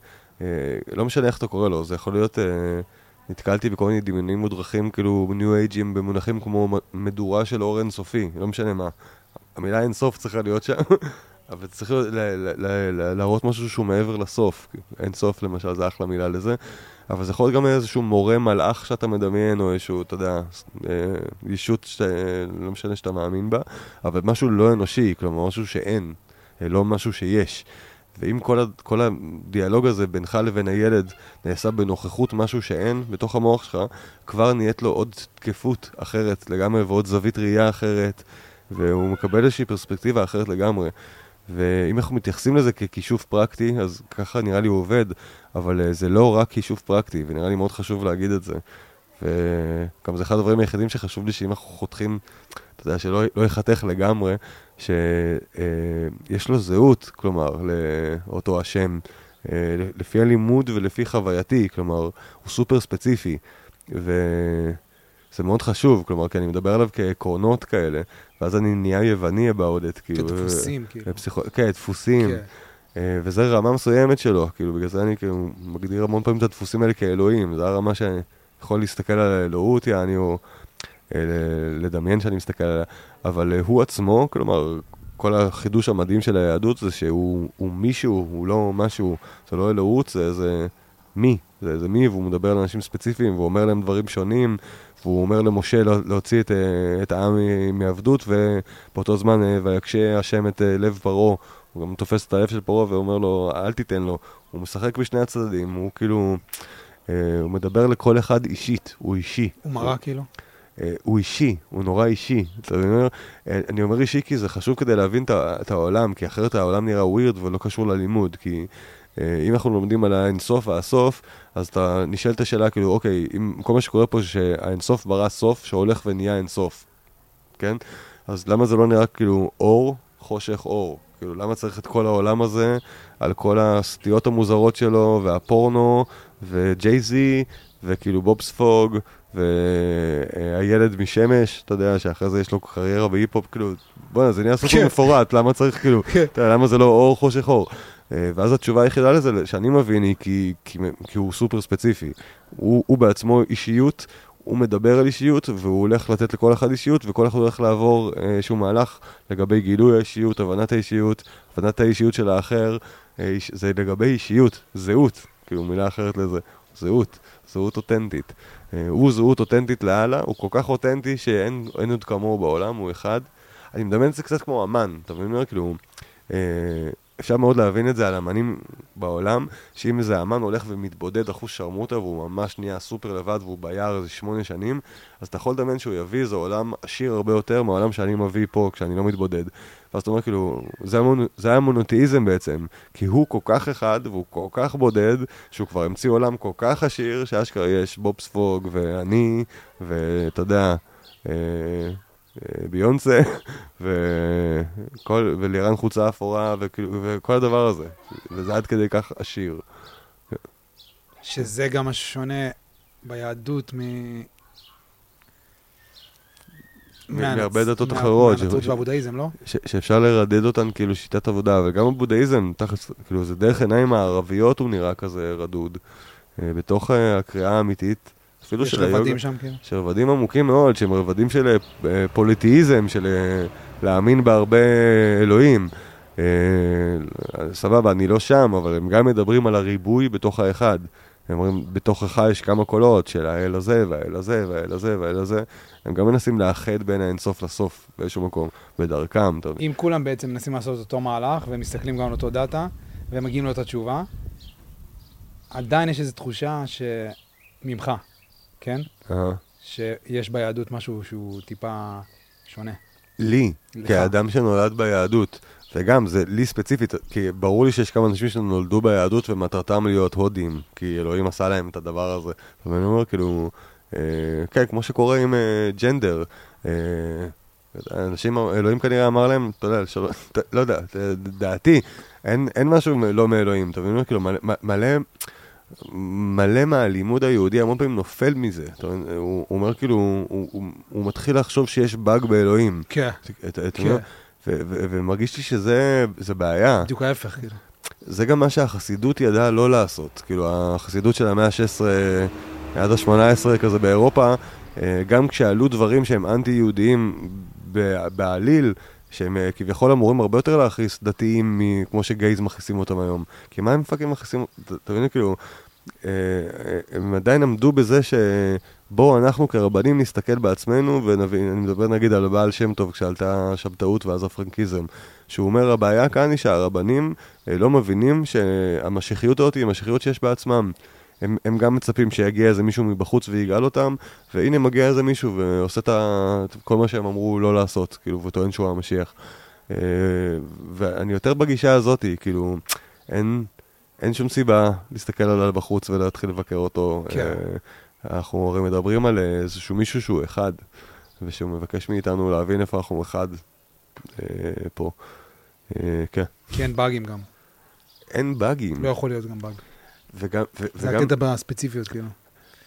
לא משנה איך אתה קורא לו, זה יכול להיות... נתקלתי בכל מיני דמיונים מודרכים, כאילו ניו אייג'ים במונחים כמו מדורה של אור אינסופי, לא משנה מה. המילה אינסוף צריכה להיות שם, אבל צריך להראות משהו שהוא מעבר לסוף. אינסוף למשל, זה אחלה מילה לזה. אבל זה יכול להיות גם איזשהו מורה מלאך שאתה מדמיין, או איזשהו, אתה יודע, אה, ישות שאתה, לא משנה שאתה מאמין בה, אבל משהו לא אנושי, כלומר משהו שאין, אה, לא משהו שיש. ואם כל, כל הדיאלוג הזה בינך לבין הילד נעשה בנוכחות משהו שאין בתוך המוח שלך, כבר נהיית לו עוד תקפות אחרת לגמרי ועוד זווית ראייה אחרת, והוא מקבל איזושהי פרספקטיבה אחרת לגמרי. ואם אנחנו מתייחסים לזה ככישוף פרקטי, אז ככה נראה לי הוא עובד, אבל uh, זה לא רק כישוף פרקטי, ונראה לי מאוד חשוב להגיד את זה. וגם זה אחד הדברים היחידים שחשוב לי שאם אנחנו חותכים, אתה יודע, שלא לא ייחתך לגמרי, שיש לו זהות, כלומר, לאותו השם, אה, לפי הלימוד ולפי חווייתי, כלומר, הוא סופר ספציפי, וזה מאוד חשוב, כלומר, כי אני מדבר עליו כעקרונות כאלה, ואז אני נהיה יווני about כאילו. כדפוסים, כאילו. פסיכו... כן, דפוסים. כן. אה, וזה רמה מסוימת שלו, כאילו, בגלל זה אני כאילו מגדיר המון פעמים את הדפוסים האלה כאלוהים, זה הרמה שאני יכול להסתכל על האלוהות, יעני, או אה, לדמיין שאני מסתכל עליה, אבל אה, הוא עצמו, כלומר, כל החידוש המדהים של היהדות זה שהוא מישהו, הוא לא משהו, זה לא אלוהות, זה איזה מי, זה איזה מי, והוא מדבר על אנשים ספציפיים, והוא אומר להם דברים שונים, והוא אומר למשה להוציא את, את העם מעבדות, ובאותו זמן ויקשה השם את לב פרעה, הוא גם תופס את הלב של פרעה ואומר לו, אל תיתן לו, הוא משחק בשני הצדדים, הוא כאילו, הוא מדבר לכל אחד אישית, הוא אישי. הוא מראה כאילו? אה, הוא אישי, הוא נורא אישי. אומר, אה, אני אומר אישי כי זה חשוב כדי להבין את העולם, כי אחרת העולם נראה ווירד ולא קשור ללימוד, כי אה, אם אנחנו לומדים על האינסוף והסוף, אז אתה נשאל את השאלה, כאילו, אוקיי, אם כל מה שקורה פה זה שהאינסוף ברא סוף שהולך ונהיה אינסוף, כן? אז למה זה לא נראה כאילו אור, חושך, אור? כאילו, למה צריך את כל העולם הזה על כל הסטיות המוזרות שלו, והפורנו, וג'ייזי, וכאילו בובספוג, והילד משמש, אתה יודע, שאחרי זה יש לו קריירה בהיפ-הופ, כאילו, בוא'נה, זה נהיה סופר כן. מפורט, למה צריך, כאילו, כן. אתה יודע, למה זה לא אור חושך אור? אה, ואז התשובה היחידה לזה, שאני מבין, היא כי, כי, כי הוא סופר ספציפי. הוא, הוא בעצמו אישיות, הוא מדבר על אישיות, והוא הולך לתת לכל אחד אישיות, וכל אחד הולך לעבור אה, איזשהו מהלך לגבי גילוי האישיות, הבנת האישיות, הבנת האישיות של האחר, אה, זה לגבי אישיות, זהות, כאילו מילה אחרת לזה, זהות, זהות אותנטית. הוא זהות אותנטית לאללה, הוא כל כך אותנטי שאין עוד כמוהו בעולם, הוא אחד. אני מדמיין את זה קצת כמו אמן, אתה מבין? כאילו, אפשר מאוד להבין את זה על אמנים בעולם, שאם איזה אמן הולך ומתבודד אחוז שרמוטה והוא ממש נהיה סופר לבד והוא ביער איזה שמונה שנים, אז אתה יכול לדמיין שהוא יביא איזה עולם עשיר הרבה יותר מהעולם שאני מביא פה כשאני לא מתבודד. ואז אתה אומר כאילו, זה, המונ... זה היה מונותאיזם בעצם, כי הוא כל כך אחד והוא כל כך בודד, שהוא כבר המציא עולם כל כך עשיר, שאשכרה יש בוב ספוג ואני, ואתה יודע... אה... ביונסה, וכל, ולירן חוצה אפורה, וכל הדבר הזה. וזה עד כדי כך עשיר. שזה גם השונה ביהדות מ... מהרבה דתות אחרות. מהנצרות והבודהיזם, לא? שאפשר לרדד אותן כאילו שיטת עבודה, וגם הבודהיזם, כאילו זה דרך עיניים הערביות הוא נראה כזה רדוד. אה, בתוך אה, הקריאה האמיתית, אפילו של היוגה. יש רבדים שם, כן. של רבדים עמוקים מאוד, שהם רבדים של אה, פוליטיזם, של אה, להאמין בהרבה אלוהים. אה, סבבה, אני לא שם, אבל הם גם מדברים על הריבוי בתוך האחד. הם אומרים, בתוכך יש כמה קולות של האל הזה, והאל הזה, והאל הזה, והאל הזה. הם גם מנסים לאחד בין האינסוף לסוף באיזשהו מקום, בדרכם. טוב. אם כולם בעצם מנסים לעשות אותו מהלך, ומסתכלים גם על אותו דאטה, ומגיעים לאותה תשובה, עדיין יש איזו תחושה שממך, כן? Uh-huh. שיש ביהדות משהו שהוא טיפה שונה. לי, לך. כאדם שנולד ביהדות, וגם, זה לי ספציפית, כי ברור לי שיש כמה אנשים שנולדו ביהדות ומטרתם להיות הודים, כי אלוהים עשה להם את הדבר הזה. ואני אומר, כאילו, אה, כן, כמו שקורה עם אה, ג'נדר. אה, אנשים, אלוהים כנראה אמר להם, אתה יודע, של, לא יודע, דעתי, אין, אין משהו לא מאלוהים, אתה מבין? כאילו, מלא, מלא מלא מהלימוד היהודי המון פעמים נופל מזה. הוא, הוא אומר כאילו, הוא, הוא, הוא מתחיל לחשוב שיש באג באלוהים. כן. את, את, כן. ומרגיש לי שזה בעיה. בדיוק ההפך, כאילו. זה גם מה שהחסידות ידעה לא לעשות. כאילו, החסידות של המאה ה-16 עד ה-18 כזה באירופה, אה, גם כשעלו דברים שהם אנטי-יהודיים בעליל, שהם אה, כביכול אמורים הרבה יותר להכעיס דתיים כמו שגייז מכעיסים אותם היום. כי מה הם fucking מכעיסים? אתה מבין, כאילו, אה, אה, הם עדיין עמדו בזה שבואו אנחנו כרבנים נסתכל בעצמנו ונבין, אני מדבר נגיד על בעל שם טוב כשעלתה שבתאות ואז הפרנקיזם, שהוא אומר הבעיה כאן היא שהרבנים לא מבינים שהמשיחיות הזאת היא המשיחיות שיש בעצמם. הם, הם גם מצפים שיגיע איזה מישהו מבחוץ ויגאל אותם, והנה מגיע איזה מישהו ועושה את כל מה שהם אמרו לא לעשות, כאילו, וטוען שהוא המשיח. אה, ואני יותר בגישה הזאת, כאילו, אין, אין שום סיבה להסתכל עליו בחוץ ולהתחיל לבקר אותו. כן. אה, אנחנו הרי מדברים על איזשהו מישהו שהוא אחד, ושהוא מבקש מאיתנו להבין איפה אנחנו אחד אה, פה. כן. כי אין באגים גם. אין באגים. לא יכול להיות גם באג. וגם... ו- זה וגם... הקטע בספציפיות, כאילו.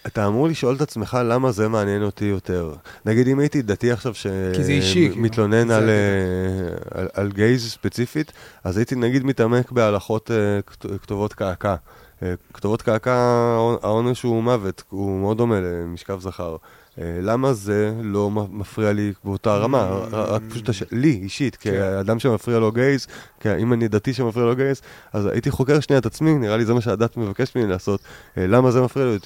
אתה אמור לשאול את עצמך למה זה מעניין אותי יותר. נגיד אם הייתי דתי עכשיו שמתלונן כאילו. על, אה, על, על גייז ספציפית, אז הייתי נגיד מתעמק בהלכות uh, כתובות קעקע. Uh, כתובות קעקע, העונש הוא מוות, הוא מאוד דומה למשכב זכר. אה, למה זה לא מפריע לי באותה רמה? Mm. רק פשוט, לי אישית, כן. כאדם שמפריע לו גייז, אם אני דתי שמפריע לו גייז, אז הייתי חוקר שנייה את עצמי, נראה לי זה מה שהדת מבקשת ממני לעשות. אה, למה זה מפריע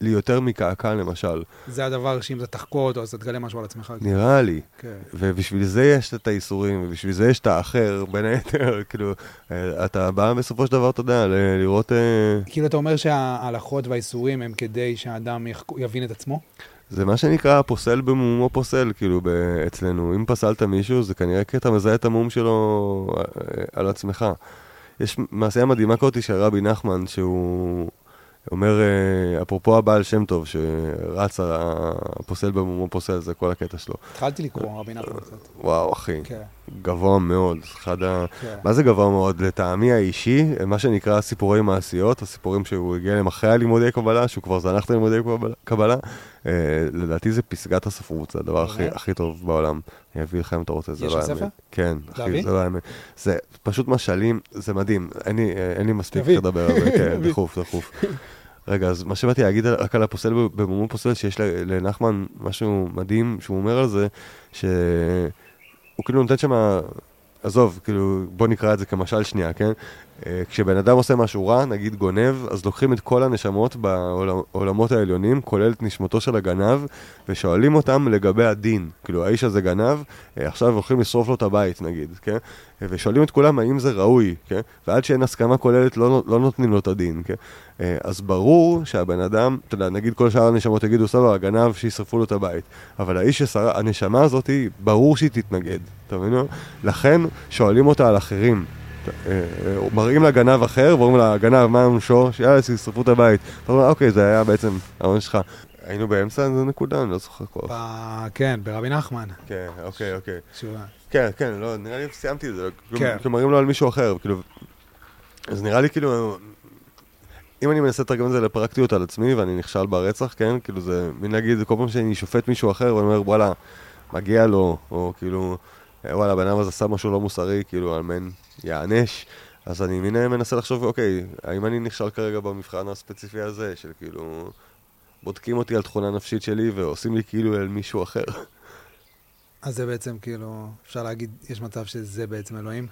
לי יותר מקעקע למשל? זה הדבר שאם אתה תחקור אותו, אז אתה תגלה משהו על עצמך. נראה לי. כן. ובשביל זה יש את האיסורים, ובשביל זה יש את האחר, בין היתר, כאילו, אה, אתה בא בסופו של דבר, אתה יודע, לראות... כאילו, אתה אומר שההלכות והאיסורים הם כדי שהאדם יבין את עצמו? זה מה שנקרא פוסל במומו פוסל, כאילו, אצלנו. אם פסלת מישהו, זה כנראה כי אתה מזהה את המום שלו אה, על עצמך. יש מעשייה מדהימה כזאת של רבי נחמן, שהוא אומר, אה, אפרופו הבעל שם טוב, שרץ הפוסל במומו פוסל, זה כל הקטע שלו. התחלתי לקרוא רבי נחמן קצת. וואו, אחי. כן. גבוה מאוד. אחד ה... כן. מה זה גבוה מאוד? לטעמי האישי, מה שנקרא סיפורי מעשיות, הסיפורים שהוא הגיע אליהם אחרי הלימודי קבלה, שהוא כבר זנח את הלימודי קבלה- אה, לדעתי זה פסגת הספרות, זה הדבר הכי, טוב בעולם. אני אביא לך אם אתה רוצה, זה יש לא לך האמת. ספר? כן, אחי? זה לא האמת. זה פשוט משלים, זה מדהים. אין לי, אה, אין לי מספיק. לדבר על זה, כן. דחוף, דחוף. רגע, אז מה שבאתי להגיד רק על הפוסל במומו פוסל, שיש לנחמן משהו מדהים שהוא אומר על זה, שהוא כאילו נותן שם, עזוב, כאילו, בוא נקרא את זה כמשל שנייה, כן? אה, כשבן אדם עושה משהו רע, נגיד גונב, אז לוקחים את כל הנשמות בעולמות העליונים, כולל את נשמתו של הגנב, ושואלים אותם לגבי הדין. כאילו, האיש הזה גנב, אה, עכשיו הולכים לשרוף לו את הבית, נגיד, כן? ושואלים את כולם האם זה ראוי, כן? ועד שאין הסכמה כוללת לא, לא נותנים לו את הדין, כן? אה, אז ברור שהבן אדם, אתה יודע, נגיד כל שאר הנשמות יגידו, סבבה, הגנב, שישרפו לו את הבית. אבל האיש ששר... הנשמה הזאת, ברור שהיא תתנגד, אתה מבין? לכן שואלים אותה על אחרים. מראים לה גנב אחר, ואומרים לה, גנב, מה עונשו? שיאללה, שישרפו את הבית. אתה אומר, אוקיי, זה היה בעצם העונש שלך. היינו באמצע איזה נקודה, אני לא זוכר כבר. ב- כן, ברבי נחמן. כן, אוקיי, אוקיי. שהוא- כן, כן, לא, נראה לי סיימתי את זה, כן. כן. כאילו מראים לו על מישהו אחר, כאילו, אז נראה לי כאילו, אם אני מנסה לתרגם את זה לפרקטיות על עצמי ואני נכשל ברצח, כן, כאילו זה, מין להגיד, כל פעם שאני שופט מישהו אחר ואני אומר, וואלה, מגיע לו, או כאילו, וואלה, הבן אדם הזה עשה משהו לא מוסרי, כאילו, על מן יענש, אז אני מין מנסה לחשוב, אוקיי, האם אני נכשל כרגע במבחן הספציפי הזה, של כאילו, בודקים אותי על תכונה נפשית שלי ועושים לי כאילו אל מישהו אחר. אז זה בעצם כאילו, אפשר להגיד, יש מצב שזה בעצם אלוהים?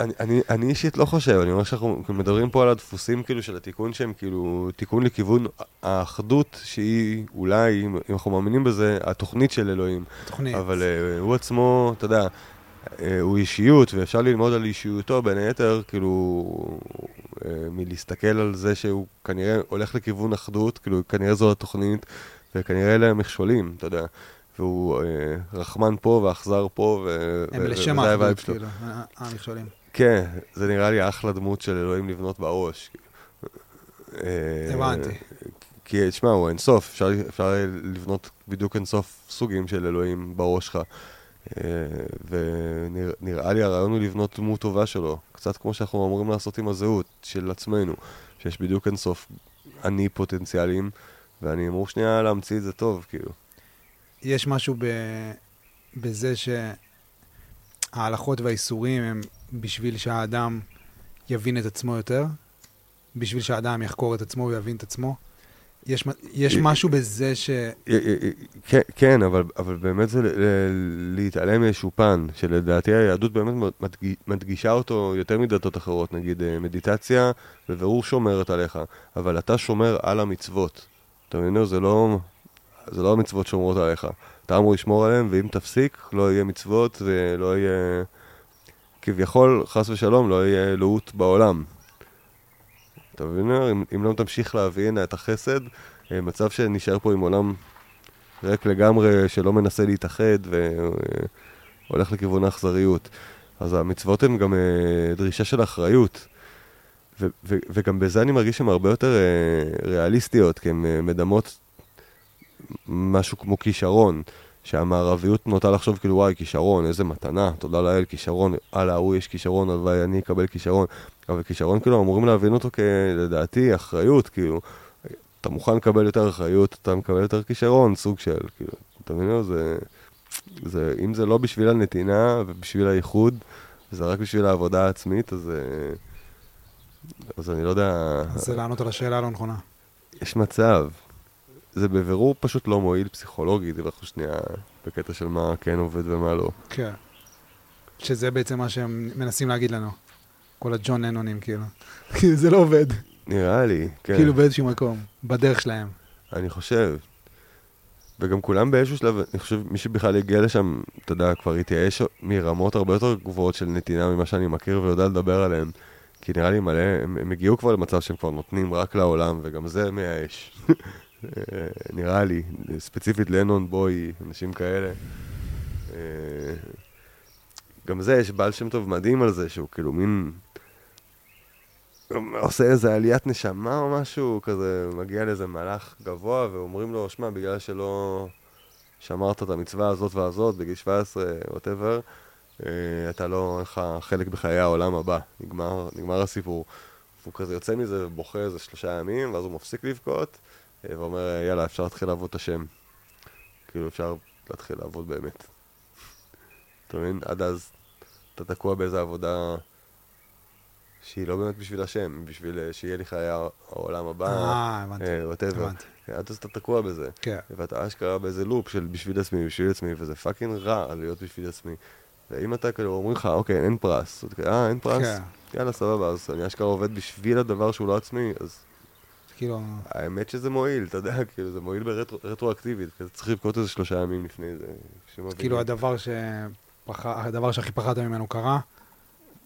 אני, אני, אני אישית לא חושב, אני אומר שאנחנו מדברים פה על הדפוסים כאילו של התיקון שהם כאילו תיקון לכיוון האחדות שהיא אולי, אם אנחנו מאמינים בזה, התוכנית של אלוהים. תוכנית. אבל uh, הוא עצמו, אתה יודע, uh, הוא אישיות ואפשר ללמוד על אישיותו בין היתר, כאילו, uh, מלהסתכל על זה שהוא כנראה הולך לכיוון אחדות, כאילו כנראה זו התוכנית וכנראה אלה המכשולים, אתה יודע. והוא רחמן פה ואכזר פה, ו- הם ו- לשם האחדות. כאילו, המכשולים. כן, זה נראה לי אחלה דמות של אלוהים לבנות בראש. אה, הבנתי. כי, תשמע, הוא אינסוף, אפשר, אפשר לבנות בדיוק אינסוף סוגים של אלוהים בראש שלך. אה, ונראה לי הרעיון הוא לבנות דמות טובה שלו, קצת כמו שאנחנו אמורים לעשות עם הזהות של עצמנו, שיש בדיוק אינסוף אני פוטנציאלים, ואני אמור שנייה להמציא את זה טוב, כאילו. יש משהו ב... בזה שההלכות והאיסורים הם בשביל שהאדם יבין את עצמו יותר? בשביל שהאדם יחקור את עצמו ויבין את עצמו? יש, יש אה, משהו בזה ש... כן, כן, אבל, אבל באמת זה להתעלם מאיזשהו פן, שלדעתי היהדות באמת מדג- מדגישה אותו יותר מדתות אחרות, נגיד אה, מדיטציה בבירור שומרת עליך, אבל אתה שומר על המצוות. אתה מבין? זה לא, זה לא המצוות שומרות עליך. אתה אמור לשמור עליהן, ואם תפסיק, לא יהיה מצוות ולא יהיה... כביכול, חס ושלום, לא יהיה אלוהות בעולם. אתה מבין? אם, אם לא תמשיך להבין את החסד, אה, מצב שנשאר פה עם עולם ריק לגמרי, שלא מנסה להתאחד והולך לכיוון האכזריות. אז המצוות הן גם אה, דרישה של אחריות. ו- ו- וגם בזה אני מרגיש שהן הרבה יותר אה, ריאליסטיות, כי הן אה, מדמות משהו כמו כישרון. שהמערביות נוטה לחשוב כאילו וואי כישרון, איזה מתנה, תודה לאל, כישרון, הלאה, ההוא יש כישרון, הלוואי אני אקבל כישרון. אבל כישרון כאילו אמורים להבין אותו כלדעתי אחריות, כאילו, אתה מוכן לקבל יותר אחריות, אתה מקבל יותר כישרון, סוג של, כאילו, אתה מבין? זה, זה, אם זה לא בשביל הנתינה ובשביל הייחוד, זה רק בשביל העבודה העצמית, אז, אה, אז אני לא יודע, זה לענות על השאלה הלא נכונה. יש מצב. זה בבירור פשוט לא מועיל פסיכולוגית, אנחנו שנייה בקטע של מה כן עובד ומה לא. כן. שזה בעצם מה שהם מנסים להגיד לנו. כל הג'ון לנונים, כאילו. כאילו, זה לא עובד. נראה לי, כן. כאילו באיזשהו מקום, בדרך שלהם. אני חושב. וגם כולם באיזשהו שלב, אני חושב, מי שבכלל הגיע לשם, אתה יודע, כבר התייאש מרמות הרבה יותר גבוהות של נתינה ממה שאני מכיר ויודע לדבר עליהן. כי נראה לי מלא, הם, הם הגיעו כבר למצב שהם כבר נותנים רק לעולם, וגם זה מייאש. אה, נראה לי, ספציפית לנון, בוי, אנשים כאלה. אה, גם זה, יש בעל שם טוב מדהים על זה, שהוא כאילו מין... עושה איזה עליית נשמה או משהו, כזה מגיע לאיזה מלאך גבוה, ואומרים לו, שמע, בגלל שלא שמרת את המצווה הזאת והזאת בגיל 17, whatever, אה, אתה לא, אין לך חלק בחיי העולם הבא, נגמר, נגמר הסיפור. הוא כזה יוצא מזה ובוכה איזה שלושה ימים, ואז הוא מפסיק לבכות, ואומר, יאללה, אפשר להתחיל לעבוד את השם. כאילו, אפשר להתחיל לעבוד באמת. אתה מבין? עד אז אתה תקוע באיזה עבודה שהיא לא באמת בשביל השם, בשביל אה, שיהיה חיי העולם הבא, אה, הבנתי. whatever. הבנתי. עד אז אתה תקוע בזה. כן. ואתה אשכרה באיזה loop של בשביל עצמי, בשביל עצמי, וזה fucking רע להיות בשביל עצמי. ואם אתה כאילו אומרים לך, אוקיי, אין פרס, אה, אין פרס? כן. יאללה, סבבה, אז אני אשכרה עובד בשביל הדבר שהוא לא עצמי, אז כאילו, האמת שזה מועיל, אתה יודע, כאילו, זה מועיל ברטרואקטיבית, כזה צריך לבכות איזה שלושה ימים לפני זה. כאילו הדבר שפח... הדבר שהכי פחדת ממנו קרה,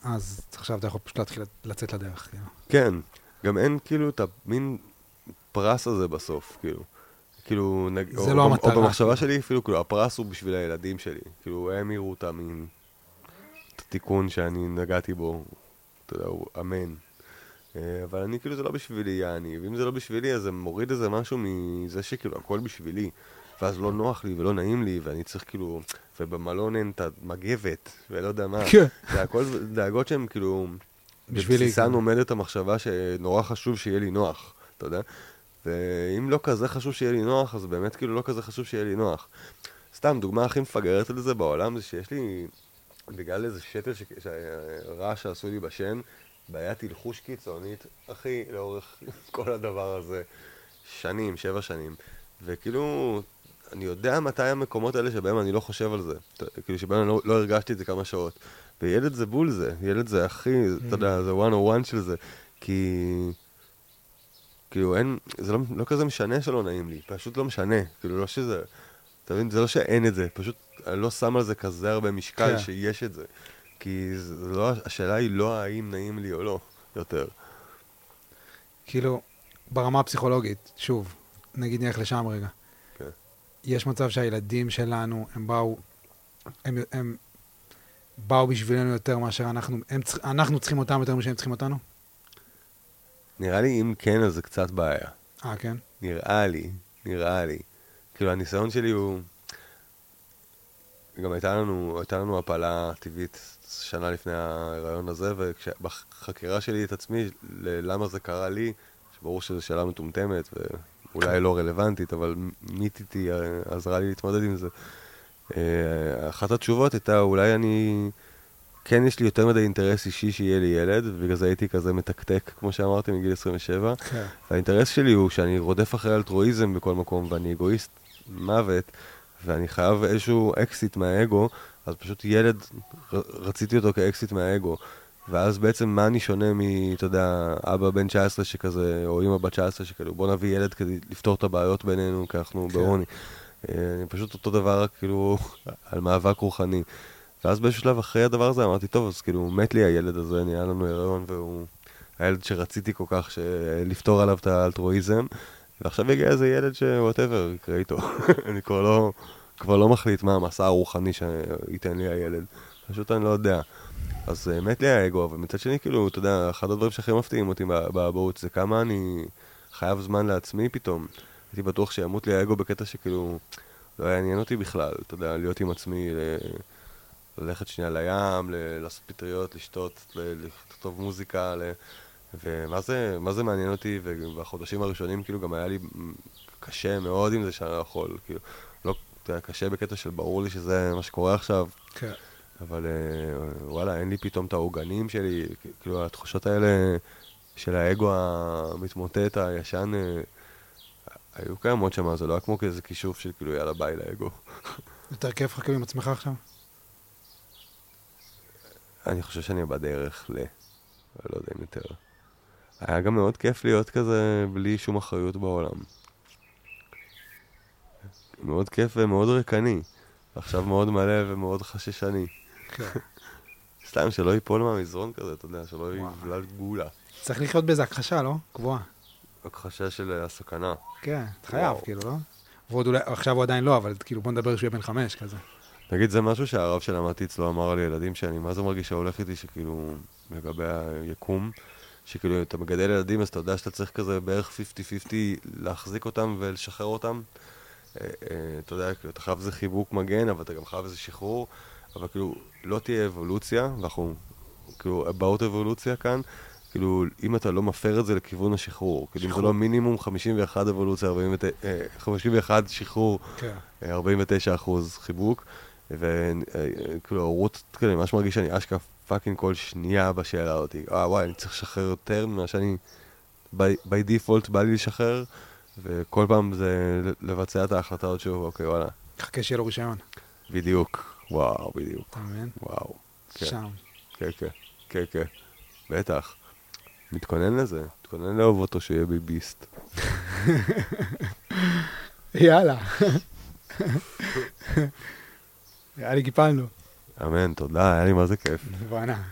אז עכשיו אתה יכול פשוט להתחיל לצאת לדרך, כאילו. כן, גם אין כאילו את המין פרס הזה בסוף, כאילו. כאילו, נג... זה או, לא או, המטרה, או במחשבה. שלי, אפילו, כאילו, הפרס הוא בשביל הילדים שלי. כאילו, הם יראו את המין... את התיקון שאני נגעתי בו, אתה יודע, הוא אמן. אה, אבל אני, כאילו, זה לא בשבילי, יעני. ואם זה לא בשבילי, אז זה מוריד איזה משהו מזה שכאילו, הכל בשבילי. ואז לא נוח לי ולא נעים לי, ואני צריך כאילו... ובמלון אין את המגבת, ולא יודע מה. כן. זה הכל דאגות שהן כאילו... בשבילי, בבסיסן כן. עומדת המחשבה שנורא חשוב שיהיה לי נוח, אתה יודע? ואם לא כזה חשוב שיהיה לי נוח, אז באמת כאילו לא כזה חשוב שיהיה לי נוח. סתם, דוגמה הכי מפגרת לזה בעולם זה שיש לי, בגלל איזה שתל, ש... ש... רעש שעשו לי בשן, בעיית הלחוש קיצונית, אחי, לאורך כל הדבר הזה, שנים, שבע שנים. וכאילו, אני יודע מתי המקומות האלה שבהם אני לא חושב על זה. כאילו, שבהם אני לא, לא הרגשתי את זה כמה שעות. וילד זה בול זה, ילד זה הכי, אתה יודע, זה one on one של זה. כי... כאילו אין, זה לא, לא כזה משנה שלא נעים לי, פשוט לא משנה. כאילו לא שזה, אתה מבין, זה לא שאין את זה, פשוט אני לא שם על זה כזה הרבה משקל כן. שיש את זה. כי זה לא, השאלה היא לא האם נעים לי או לא, יותר. כאילו, ברמה הפסיכולוגית, שוב, נגיד נלך לשם רגע. כן. יש מצב שהילדים שלנו, הם באו, הם, הם באו בשבילנו יותר מאשר אנחנו, הם, אנחנו צריכים אותם יותר משהם צריכים אותנו? נראה לי אם כן, אז זה קצת בעיה. אה, כן? נראה לי, נראה לי. כאילו, הניסיון שלי הוא... גם הייתה לנו, הייתה לנו הפלה טבעית שנה לפני ההיריון הזה, ובחקירה שלי את עצמי, למה זה קרה לי, שברור שזו שאלה מטומטמת ואולי לא רלוונטית, אבל מיטיתי עזרה לי להתמודד עם זה. אה, אחת התשובות הייתה, אולי אני... כן יש לי יותר מדי אינטרס אישי שיהיה לי ילד, ובגלל זה הייתי כזה מתקתק, כמו שאמרתי, מגיל 27. כן. והאינטרס שלי הוא שאני רודף אחרי אלטרואיזם בכל מקום, ואני אגואיסט מוות, ואני חייב איזשהו אקזיט מהאגו, אז פשוט ילד, רציתי אותו כאקזיט מהאגו. ואז בעצם מה אני שונה מ, אתה יודע, אבא בן 19 שכזה, או אמא בת 19 שכאילו, בוא נביא ילד כדי לפתור את הבעיות בינינו, כי אנחנו כן. בעוני. אה, אני פשוט אותו דבר, רק כאילו, על מאבק רוחני. ואז באיזשהו שלב אחרי הדבר הזה אמרתי, טוב, אז כאילו, מת לי הילד הזה, נהיה לנו הריון, והוא הילד שרציתי כל כך, לפתור עליו את האלטרואיזם, ועכשיו יגיע איזה ילד שוואטאבר, יקרה איתו. אני כבר לא, כבר לא מחליט מה המסע הרוחני שייתן לי הילד. פשוט אני לא יודע. אז אה, מת לי האגו, אבל מצד שני, כאילו, אתה יודע, אחד הדברים שהכי מפתיעים אותי באבהות זה כמה אני חייב זמן לעצמי פתאום. הייתי בטוח שימות לי האגו בקטע שכאילו, לא יעניין אותי בכלל, אתה יודע, להיות עם עצמי, ל... ללכת שנייה לים, ל- לעשות פטריות, לשתות, ל- לכתוב מוזיקה, ל... ומה זה, מה זה מעניין אותי, ובחודשים הראשונים כאילו גם היה לי קשה מאוד עם זה שאני לא יכול, כאילו, יודע, קשה בקטע של ברור לי שזה מה שקורה עכשיו, כן. אבל אה, וואלה, אין לי פתאום את העוגנים שלי, כאילו התחושות האלה של האגו המתמוטט, הישן, אה, היו קיימות שם, זה לא היה כמו כאיזה כישוף של כאילו יאללה ביי לאגו. יותר כיף לך כאילו עם עצמך עכשיו? אני חושב שאני בדרך ל... לא יודע אם יותר. היה גם מאוד כיף להיות כזה בלי שום אחריות בעולם. מאוד כיף ומאוד ריקני. עכשיו מאוד מלא ומאוד חששני. כן. סתם שלא ייפול מהמזרון כזה, אתה יודע, שלא. יבלע גולה. צריך לחיות באיזה הכחשה, לא? קבועה. הכחשה של הסכנה. כן, חייב. כאילו, לא? ועוד אולי, עכשיו הוא עדיין לא, אבל כאילו בוא נדבר שהוא יהיה בן חמש כזה. נגיד, זה משהו שהרב שלמדתי אצלו אמר על ילדים שאני מה זה מרגיש שהולך איתי, שכאילו, לגבי היקום, שכאילו, אתה מגדל ילדים, אז אתה יודע שאתה צריך כזה בערך 50-50 להחזיק אותם ולשחרר אותם. אה, אה, אתה יודע, כאילו, אתה חייב איזה חיבוק מגן, אבל אתה גם חייב איזה שחרור. אבל כאילו, לא תהיה אבולוציה, ואנחנו כאילו about אבולוציה כאן, כאילו, אם אתה לא מפר את זה לכיוון השחרור, כאילו, אם זה לא מינימום 51 אבולוציה, 49, אה, 51 שחרור, כן. אה, 49 אחוז חיבוק, וכאילו, הורות, כאילו, אני ממש מרגיש שאני אשכרה פאקינג כל שנייה בשאלה אותי, אה וואי, אני צריך לשחרר יותר ממה שאני, by default בא לי לשחרר, וכל פעם זה לבצע את ההחלטה עוד שוב, אוקיי, וואלה, חכה שיהיה לו רישיון. בדיוק, וואו, בדיוק, אתה מבין? וואו, כן. שם. כן, כן, כן, כן, בטח. מתכונן לזה, מתכונן לאהוב אותו שיהיה ביביסט. יאללה. נראה לי קיפלנו. אמן, תודה, היה לי מה זה כיף. בואנה.